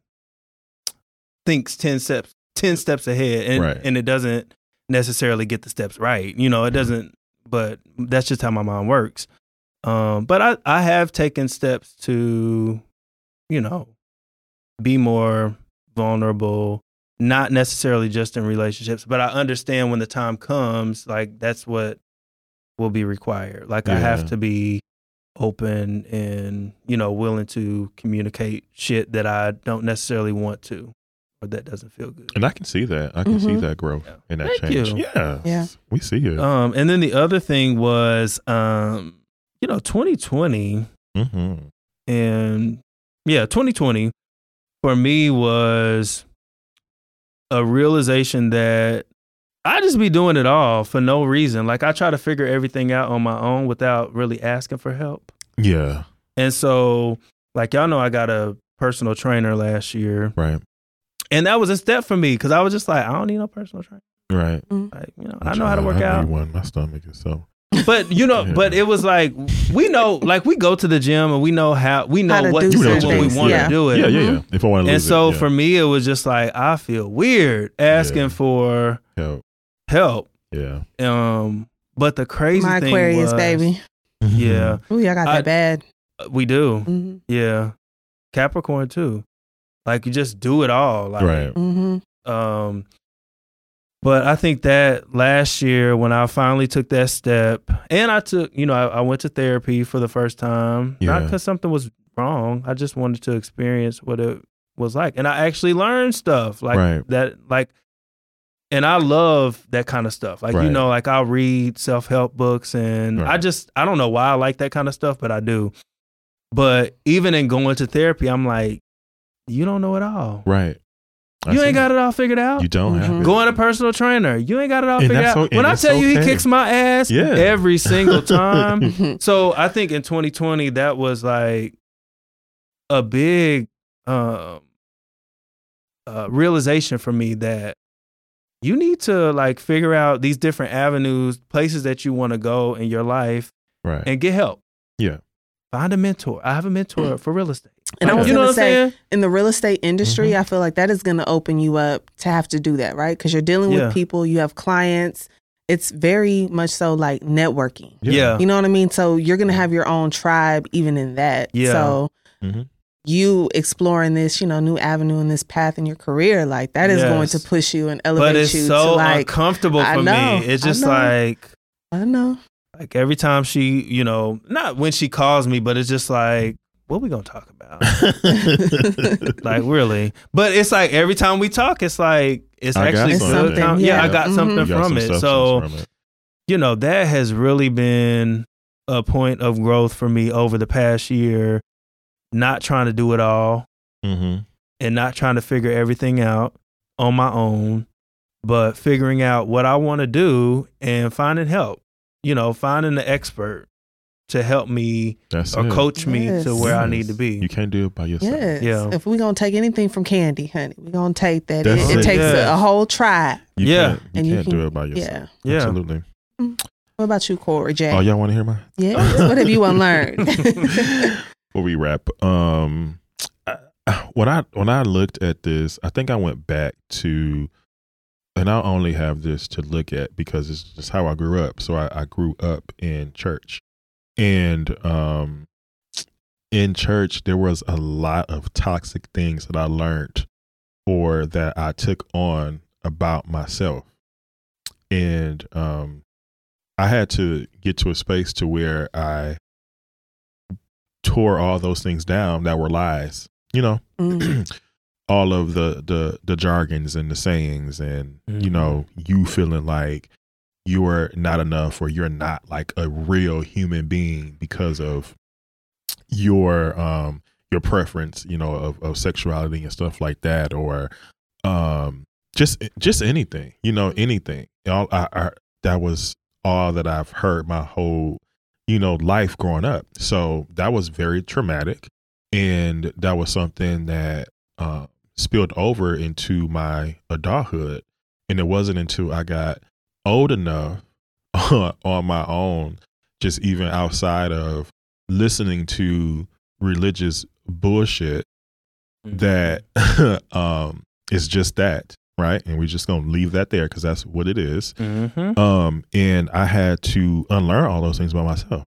thinks 10 steps 10 steps ahead and Right. and it doesn't necessarily get the steps right you know it doesn't but that's just how my mind works. Um but i i have taken steps to you know be more vulnerable not necessarily just in relationships but i understand when the time comes like that's what will be required. Like i have to be open and you know willing to communicate shit that I don't necessarily want to or that doesn't feel good. And I can see that. I can see Mhm. that growth Yeah. and that Thank change. you. Yeah. Yeah. We see it. Um and then the other thing was um you know 2020 mm-hmm. and yeah 2020 for me was a realization that I just be doing it all for no reason. Like I try to figure everything out on my own without really asking for help. Yeah. And so like y'all know I got a personal trainer last year Right. And that was a step for me because I was just like, I don't need no personal trainer. Right. Like, you know, I know how to work I out. One. My stomach is so. But you know, Yeah. but it was like we know, like we go to the gym and we know how we know How what do to do certain when we things, want yeah. to do it. Yeah, yeah, yeah. If I want to lose And so it, yeah. for me, it was just like I feel weird asking Yeah. for Help. help. Yeah. Um, but the crazy My thing Aquarius, was, baby. Yeah, Ooh, y'all got that I- bad. we do. hmm Yeah, Capricorn too. Like you just do it all. Like, right. hmm Um, but I think that last year when I finally took that step, and I took, you know, I, I went to therapy for the first time, not because something was wrong. I just wanted to experience what it was like, and I actually learned stuff like Right. that. Like and I love that kind of stuff. Like you know, like I'll read self help books, and I just I don't know why I like that kind of stuff, but I do. But even in going to therapy, I'm like, you don't know it all. Right. I you see. ain't got it all figured out. You don't have Mhm. it. Going to personal trainer, you ain't got it all And figured out. o- and when I that's tell you he kicks my ass Yeah. every single time. So I think in 2020 that was like a big um uh, realization for me that you need to like figure out these different avenues, places that you want to go in your life Right. and get help. Yeah. Find a mentor. I have a mentor for real estate. And I was you know gonna what I'm say, saying? in the real estate industry, Mm-hmm. I feel like that is going to open you up to have to do that, right? Because you're dealing Yeah. with people, you have clients. It's very much so like networking. Yeah. You know what I mean? So you're going to have your own tribe even in that. Yeah. So Mhm. you exploring this, you know, new avenue in this path in your career, like that is going to push you and elevate But it's you so to like, uncomfortable I for know, me. It's I just know. like I know. like every time she, you know, not when she calls me, but it's just like, what we gonna talk about? like really. But it's like every time we talk, it's like it's I actually It's something, com- yeah. I yeah. got Mhm. something got from some it. So from it. you know that has really been a point of growth for me over the past year. Not trying to do it all Mhm. and not trying to figure everything out on my own, but figuring out what I want to do and finding help. You know, finding the expert to help me That's or it. coach me to Yes. where I need to be. You can't do it by yourself. Yes. Yeah. If we're going to take anything from Candy, honey, we're going to take that. It, it it. takes Yes. a, a whole tribe. You Yeah. can't, you And you can't can- do it by yourself. Yeah. Yeah. Absolutely. What about you, Corey J? Oh, y'all want to hear mine? Yes. what have you unlearned? Before we wrap, um, I- when I when I looked at this, I think I went back to, and I only have this to look at because it's just how I grew up. So I, I grew up in church, and um, in church there was a lot of toxic things that I learned, or that I took on about myself, and um, I had to get to a space to where I tore all those things down that were lies. You know, Mm. all of the the the jargons and the sayings, and you Mhm. know, you feeling like you're not enough or you're not like a real human being because of your um your preference, you know, of, of sexuality and stuff like that, or um just just anything, you know, anything. All I, I that was all that I've heard my whole you know life growing up. So that was very traumatic, and that was something that uh, spilled over into my adulthood. And it wasn't until I got old enough on my own, just even outside of listening to religious bullshit, that um, it's just that, right? And we're just gonna leave that there because that's what it is. Mm-hmm. Um, and I had to unlearn all those things by myself.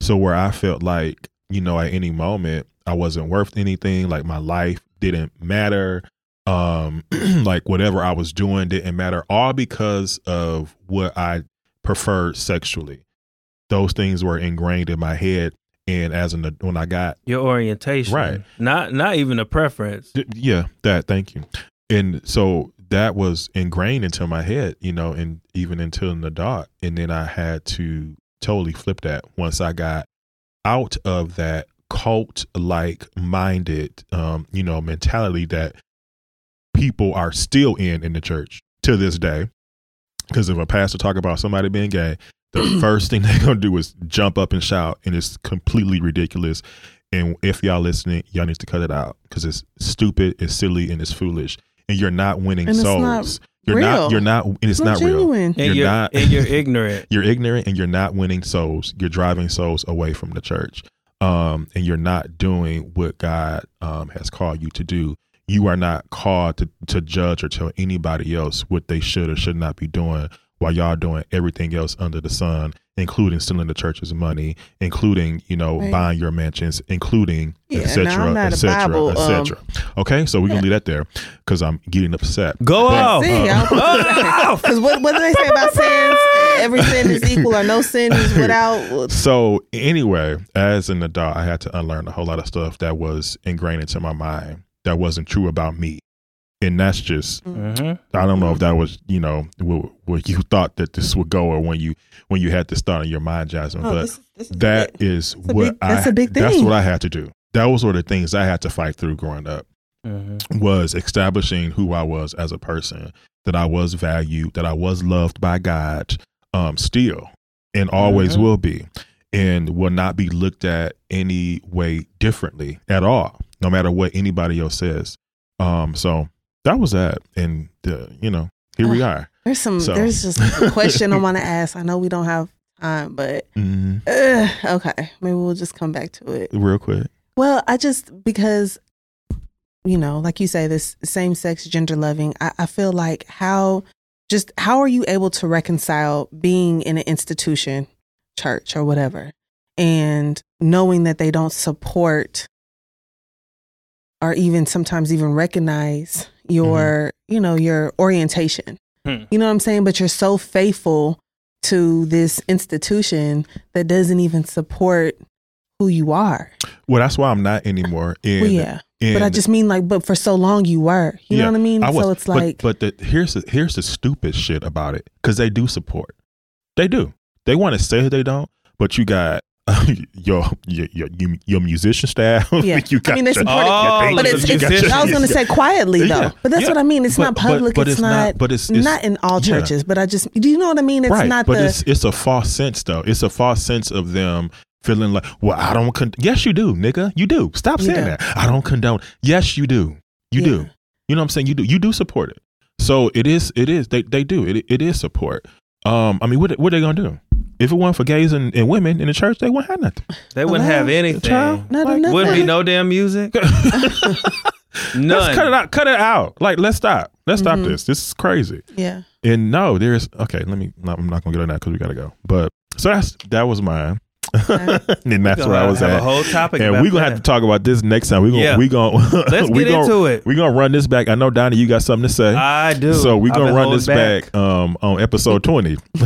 So where I felt like, you know, at any moment I wasn't worth anything, like my life didn't matter, um, like whatever I was doing didn't matter, all because of what I preferred sexually. Those things were ingrained in my head, and as an when I got Your orientation, Right. Not not even a preference. D- Yeah, that. Thank you. And so that was ingrained into my head, you know, and even until an adult. And then I had to totally flip that once I got out of that cult like minded, um, you know, mentality that people are still in in the church to this day. Because if a pastor talk about somebody being gay, the first thing they're gonna do is jump up and shout, and it's completely ridiculous. And if y'all listening, y'all need to cut it out because it's stupid, it's silly, and it's foolish. And you're not winning And it's souls. not you're real. not. You're not. And it's not, real. genuine. And You're you're, not- and you're ignorant. You're ignorant, and you're not winning souls. You're driving souls away from the church. Um, and you're not doing what God um, has called you to do. You are not called to, to judge or tell anybody else what they should or should not be doing while y'all doing everything else under the sun, including stealing the church's money, including, you know, Right. buying your mansions, including Yeah, etc. etc. cetera, I'm not et a cetera, Bible, et um, cetera. okay, so we're going to leave that there because I'm getting upset. Go But- off. See, uh, because what, what do they say about sins? Every sin is equal, or no sin is without. So anyway, as an adult, I had to unlearn a whole lot of stuff that was ingrained into my mind that wasn't true about me. and that's just Mhm. I don't know if that was you know what, where you thought that this would go or when you when you had this thought in your mind, Jasmine. Oh, but this- this is that big. is a what big- that's I a big that's what I had to do. That was one of the things I had to fight through growing up Mhm. was establishing who I was as a person, that I was valued, that I was loved by God, um, still and always Mhm. will be, and will not be looked at any way differently at all, no matter what anybody else says. Um, so that was that, and uh, you know, here we are. There's some. So. There's just a question I want to ask. I know we don't have time, but hmm uh, okay, maybe we'll just come back to it. Real quick, Well, I just because you know, like you say, this same sex, gender loving. I, I feel like how just how are you able to reconcile being in an institution, church or whatever, and knowing that they don't support or even sometimes even recognize your, you know, your orientation. Hmm. You know what I'm saying? But you're so faithful to this institution that doesn't even support who you are. well, that's why I'm not anymore. And, Well, yeah. But I just mean like, but for so long you were. You know Yeah, what I mean? I was, so it's but- like, but, the, here's the here's the stupid shit about it because they do support, they do. They want to say they don't, but you got your your your, your, your musician staff. Yeah. you got I mean, they your- support. Oh, but look it's, it's. I was going to say quietly though. Yeah, But that's yeah. what I mean. It's But- not public. but it's, it's not. not- but it's- it's- not in all yeah. churches. But I just, do you know what I mean? It's right, not but the. it's it's a false sense though. It's a false sense of them feeling like, well, I don't. Con-. Yes, you do, nigga. You do. Stop You saying do. that. I don't condone. Yes, you do. You Yeah. do. You know what I'm saying? You do. You do support it. So it is. It is. They they do. It it is support. Um. I mean, what what are they gonna do? If it weren't for gays and, and women in the church, they wouldn't have nothing. They wouldn't have anything. Child, Not like, enough. Wouldn't be no damn music. None. Let's cut it out. Cut it out. Like, let's stop. Let's stop Mhm. this. This is crazy. yeah. And no, there's okay. Let me. Not, I'm not gonna get on that because we gotta go. But so that's that was mine. Okay. and that's Gonna where I was have at. a whole topic. and we're gonna have to talk about this next time. We're gonna Yeah. we gonna Let's we get gonna, into it. We're gonna run this back. I know Donnie, you got something to say. I do. so we're gonna run this back, um on episode twenty.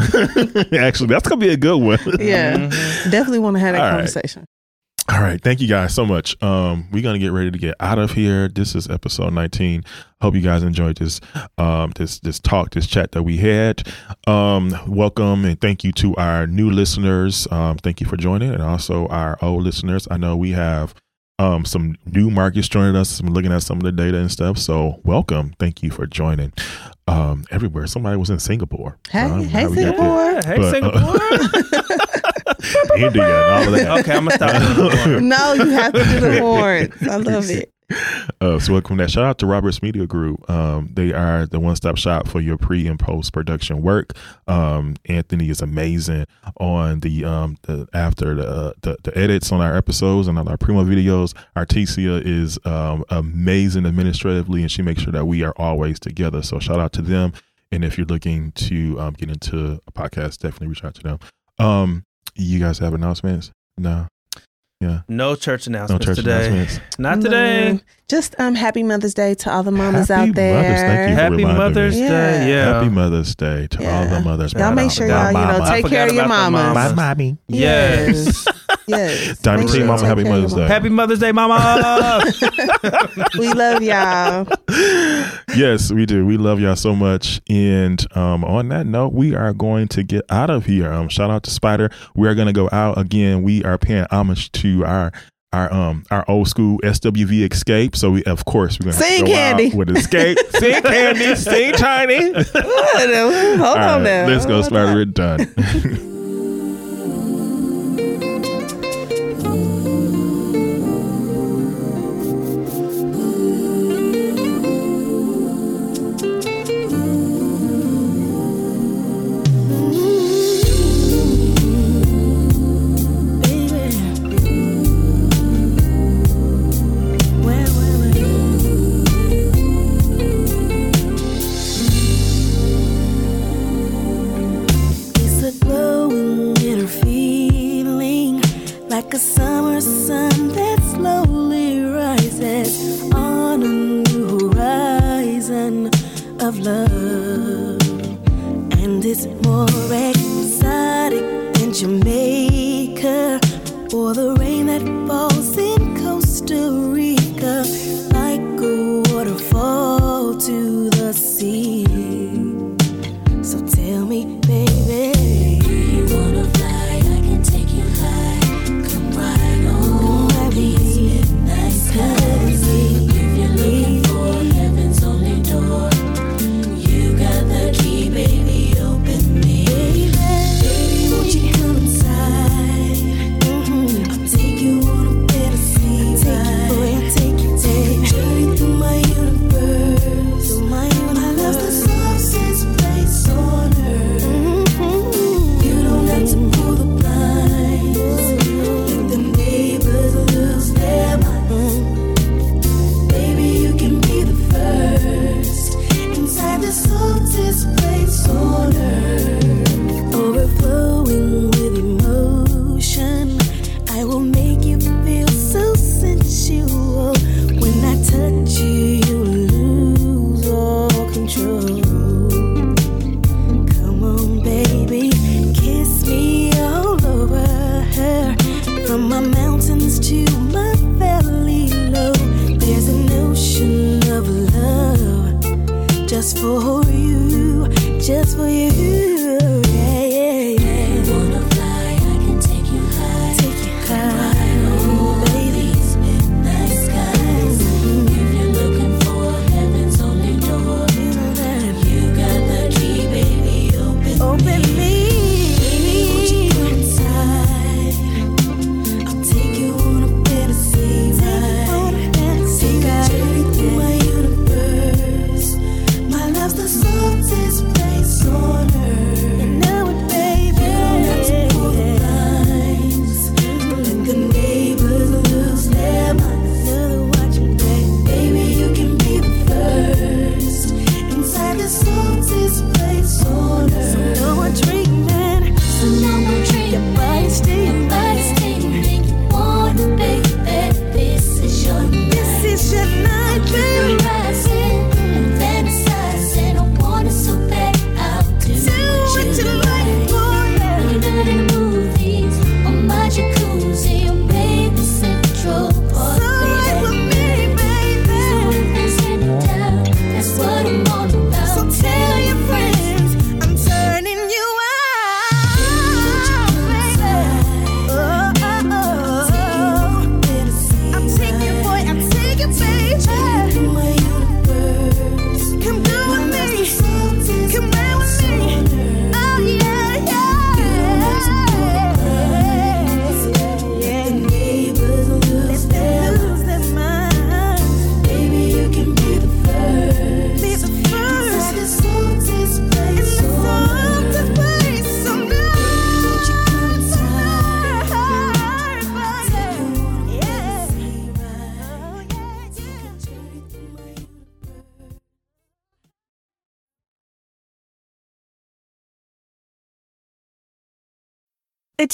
Actually, that's gonna be a good one. Yeah. Definitely want to have that All right. All right, thank you guys so much. Um, we're gonna get ready to get out of here. This is episode 19. Hope you guys enjoyed this, um, this this talk, this chat that we had. Um, welcome and thank you to our new listeners. Um, thank you for joining, and also our old listeners. I know we have um some new markets joining us. I'm looking at some of the data and stuff. So welcome. Thank you for joining. Um, everywhere. Somebody was in Singapore. Hey, I hey, how we got Singapore. Hey, But, Singapore. India and all of that. okay, I'm gonna stop doing the horn. no, you have to do the horns. I love it. Uh, so welcome that. Shout out to Roberts Media Group. Um, they are the one stop shop for your pre and post production work. Um, Anthony is amazing on the um the after the, uh, the the edits on our episodes and on our primo videos. Artesia is um amazing administratively, and she makes sure that we are always together. So shout out to them. And if you're looking to um, get into a podcast, definitely reach out to them. You guys have announcements? No. Yeah. No church No announcements church today. announcements. Not today. No. Just um, happy Mother's Day to all the mamas Happy out there. Mother's- thank you Happy reminding Mother's me. Day. Yeah. Happy Mother's Day to all the mothers. Y'all make sure y'all, you know, take care of your about mamas. mamas. mommy. Yes. Yes. Donnie Make T, sure mama, happy Mother's Day. Happy Mother's Day, Mama. We love y'all. yes, we do. We love y'all so much. And um, on that note, we are going to get out of here. Um, shout out to Spider. We are going to go out again. We are paying homage to our our um our old school SWV Xscape. So we of course we're gonna Sing go Kandi. out with Xscape. sing Kandi. Sing Tiny. Hold All on right, now. Let's go, Hold Spider. on. We're done.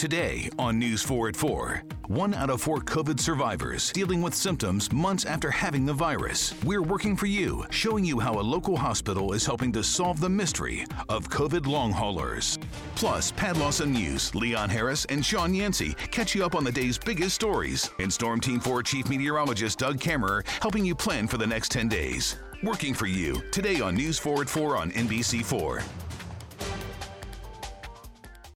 Today on News 4 at 4, one out of four COVID survivors dealing with symptoms months after having the virus. We're working for you, showing you how a local hospital is helping to solve the mystery of COVID long haulers. Plus, Pat Lawson Muse, Leon Harris, and Shawn Yancy catch you up on the day's biggest stories. And Storm Team 4 Chief Meteorologist Doug Kammerer helping you plan for the next 10 days. Working for you today on News 4 at 4 on NBC4.